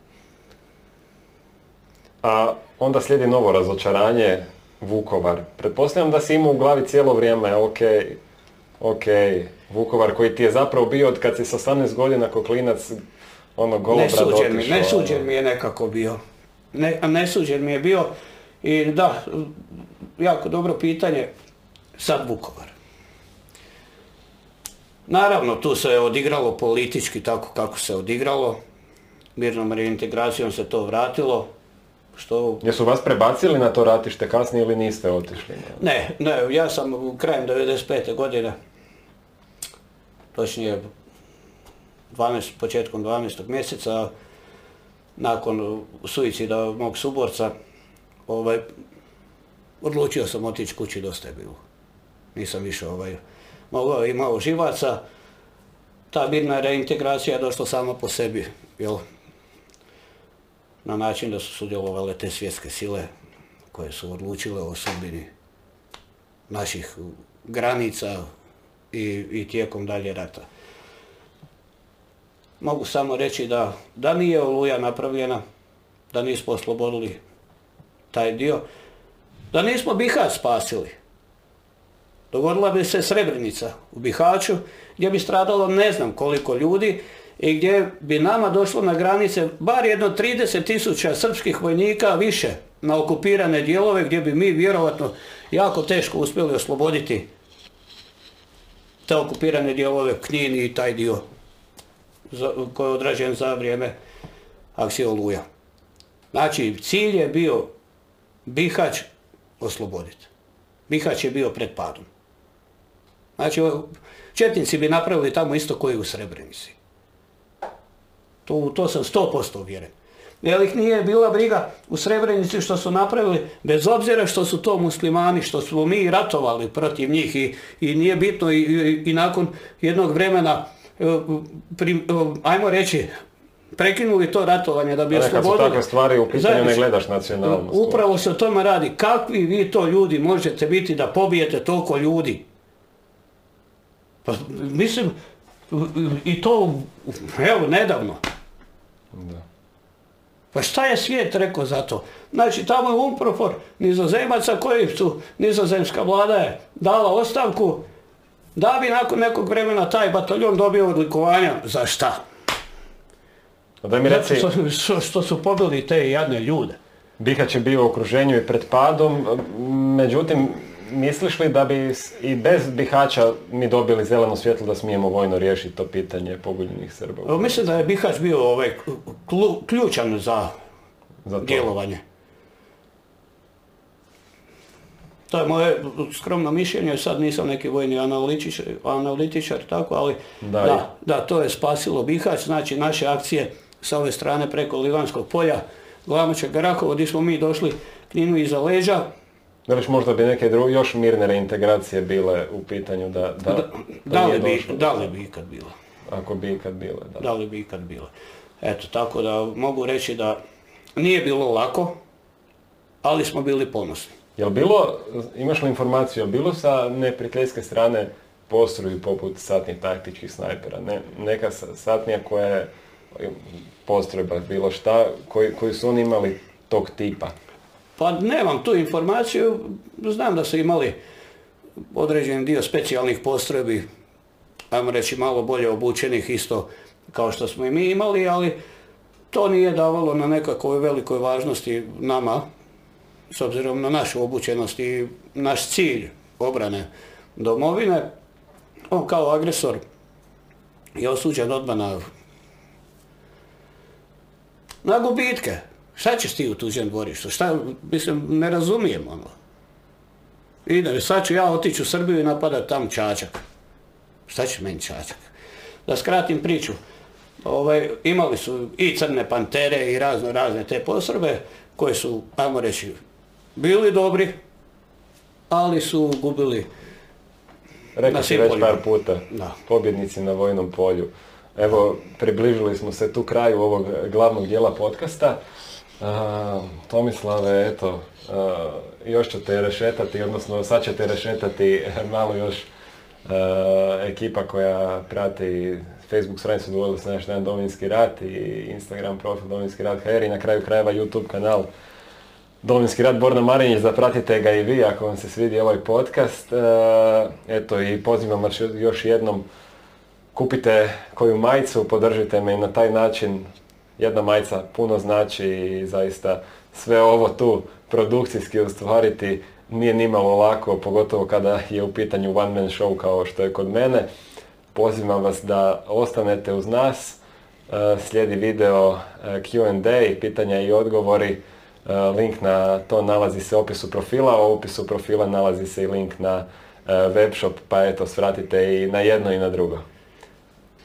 A onda slijedi novo razočaranje, Vukovar. Pretpostavljam da si imao u glavi cijelo vrijeme, ok, ok, Vukovar koji ti je zapravo bio od kad si sa 18 godina ko klinac ono golobrad Nesuđen mi, otišao, nesuđen ono. mi je nekako bio. Ne, nesuđen mi je bio i da, jako dobro pitanje, sad Vukovar. Naravno, tu se odigralo politički tako kako se odigralo. Mirnom reintegracijom se to vratilo, što Jesu vas prebacili na to ratište kasnije ili niste otišli? Ne, ne, ja sam u krajem 95. godine, točnije 12, početkom 12. mjeseca, nakon suicida mog suborca, ovaj, odlučio sam otići kući, dosta je bilo. Nisam više ovaj, mogao, imao živaca. Ta mirna reintegracija je došla sama po sebi, jel? Na način da su sudjelovale te svjetske sile koje su odlučile o sudbini naših granica i, i tijekom dalje rata. Mogu samo reći da, da nije oluja napravljena, da nismo oslobodili taj dio, da nismo Bihać spasili. Dogodila bi se Srebrenica u Bihaću gdje bi stradalo ne znam koliko ljudi i gdje bi nama došlo na granice bar jedno 30 tisuća srpskih vojnika više na okupirane dijelove gdje bi mi vjerovatno jako teško uspjeli osloboditi te okupirane dijelove Knin i taj dio koji je odrađen za vrijeme akcije Oluja. Znači, cilj je bio Bihać osloboditi. Bihać je bio pred padom. Znači, Četnici bi napravili tamo isto koji u Srebrenici. To, to sam 100% uvjeren. Jer ih nije bila briga u Srebrenici što su napravili, bez obzira što su to muslimani, što smo mi ratovali protiv njih i, i nije bitno i, i- i nakon jednog vremena, e, pri- e, ajmo reći, prekinuli to ratovanje da bi ne, kad su oslobodili. takve stvari u pitanju ne gledaš nacionalnost. Upravo se o tome radi. Kakvi vi to ljudi možete biti da pobijete toliko ljudi? Pa mislim, i to, evo, nedavno. Da. Pa šta je svijet rekao za to? Znači, tamo je Umprofor nizozemaca koji su, nizozemska vlada je dala ostavku da bi nakon nekog vremena taj bataljon dobio odlikovanja. Za šta? A Daj mi Zato reci, što, što, što su pobili te jadne ljude. Bihać je bio u okruženju i pred padom, međutim, misliš li da bi i bez Bihaća mi dobili zeleno svjetlo da smijemo vojno riješiti to pitanje pogubljenih Srba? Mislim da je Bihać bio ovaj klu- ključan za Za to. djelovanje. To je moje skromno mišljenje, sad nisam neki vojni analitičar, analitičar tako, ali Da, da, da, to je spasilo Bihać, znači naše akcije sa ove strane preko Livanskog polja, Glamoća Garakovo, gdje smo mi došli Kninu iza leđa, Da li možda bi neke dru- još mirne reintegracije bile u pitanju da, da, da da li, bi, da li bi ikad bilo. Ako bi ikad bile, da. Da li bi ikad bilo. Eto, tako da mogu reći da nije bilo lako, ali smo bili ponosni. Jel bilo, imaš li informaciju, jel bilo sa neprijateljske strane postrojbi poput satnih taktičkih snajpera? Ne, neka sa- satnija koja je postrojba, bilo šta, koji, koji su oni imali tog tipa? Pa nemam tu informaciju, znam da su imali određen dio specijalnih postrojbi, ajmo reći malo bolje obučenih isto kao što smo i mi imali, ali to nije davalo na nekakvoj velikoj važnosti nama, s obzirom na našu obučenost i naš cilj obrane domovine. On kao agresor je osuđen odmah na, na gubitke. Šta ćeš ti u tuđem dvorištu? Šta, mislim, ne razumijem ono. Ide, sad ću ja otići u Srbiju i napadat tam Čačak. Šta će meni Čačak? Da skratim priču. Ovaj, imali su i crne pantere i razno razne te postrojbe koje su, ajmo reći, bili dobri, ali su gubili Rekao si već par puta, Da. pobjednici na vojnom polju. Evo, približili smo se tu kraju ovog glavnog dijela podcasta. Tomislave, eto, a, još ću te rešetati, odnosno sad će te rešetati malo još ekipa koja prati Facebook stranicu Dovoljno se naš dan Domovinski rat i Instagram profil Domovinski rat HR i na kraju krajeva YouTube kanal Domovinski rat Borna Marinjić, zapratite ga i vi ako vam se svidi ovaj podcast. E, eto i pozivam vas još jednom kupite koju majicu, podržite me i na taj način jedna majica puno znači i zaista sve ovo tu produkcijski ostvariti nije nimalo lako, pogotovo kada je u pitanju one man show kao što je kod mene. Pozivam vas da ostanete uz nas. E, slijedi video e, Q&A, pitanja i odgovori. E, link na to nalazi se u opisu profila, u opisu profila nalazi se i link na webshop, pa eto, svratite i na jedno i na drugo.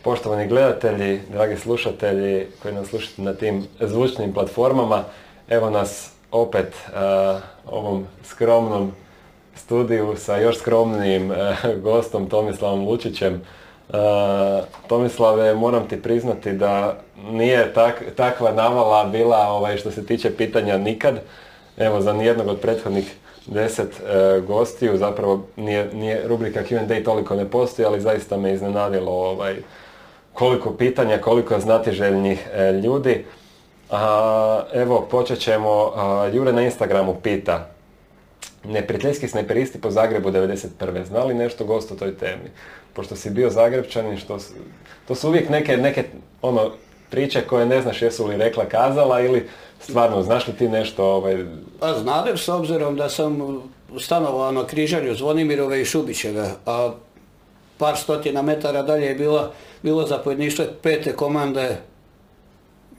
Poštovani gledatelji, dragi slušatelji koji nas slušate na tim zvučnim platformama, evo nas opet ovom skromnom studiju sa još skromnijim gostom Tomislavom Lučićem. Uh, Tomislave, moram ti priznati da nije takva navala bila ovaj, što se tiče pitanja nikad. Evo, za nijednog od prethodnih deset uh, gostiju, zapravo nije, nije rubrika Q&A toliko ne postoji, ali zaista me iznenadilo ovaj, koliko pitanja, koliko znatiželjnih uh, ljudi. evo, počet ćemo. Jure na Instagramu pita, neprijateljski snajperisti po Zagrebu 91. Znali nešto gost o toj temi? pošto si bio Zagrebčanin, što to su uvijek neke, neke ono, priče koje ne znaš jesu li rekla kazala ili stvarno, znaš li ti nešto? Ovaj... Pa znadem s obzirom da sam stanovao na križanju Zvonimirove i Šubićeve, a par stotina metara dalje je bila, bilo zapovjedništvo pete komande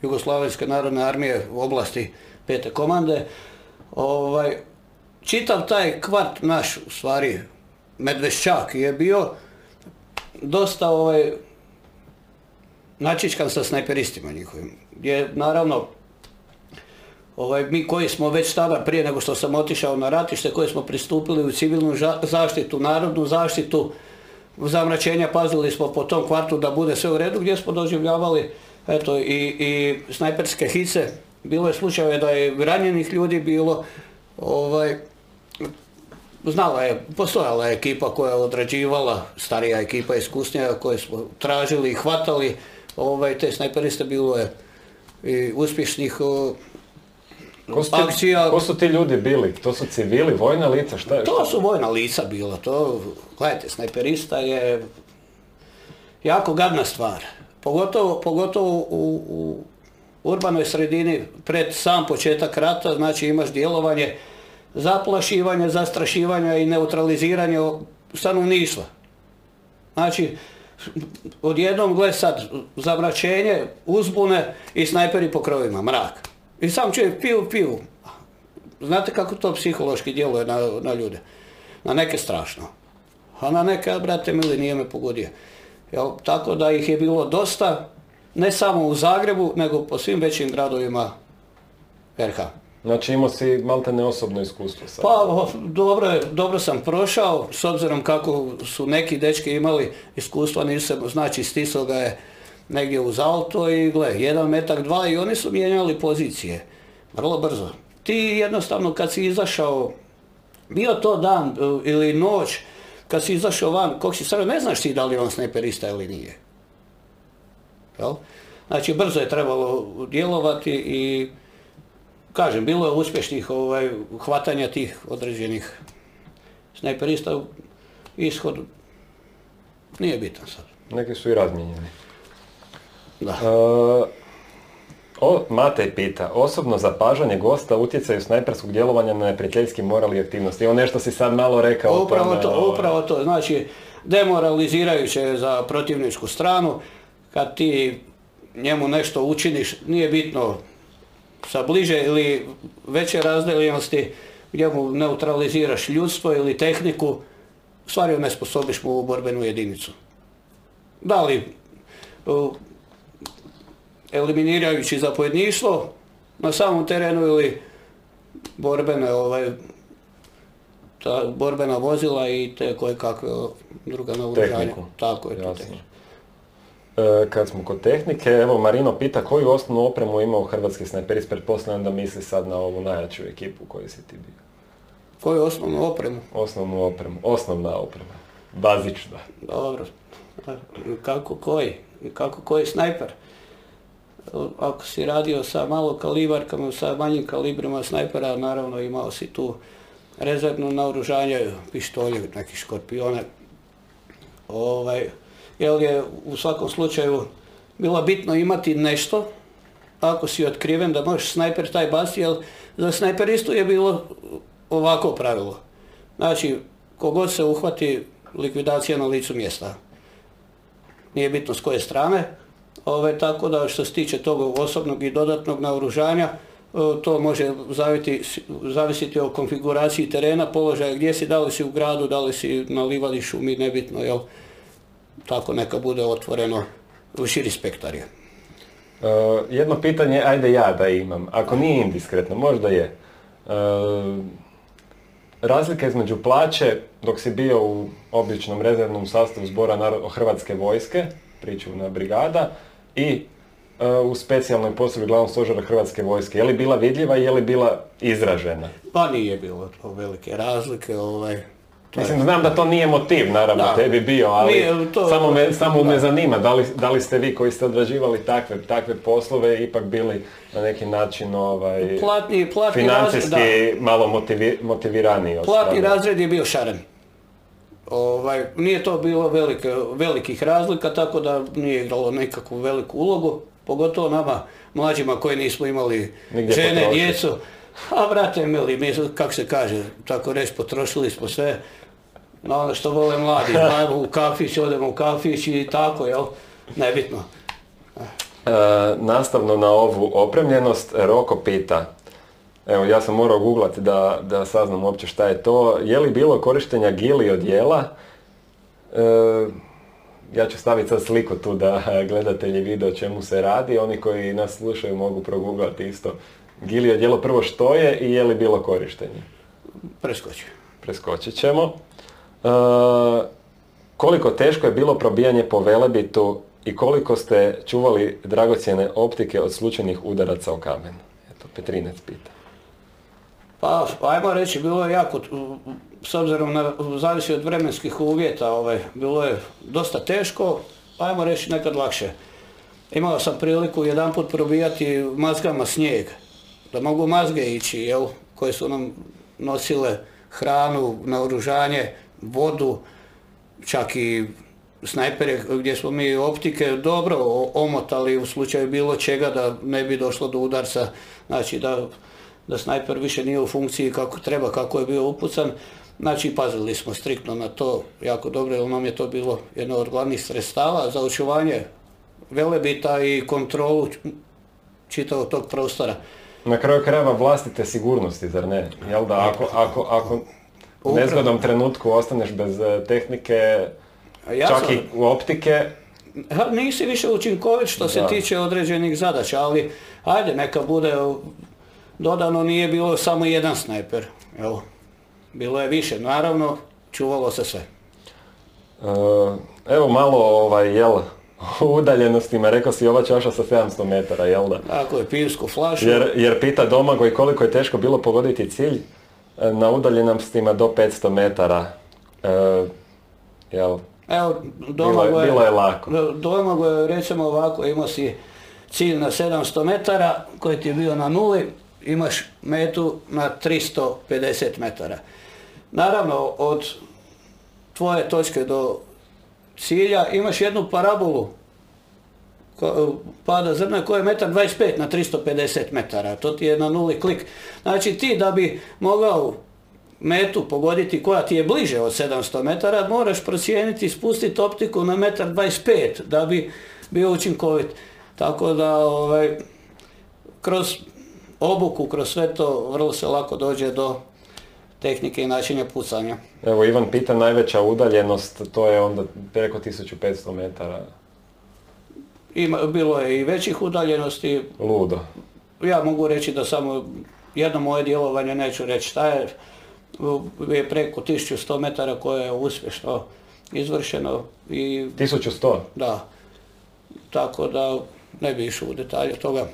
Jugoslavenske narodne armije u oblasti pete komande. Ovaj, čitav taj kvart naš, u stvari, Medvešćak je bio dosta ovaj, načičkan sa snajperistima njihovim. Je naravno ovaj, mi koji smo već tada prije nego što sam otišao na ratište, koji smo pristupili u civilnu zaštitu, narodnu zaštitu, zamračenja pazili smo po tom kvartu da bude sve u redu gdje smo doživljavali eto, i, i snajperske hice. Bilo je slučajeve da je ranjenih ljudi bilo, ovaj, Znala je, postojala je ekipa koja je odrađivala, starija ekipa iskusnija koje smo tražili i hvatali. Ovaj, te snajperiste bilo je i uspješnih Ko su, ti, akcija. ko su ti ljudi bili? To su civili, vojna lica? Šta je? To su vojna lica bila. To, gledajte, snajperista je jako gadna stvar. Pogotovo, pogotovo u, u urbanoj sredini pred sam početak rata, znači imaš djelovanje zaplašivanja, zastrašivanja i neutraliziranja stanovništva. Znači, odjednom gle sad zamračenje, uzbune i snajperi po krovima, mrak. I sam čovjek piju, piju. Znate kako to psihološki djeluje na, na ljude? Na neke strašno. A na neke, brate mili, nije me pogodio. Jel, tako da ih je bilo dosta, ne samo u Zagrebu, nego po svim većim gradovima RH. Znači imao si malte neosobno iskustvo sad. Pa dobro, dobro sam prošao, s obzirom kako su neki dečki imali iskustva, nisam, znači stisao ga je negdje uz auto i gle, jedan metak, dva i oni su mijenjali pozicije. Vrlo brzo. Ti jednostavno kad si izašao, bio to dan e, ili noć, kad si izašao van, kog si sad, ne znaš ti da li on snajperista ili nije. Jel? Znači brzo je trebalo djelovati i kažem, bilo je uspješnih ovaj, hvatanja tih određenih snajperista, ishod nije bitan sad. Neki su i razmijenjeni. Da. E, o, Matej pita, osobno zapažanje gosta utjecaju snajperskog djelovanja na neprijateljski moral i aktivnosti. Evo nešto si sad malo rekao. Upravo to, ovaj. upravo to. Znači, demoralizirajuće je za protivničku stranu. Kad ti njemu nešto učiniš, nije bitno sa bliže ili veće razdjeljenosti gdje mu neutraliziraš ljudstvo ili tehniku, stvari ne sposobiš mu u borbenu jedinicu. Da li eliminirajući zapovjedništvo na samom terenu ili borbene ovaj, ta borbena vozila i te koje kakve druga naoružanja. Tako je to E, kad smo kod tehnike, evo Marino pita koju osnovnu opremu imao hrvatski snajperis, pretpostavljam da misli sad na ovu najjaču ekipu koju si ti bio. Koju osnovnu opremu? Osnovnu opremu, osnovna oprema. bazično. Dobro. Kako koji? Kako koji snajper? Ako si radio sa malo kalibarkama, sa manjim kalibrima snajpera, naravno imao si tu rezervno naoružanje, pištolje, neki škorpione. Ovaj, jer je u svakom slučaju bilo bitno imati nešto, ako si otkriven da možeš snajper taj basti, jer za snajperistu je bilo ovako pravilo. Znači, kogod se uhvati likvidacija na licu mjesta. Nije bitno s koje strane, Ove, tako da što se tiče tog osobnog i dodatnog naoružanja, e, to može zaviti, zavisiti o konfiguraciji terena, položaja gdje si, da li si u gradu, da li si na livadi šumi, nebitno, jel? Tako neka bude otvoreno u širi spektar je. Uh, jedno pitanje, ajde ja da imam, ako nije indiskretno, možda je. Uh, razlika između plaće dok si bio u običnom rezervnom sastavu zbora Hrvatske vojske, pričuvna brigada, i uh, u specijalnoj postrojbi glavnog stožera Hrvatske vojske. Je li bila vidljiva i je li bila izražena? Pa nije bilo to velike razlike. Ovaj, Mislim, znam da to nije motiv, naravno, da. tebi bio, ali samo, me, samo me zanima da li, da li ste vi koji ste odrađivali takve, takve poslove ipak bili na neki način ovaj, platni, platni financijski malo motivi, motiviraniji. Platni razred je bio šaren. Ovaj, nije to bilo velike, velikih razlika, tako da nije igralo nekakvu veliku ulogu, pogotovo nama mlađima koji nismo imali Nigdje žene, potroši. djecu. A brate mili, mi, kako se kaže, tako reći, potrošili smo sve na ono što vole mladi. Ajmo u kafić, odemo u kafić i tako, jel? Nebitno. E, nastavno na ovu opremljenost, Roko pita, Evo, ja sam morao googlati da, da saznam uopće šta je to. Je li bilo korištenja gili odjela? E, ja ću staviti sad sliku tu da gledatelji vide o čemu se radi. Oni koji nas slušaju mogu progooglati isto. Gili odjelo prvo što je i je li bilo korištenje? Preskoči. Preskočit ćemo. E, koliko teško je bilo probijanje po velebitu i koliko ste čuvali dragocjene optike od slučajnih udaraca o kamen? Eto, Petrinec pita. Pa, ajmo reći, bilo je jako, s obzirom na, zavisi od vremenskih uvjeta, ovaj, bilo je dosta teško, ajmo reći nekad lakše. Imao sam priliku jedan put probijati mazgama snijeg, da mogu mazge ići, jel, koje su nam nosile hranu, naoružanje, vodu, čak i snajpere gdje smo mi optike dobro omotali u slučaju bilo čega da ne bi došlo do udarca, znači da da snajper više nije u funkciji kako treba, kako je bio upucan. Znači, pazili smo striktno na to jako dobro, jer nam je to bilo jedno od glavnih sredstava za očuvanje velebita i kontrolu čitavog tog prostora. Na kraju krajeva vlastite sigurnosti, zar ne? Jel da ako, ako, ako u nezgodnom trenutku ostaneš bez e, tehnike, čak i u optike, nisi više učinkovit što se tiče određenih zadaća, ali ajde neka bude dodano nije bilo samo jedan snajper. Evo, bilo je više. Naravno, čuvalo se sve. E, evo malo ovaj, jel, u udaljenostima, rekao si ova čaša sa 700 metara, jel da? Tako je, pivsku flašu. Jer, jer pita Domagoj koliko je teško bilo pogoditi cilj e, na udaljenostima do 500 metara. E, jel? Evo, Domagoj, bilo je lako. Domagoj, recimo ovako, imao si cilj na 700 metara koji ti je bio na nuli, imaš metu na 350 metara. Naravno, od tvoje točke do cilja imaš jednu parabolu pada zrna koja je metar 25 na 350 metara. To ti je na nuli klik. Znači ti da bi mogao metu pogoditi koja ti je bliže od 700 metara, moraš procijeniti, spustiti optiku na metar 25 da bi bio učinkovit. Tako da ovaj, kroz obuku, kroz sve to vrlo se lako dođe do tehnike i načinja pucanja. Evo Ivan pita najveća udaljenost, to je onda preko 1500 metara. Ima, bilo je i većih udaljenosti. Ludo. Ja mogu reći da samo jedno moje djelovanje, neću reći šta je, je preko 1100 metara koje je uspješno izvršeno. I, 1100? Da. Tako da ne bi išao u detalje toga.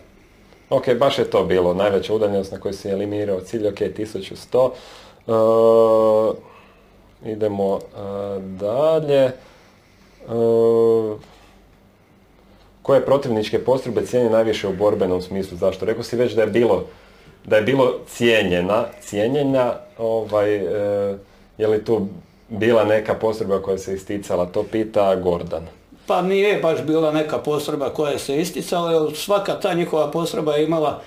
Ok, baš je to bilo, najveća udaljenost na kojoj se eliminirao cilj, ok, 1100. Uh, idemo e, dalje. E, koje protivničke postrojbe cijeni najviše u borbenom smislu? Zašto? Rekao si već da je bilo da je bilo cijenjena, cijenjenja, ovaj, e, je li tu bila neka postrojba koja se isticala? To pita Gordan. Pa nije baš bila neka postrojba koja se isticala, jer svaka ta njihova postrojba je imala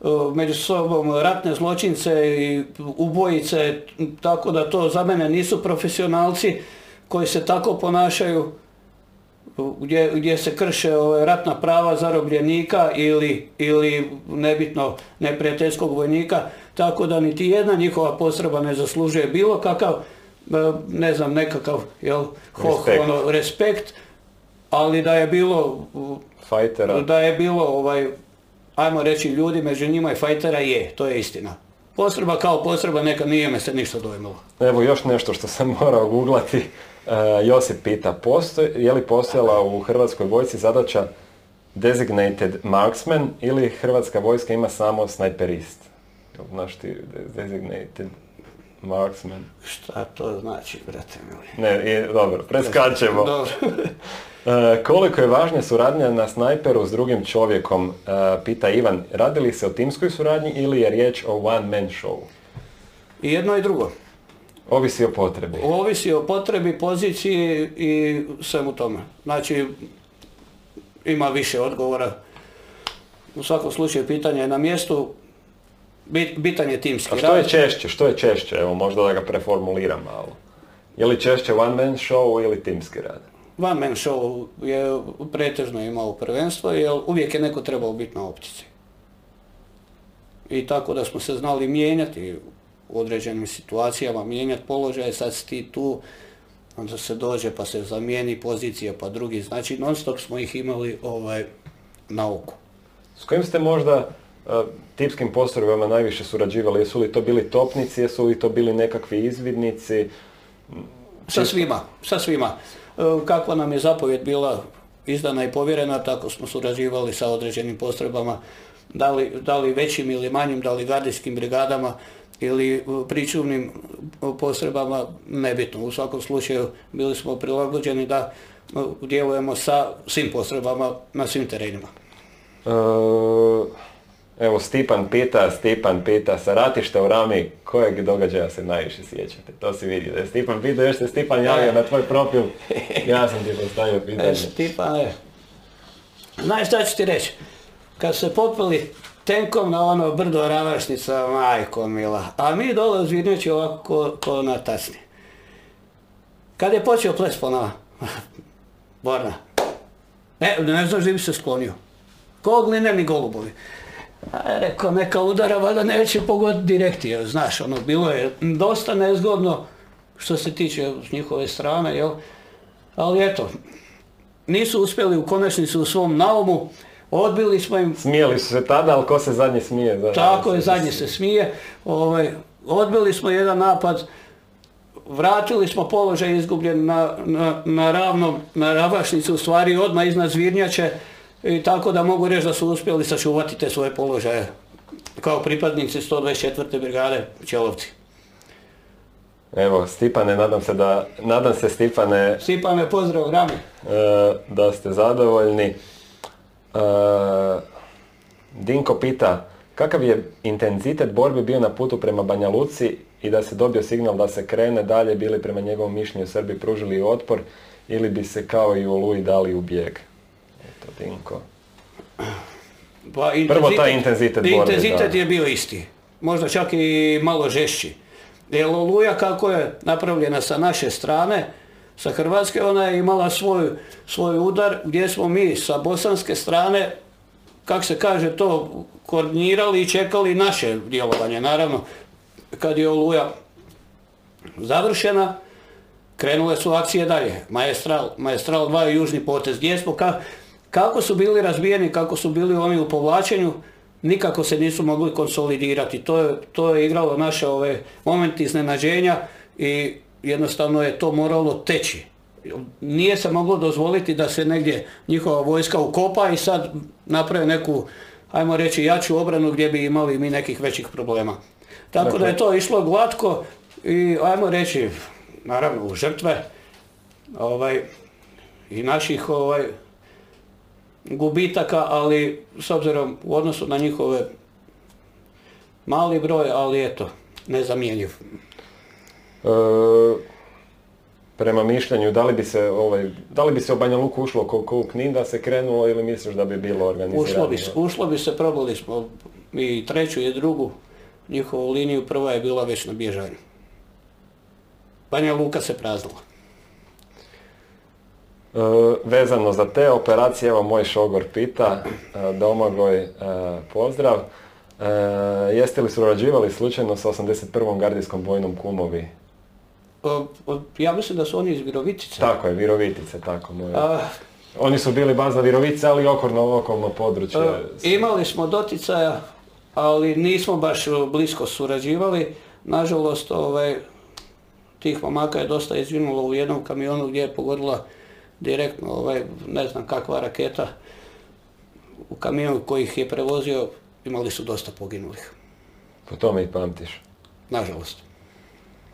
e, među sobom ratne zločince i ubojice, tako da to za mene nisu profesionalci koji se tako ponašaju gdje, gdje se krše ove, ratna prava zarobljenika ili, ili nebitno neprijateljskog vojnika, tako da niti jedna njihova postrojba ne zaslužuje bilo kakav, e, ne znam, nekakav jel, hoh, Respekt. ono, respekt, ali da je bilo Fajtera. da je bilo ovaj ajmo reći ljudi među njima i fajtera je, to je istina. Postrojba kao postrojba neka nije me se ništa dojmilo. Evo još nešto što sam morao googlati. E, Josip pita, postoj, je li postojala u Hrvatskoj vojsci zadaća designated marksman ili Hrvatska vojska ima samo snajperist? Znaš ti designated marksman? Šta to znači, brate mili? Ne, je, dobro, preskačemo. Dobro. E, koliko je važnija suradnja na snajperu s drugim čovjekom, e, pita Ivan. Radi li se o timskoj suradnji ili je riječ o one man show? I jedno i drugo. Ovisi o potrebi. Ovisi o potrebi, poziciji i svemu tome. Znači, ima više odgovora. U svakom slučaju pitanje je na mjestu, Bit- bitan je timski A što je češće? Što je češće? Evo, možda da ga preformuliram malo. Je li češće one man show ili timski rad? One man show je pretežno imao prvenstvo, jer uvijek je neko trebao biti na optici. I tako da smo se znali mijenjati u određenim situacijama, mijenjati položaje, sad si ti tu, onda se dođe pa se zamijeni pozicija pa drugi, znači non stop smo ih imali ovaj, na oku. S kojim ste možda tipskim postrojbama najviše surađivali? Jesu li to bili topnici, jesu li to bili nekakvi izvidnici? Sa svima, sa svima. E, Kakva nam je zapovjed bila izdana i povjerena, tako smo surađivali sa određenim postrojbama, da li, da li većim ili manjim, da li gardijskim brigadama ili e, pričuvnim e, postrojbama, nebitno. U svakom slučaju bili smo prilagođeni da e, djelujemo sa svim postrojbama na svim terenima. Uh, evo, Stipan pita, Stipan pita, sa ratišta u Rami, kojeg događaja se najviše sjećate? To si vidi da je Stipan pitao, još se Stipan javio na tvoj profil. Ja sam ti postavio E, pitanje. Stipan, e. Znaš šta ću ti reći? Kad se popeli tenkom na ono brdo Ravašnica, majko mila, a mi dole zvirnjači ovako ko, ko na tasni. Kad je počeo ples ponova, Borna, ne, ne znaš gdje bi se sklonio. Ko glineni golubovi. A rekao, neka udara, valjda neće pogoditi direktije, znaš, ono, bilo je dosta nezgodno što se tiče s njihove strane, jel? Ali eto, nisu uspjeli u konačnici u svom naumu, odbili smo im, Smijeli su se tada, ali ko se zadnji smije? Znaš, tako je, zadnji se smije, ovaj, odbili smo jedan napad, vratili smo položaj izgubljen na, na, na ravnom, na ravašnicu, u stvari odmah iznad Zvirnjače, i tako da mogu reći da su uspjeli sačuvati te svoje položaje kao pripadnici 124. brigade Čelovci. Evo, Stipane, nadam se da, nadam se Stipane Stipane, pozdrav Rami. e, da ste zadovoljni. E, Dinko pita, kakav je intenzitet borbe bio na putu prema Banja Luci i da se dobio signal da se krene dalje, bili prema njegovom mišljenju Srbi pružili otpor ili bi se kao i u Oluji dali u bijeg? Dinko. Pa Prvo taj intenzitet borbe, Intenzitet da. je bio isti. Možda čak i malo žešći. Jer Oluja kako je napravljena sa naše strane, sa Hrvatske, ona je imala svoj, svoj udar gdje smo mi sa bosanske strane, kak se kaže to, koordinirali i čekali naše djelovanje. Naravno, kad je Oluja završena, krenule su akcije dalje. Maestral, Maestral 2 i Južni potez. Gdje smo, ka- kako su bili razbijeni, kako su bili oni u povlačenju, nikako se nisu mogli konsolidirati. To je, to je igralo naše ove momenti iznenađenja i jednostavno je to moralo teći. Nije se moglo dozvoliti da se negdje njihova vojska ukopa i sad naprave neku, ajmo reći, jaču obranu gdje bi imali mi nekih većih problema. Tako da je to išlo glatko i ajmo reći, naravno u žrtve ovaj, i naših ovaj, gubitaka, ali s obzirom u odnosu na njihove mali broj, ali eto, nezamjenjiv. E, prema mišljenju, da li bi se, ovaj, da li bi se u Banja Luku ušlo koliko u Knin da se krenulo ili misliš da bi bilo organizirano? Ušlo bi, ušlo bi se, probali smo i treću i drugu njihovu liniju, prva je bila već na bježanju. Banja Luka se praznila. E, vezano za te operacije, evo moj šogor pita, e, Domagoj, e, pozdrav. Jeste li surađivali slučajno sa 81. gardijskom bojnom kumovi? Ja mislim da su oni iz Virovitice. Tako je, Virovitice, tako moje. A, Oni su bili bazna Virovice, ali i okolno, područje. imali smo doticaja, ali nismo baš blisko surađivali. Nažalost, ovaj, tih momaka je dosta izvinulo u jednom kamionu gdje je pogodila direktno, ovaj, ne znam kakva raketa. U kamionu koji ih je prevozio imali su dosta poginulih. Po tome i pamtiš. Nažalost.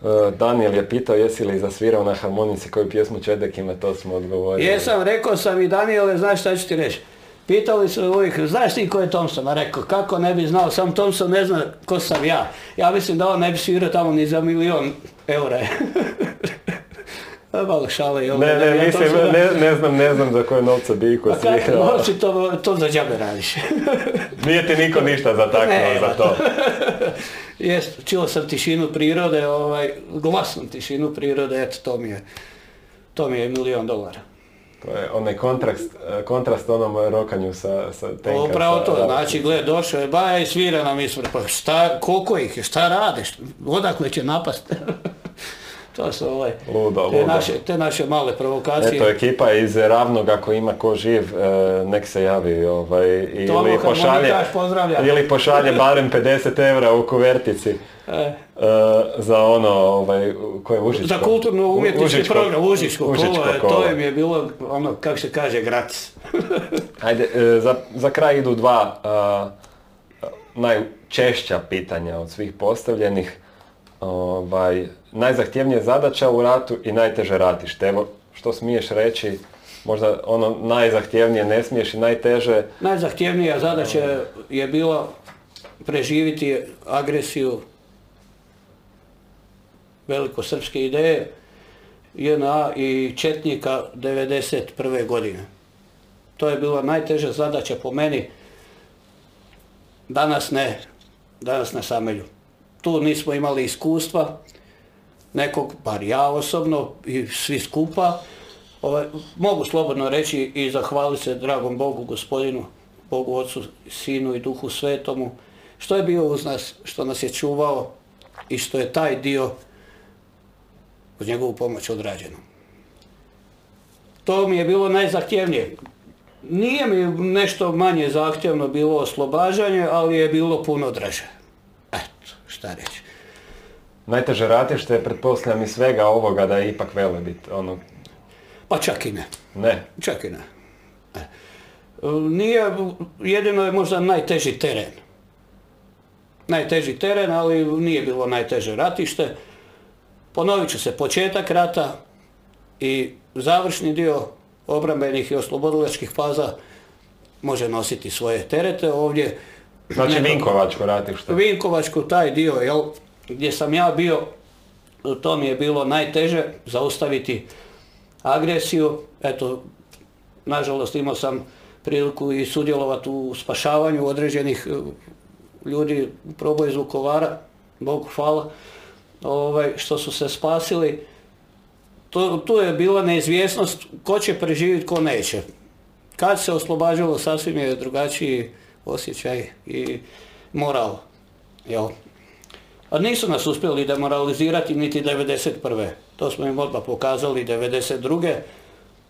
E, Daniel je pitao jesi li zasvirao na harmonici koju pjesmu Čedek ima, to smo odgovorili. Jesam, rekao sam i Daniele, znaš šta ću ti reći? Pitali su uvijek, znaš ti ko je Thompson? A rekao, kako ne bi znao, sam Thompson ne zna ko sam ja. Ja mislim da on ne bi svirao tamo ni za milion eura. Malo šale i ovo. Ne, ne, mislim, ne, ne znam, ne znam za koje novce bi iko Pa kako svirao. novci, to, to za džabe radiš. Nije ti niko ništa zataknuo Nema za to. Jest, čuo sam tišinu prirode, ovaj, glasnu tišinu prirode, eto, to mi je, to mi je milion dolara. To je onaj kontrast, e, kontrast onom rokanju sa, sa tenka. Upravo sa- to, znači, gled, došao je Baja i svira nam ispred, pa šta, koliko ih je, šta rade, šta- odakle će napast? to su ovaj, Ludo, te, ludo. naše, te naše male provokacije. Eto, ekipa iz Ravnog, ako ima ko živ, e, nek se javi, ovaj, Tomo ili pošalje, ili pošalje barem 50 evra u kuvertici. E, e, za ono, ovaj, koje Užičko? za kulturno umjetnički program, Užičko, Užičko kolo, je, kolo. to im je bilo, ono, kako se kaže, gratis. Ajde, e, za, za kraj idu dva a, najčešća pitanja od svih postavljenih. Ovaj, najzahtjevnija zadaća u ratu i najteže ratište. Evo, što smiješ reći, možda ono najzahtjevnije ne smiješ i najteže, Najzahtjevnija zadaća je bila preživiti agresiju velikosrpske ideje JNA i Četnika 1991. godine. To je bila najteža zadaća po meni. Danas ne, danas na samelju. Tu nismo imali iskustva, nekog, bar ja osobno i svi skupa. Ovaj, mogu slobodno reći i zahvaliti se dragom Bogu, gospodinu, Bogu Otcu, Sinu i Duhu Svetomu, što je bio uz nas, što nas je čuvao i što je taj dio uz njegovu pomoć odrađeno. To mi je bilo najzahtjevnije. Nije mi nešto manje zahtjevno bilo oslobađanje, ali je bilo puno draže. Eto, šta reći. Najteže ratište, pretpostavljam i svega ovoga da je ipak Velebit, ono, Pa čak i ne. ne. Čak i ne. E. Nije, jedino je možda najteži teren. Najteži teren, ali nije bilo najteže ratište. Ponovit ću se, početak rata i završni dio obrambenih i oslobodilačkih faza može nositi svoje terete ovdje. Znači Neko- Vinkovačko ratište. Vinkovačku taj dio, jel, gdje sam ja bio, to mi je bilo najteže zaustaviti agresiju. Eto, nažalost imao sam priliku i sudjelovati u spašavanju određenih e, ljudi u proboju iz Vukovara, Bogu hvala, ovaj, što su se spasili. To, tu je bila neizvjesnost ko će preživjeti, ko neće. Kad se oslobađalo, sasvim je drugačiji osjećaj i moral. Jel? A nisu nas uspjeli demoralizirati niti 91. To smo im odmah pokazali 92.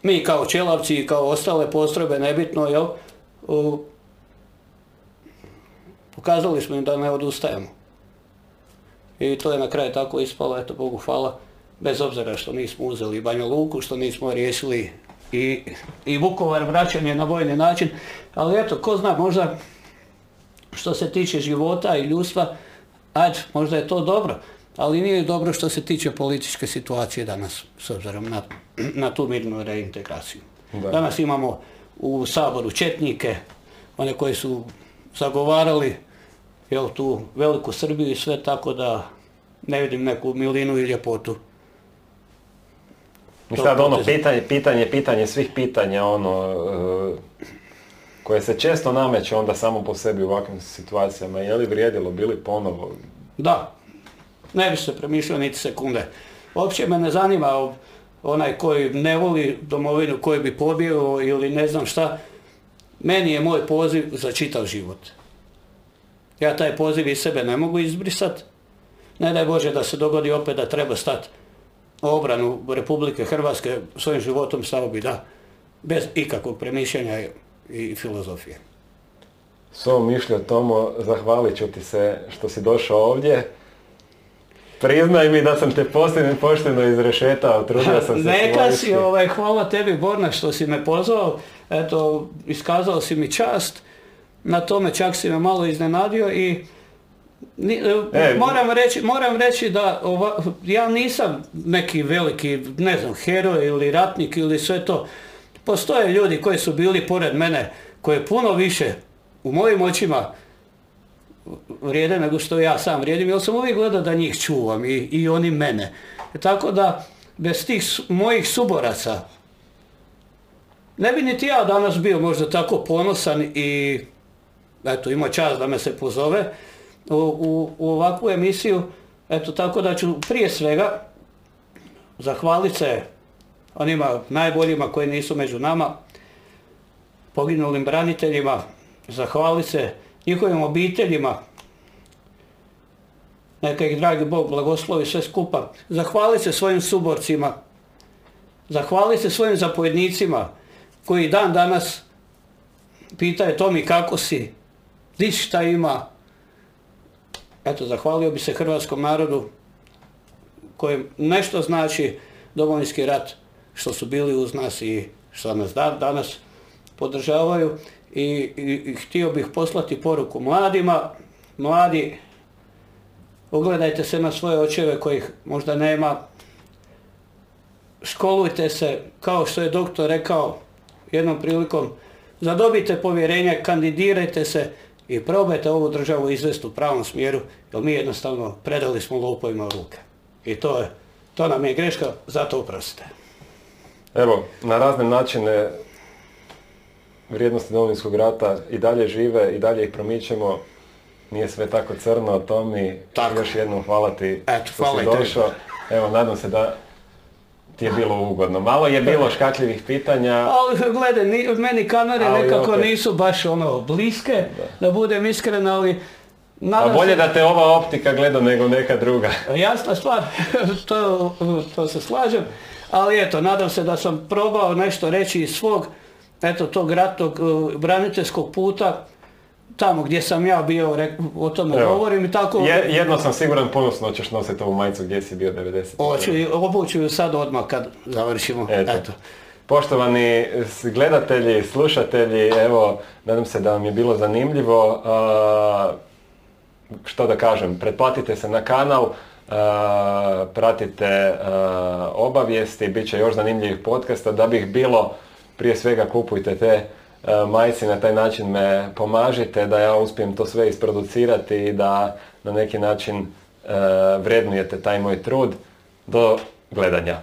Mi kao čelavci i kao ostale postrojbe, nebitno, jel? pokazali smo im da ne odustajemo. I to je na kraju tako ispalo, eto Bogu hvala, bez obzira što nismo uzeli Banja Luku, što nismo riješili i, i Vukovar vraćan je na vojni način, ali eto, ko zna, možda što se tiče života i ljudstva, ajde, možda je to dobro. ali nije dobro što se tiče političke situacije danas, s obzirom na, na tu mirnu reintegraciju. Da. Danas imamo u Saboru četnike, one koji su zagovarali jel, tu veliku Srbiju i sve tako da ne vidim neku milinu i ljepotu. I To sad ono pitanje, pitanje, pitanje svih pitanja, ono, e, koje se često nameće onda samo po sebi u ovakvim situacijama. Je li vrijedilo, bili ponovo? Da, ne bi se premišljao niti sekunde. Uopće me ne zanima onaj koji ne voli domovinu, koji bi pobjegao ili ne znam šta. Meni je moj poziv za čitav život. Ja taj poziv iz sebe ne mogu izbrisat. Ne daj Bože da se dogodi opet da treba stati obranu Republike Hrvatske svojim životom stao bi da. Bez ikakvog premišljanja i- filozofije. S ovom mišljom Tomo, zahvalit ću ti se što si došao ovdje. Priznaj mi da sam te posljedno pošteno izrešetao, trudio sam se Neka si, ovaj, hvala tebi Borna što si me pozvao, eto, iskazao si mi čast, na tome čak si me malo iznenadio i ni- e, E, moram, reći, moram reći da ova- ja nisam neki veliki, ne znam, heroj ili ratnik ili sve to. Postoje ljudi koji su bili pored mene, koji puno više u mojim očima vrijede nego što ja sam vrijedim, jer sam uvijek gledao da njih čuvam i, i oni mene. Tako da, bez tih mojih suboraca, ne bi niti ja danas bio možda tako ponosan i eto, imao čast da me se pozove u, u, u ovakvu emisiju. Eto, tako da ću prije svega zahvaliti se onima najboljima koji nisu među nama, poginulim braniteljima, zahvaliti se njihovim obiteljima, neka ih dragi Bog blagoslovi sve skupa, zahvaliti se svojim suborcima, zahvaliti se svojim zapovjednicima koji dan danas pitaju Tomi kako si, di šta ima. Eto, zahvalio bi se hrvatskom narodu kojem nešto znači Domovinski rat, što su bili uz nas i što nas da- danas podržavaju. I, htio bih poslati poruku mladima, mladi, ugledajte se na svoje očeve kojih možda nema, školujte se, kao što je doktor rekao jednom prilikom, zadobite povjerenje, kandidirajte se i probajte ovu državu izvesti u pravom smjeru, jer mi jednostavno predali smo lopovima ruke. I to je, to nam je greška, zato uprostite. Evo, na razne načine vrijednosti Domovinskog rata i dalje žive i dalje ih promičemo. Nije sve tako crno, Tomi, Tako. još jednom hvala ti Eto, što hvala si došao. Evo, nadam se da ti je bilo ugodno. Malo je bilo škakljivih pitanja. Ali gledaj, ni, meni kamere Ali nekako opet. nisu baš ono bliske, da, budem iskren, ali A bolje se- da te ova optika gleda nego neka druga. Jasna stvar, to, to se slažem, ali eto, nadam se da sam probao nešto reći iz svog, eto, tog ratnog uh, braniteljskog puta, tamo gdje sam ja bio, o tome Evo. govorim i tako... Je, jedno sam siguran, ponosno ćeš nositi ovu majicu gdje si bio 90. Hoću i obuću ju sad odmah kad završimo. Eto. Eto. Poštovani gledatelji, slušatelji, evo, nadam se da vam je bilo zanimljivo. A, što da kažem, pretplatite se na kanal, pratite a, obavijesti, bit će još zanimljivih podcasta. Da bi ih bilo, prije svega kupujte te a, majice, na taj način me pomažite da ja uspijem to sve isproducirati i da na neki način vrednujete taj moj trud. Do gledanja.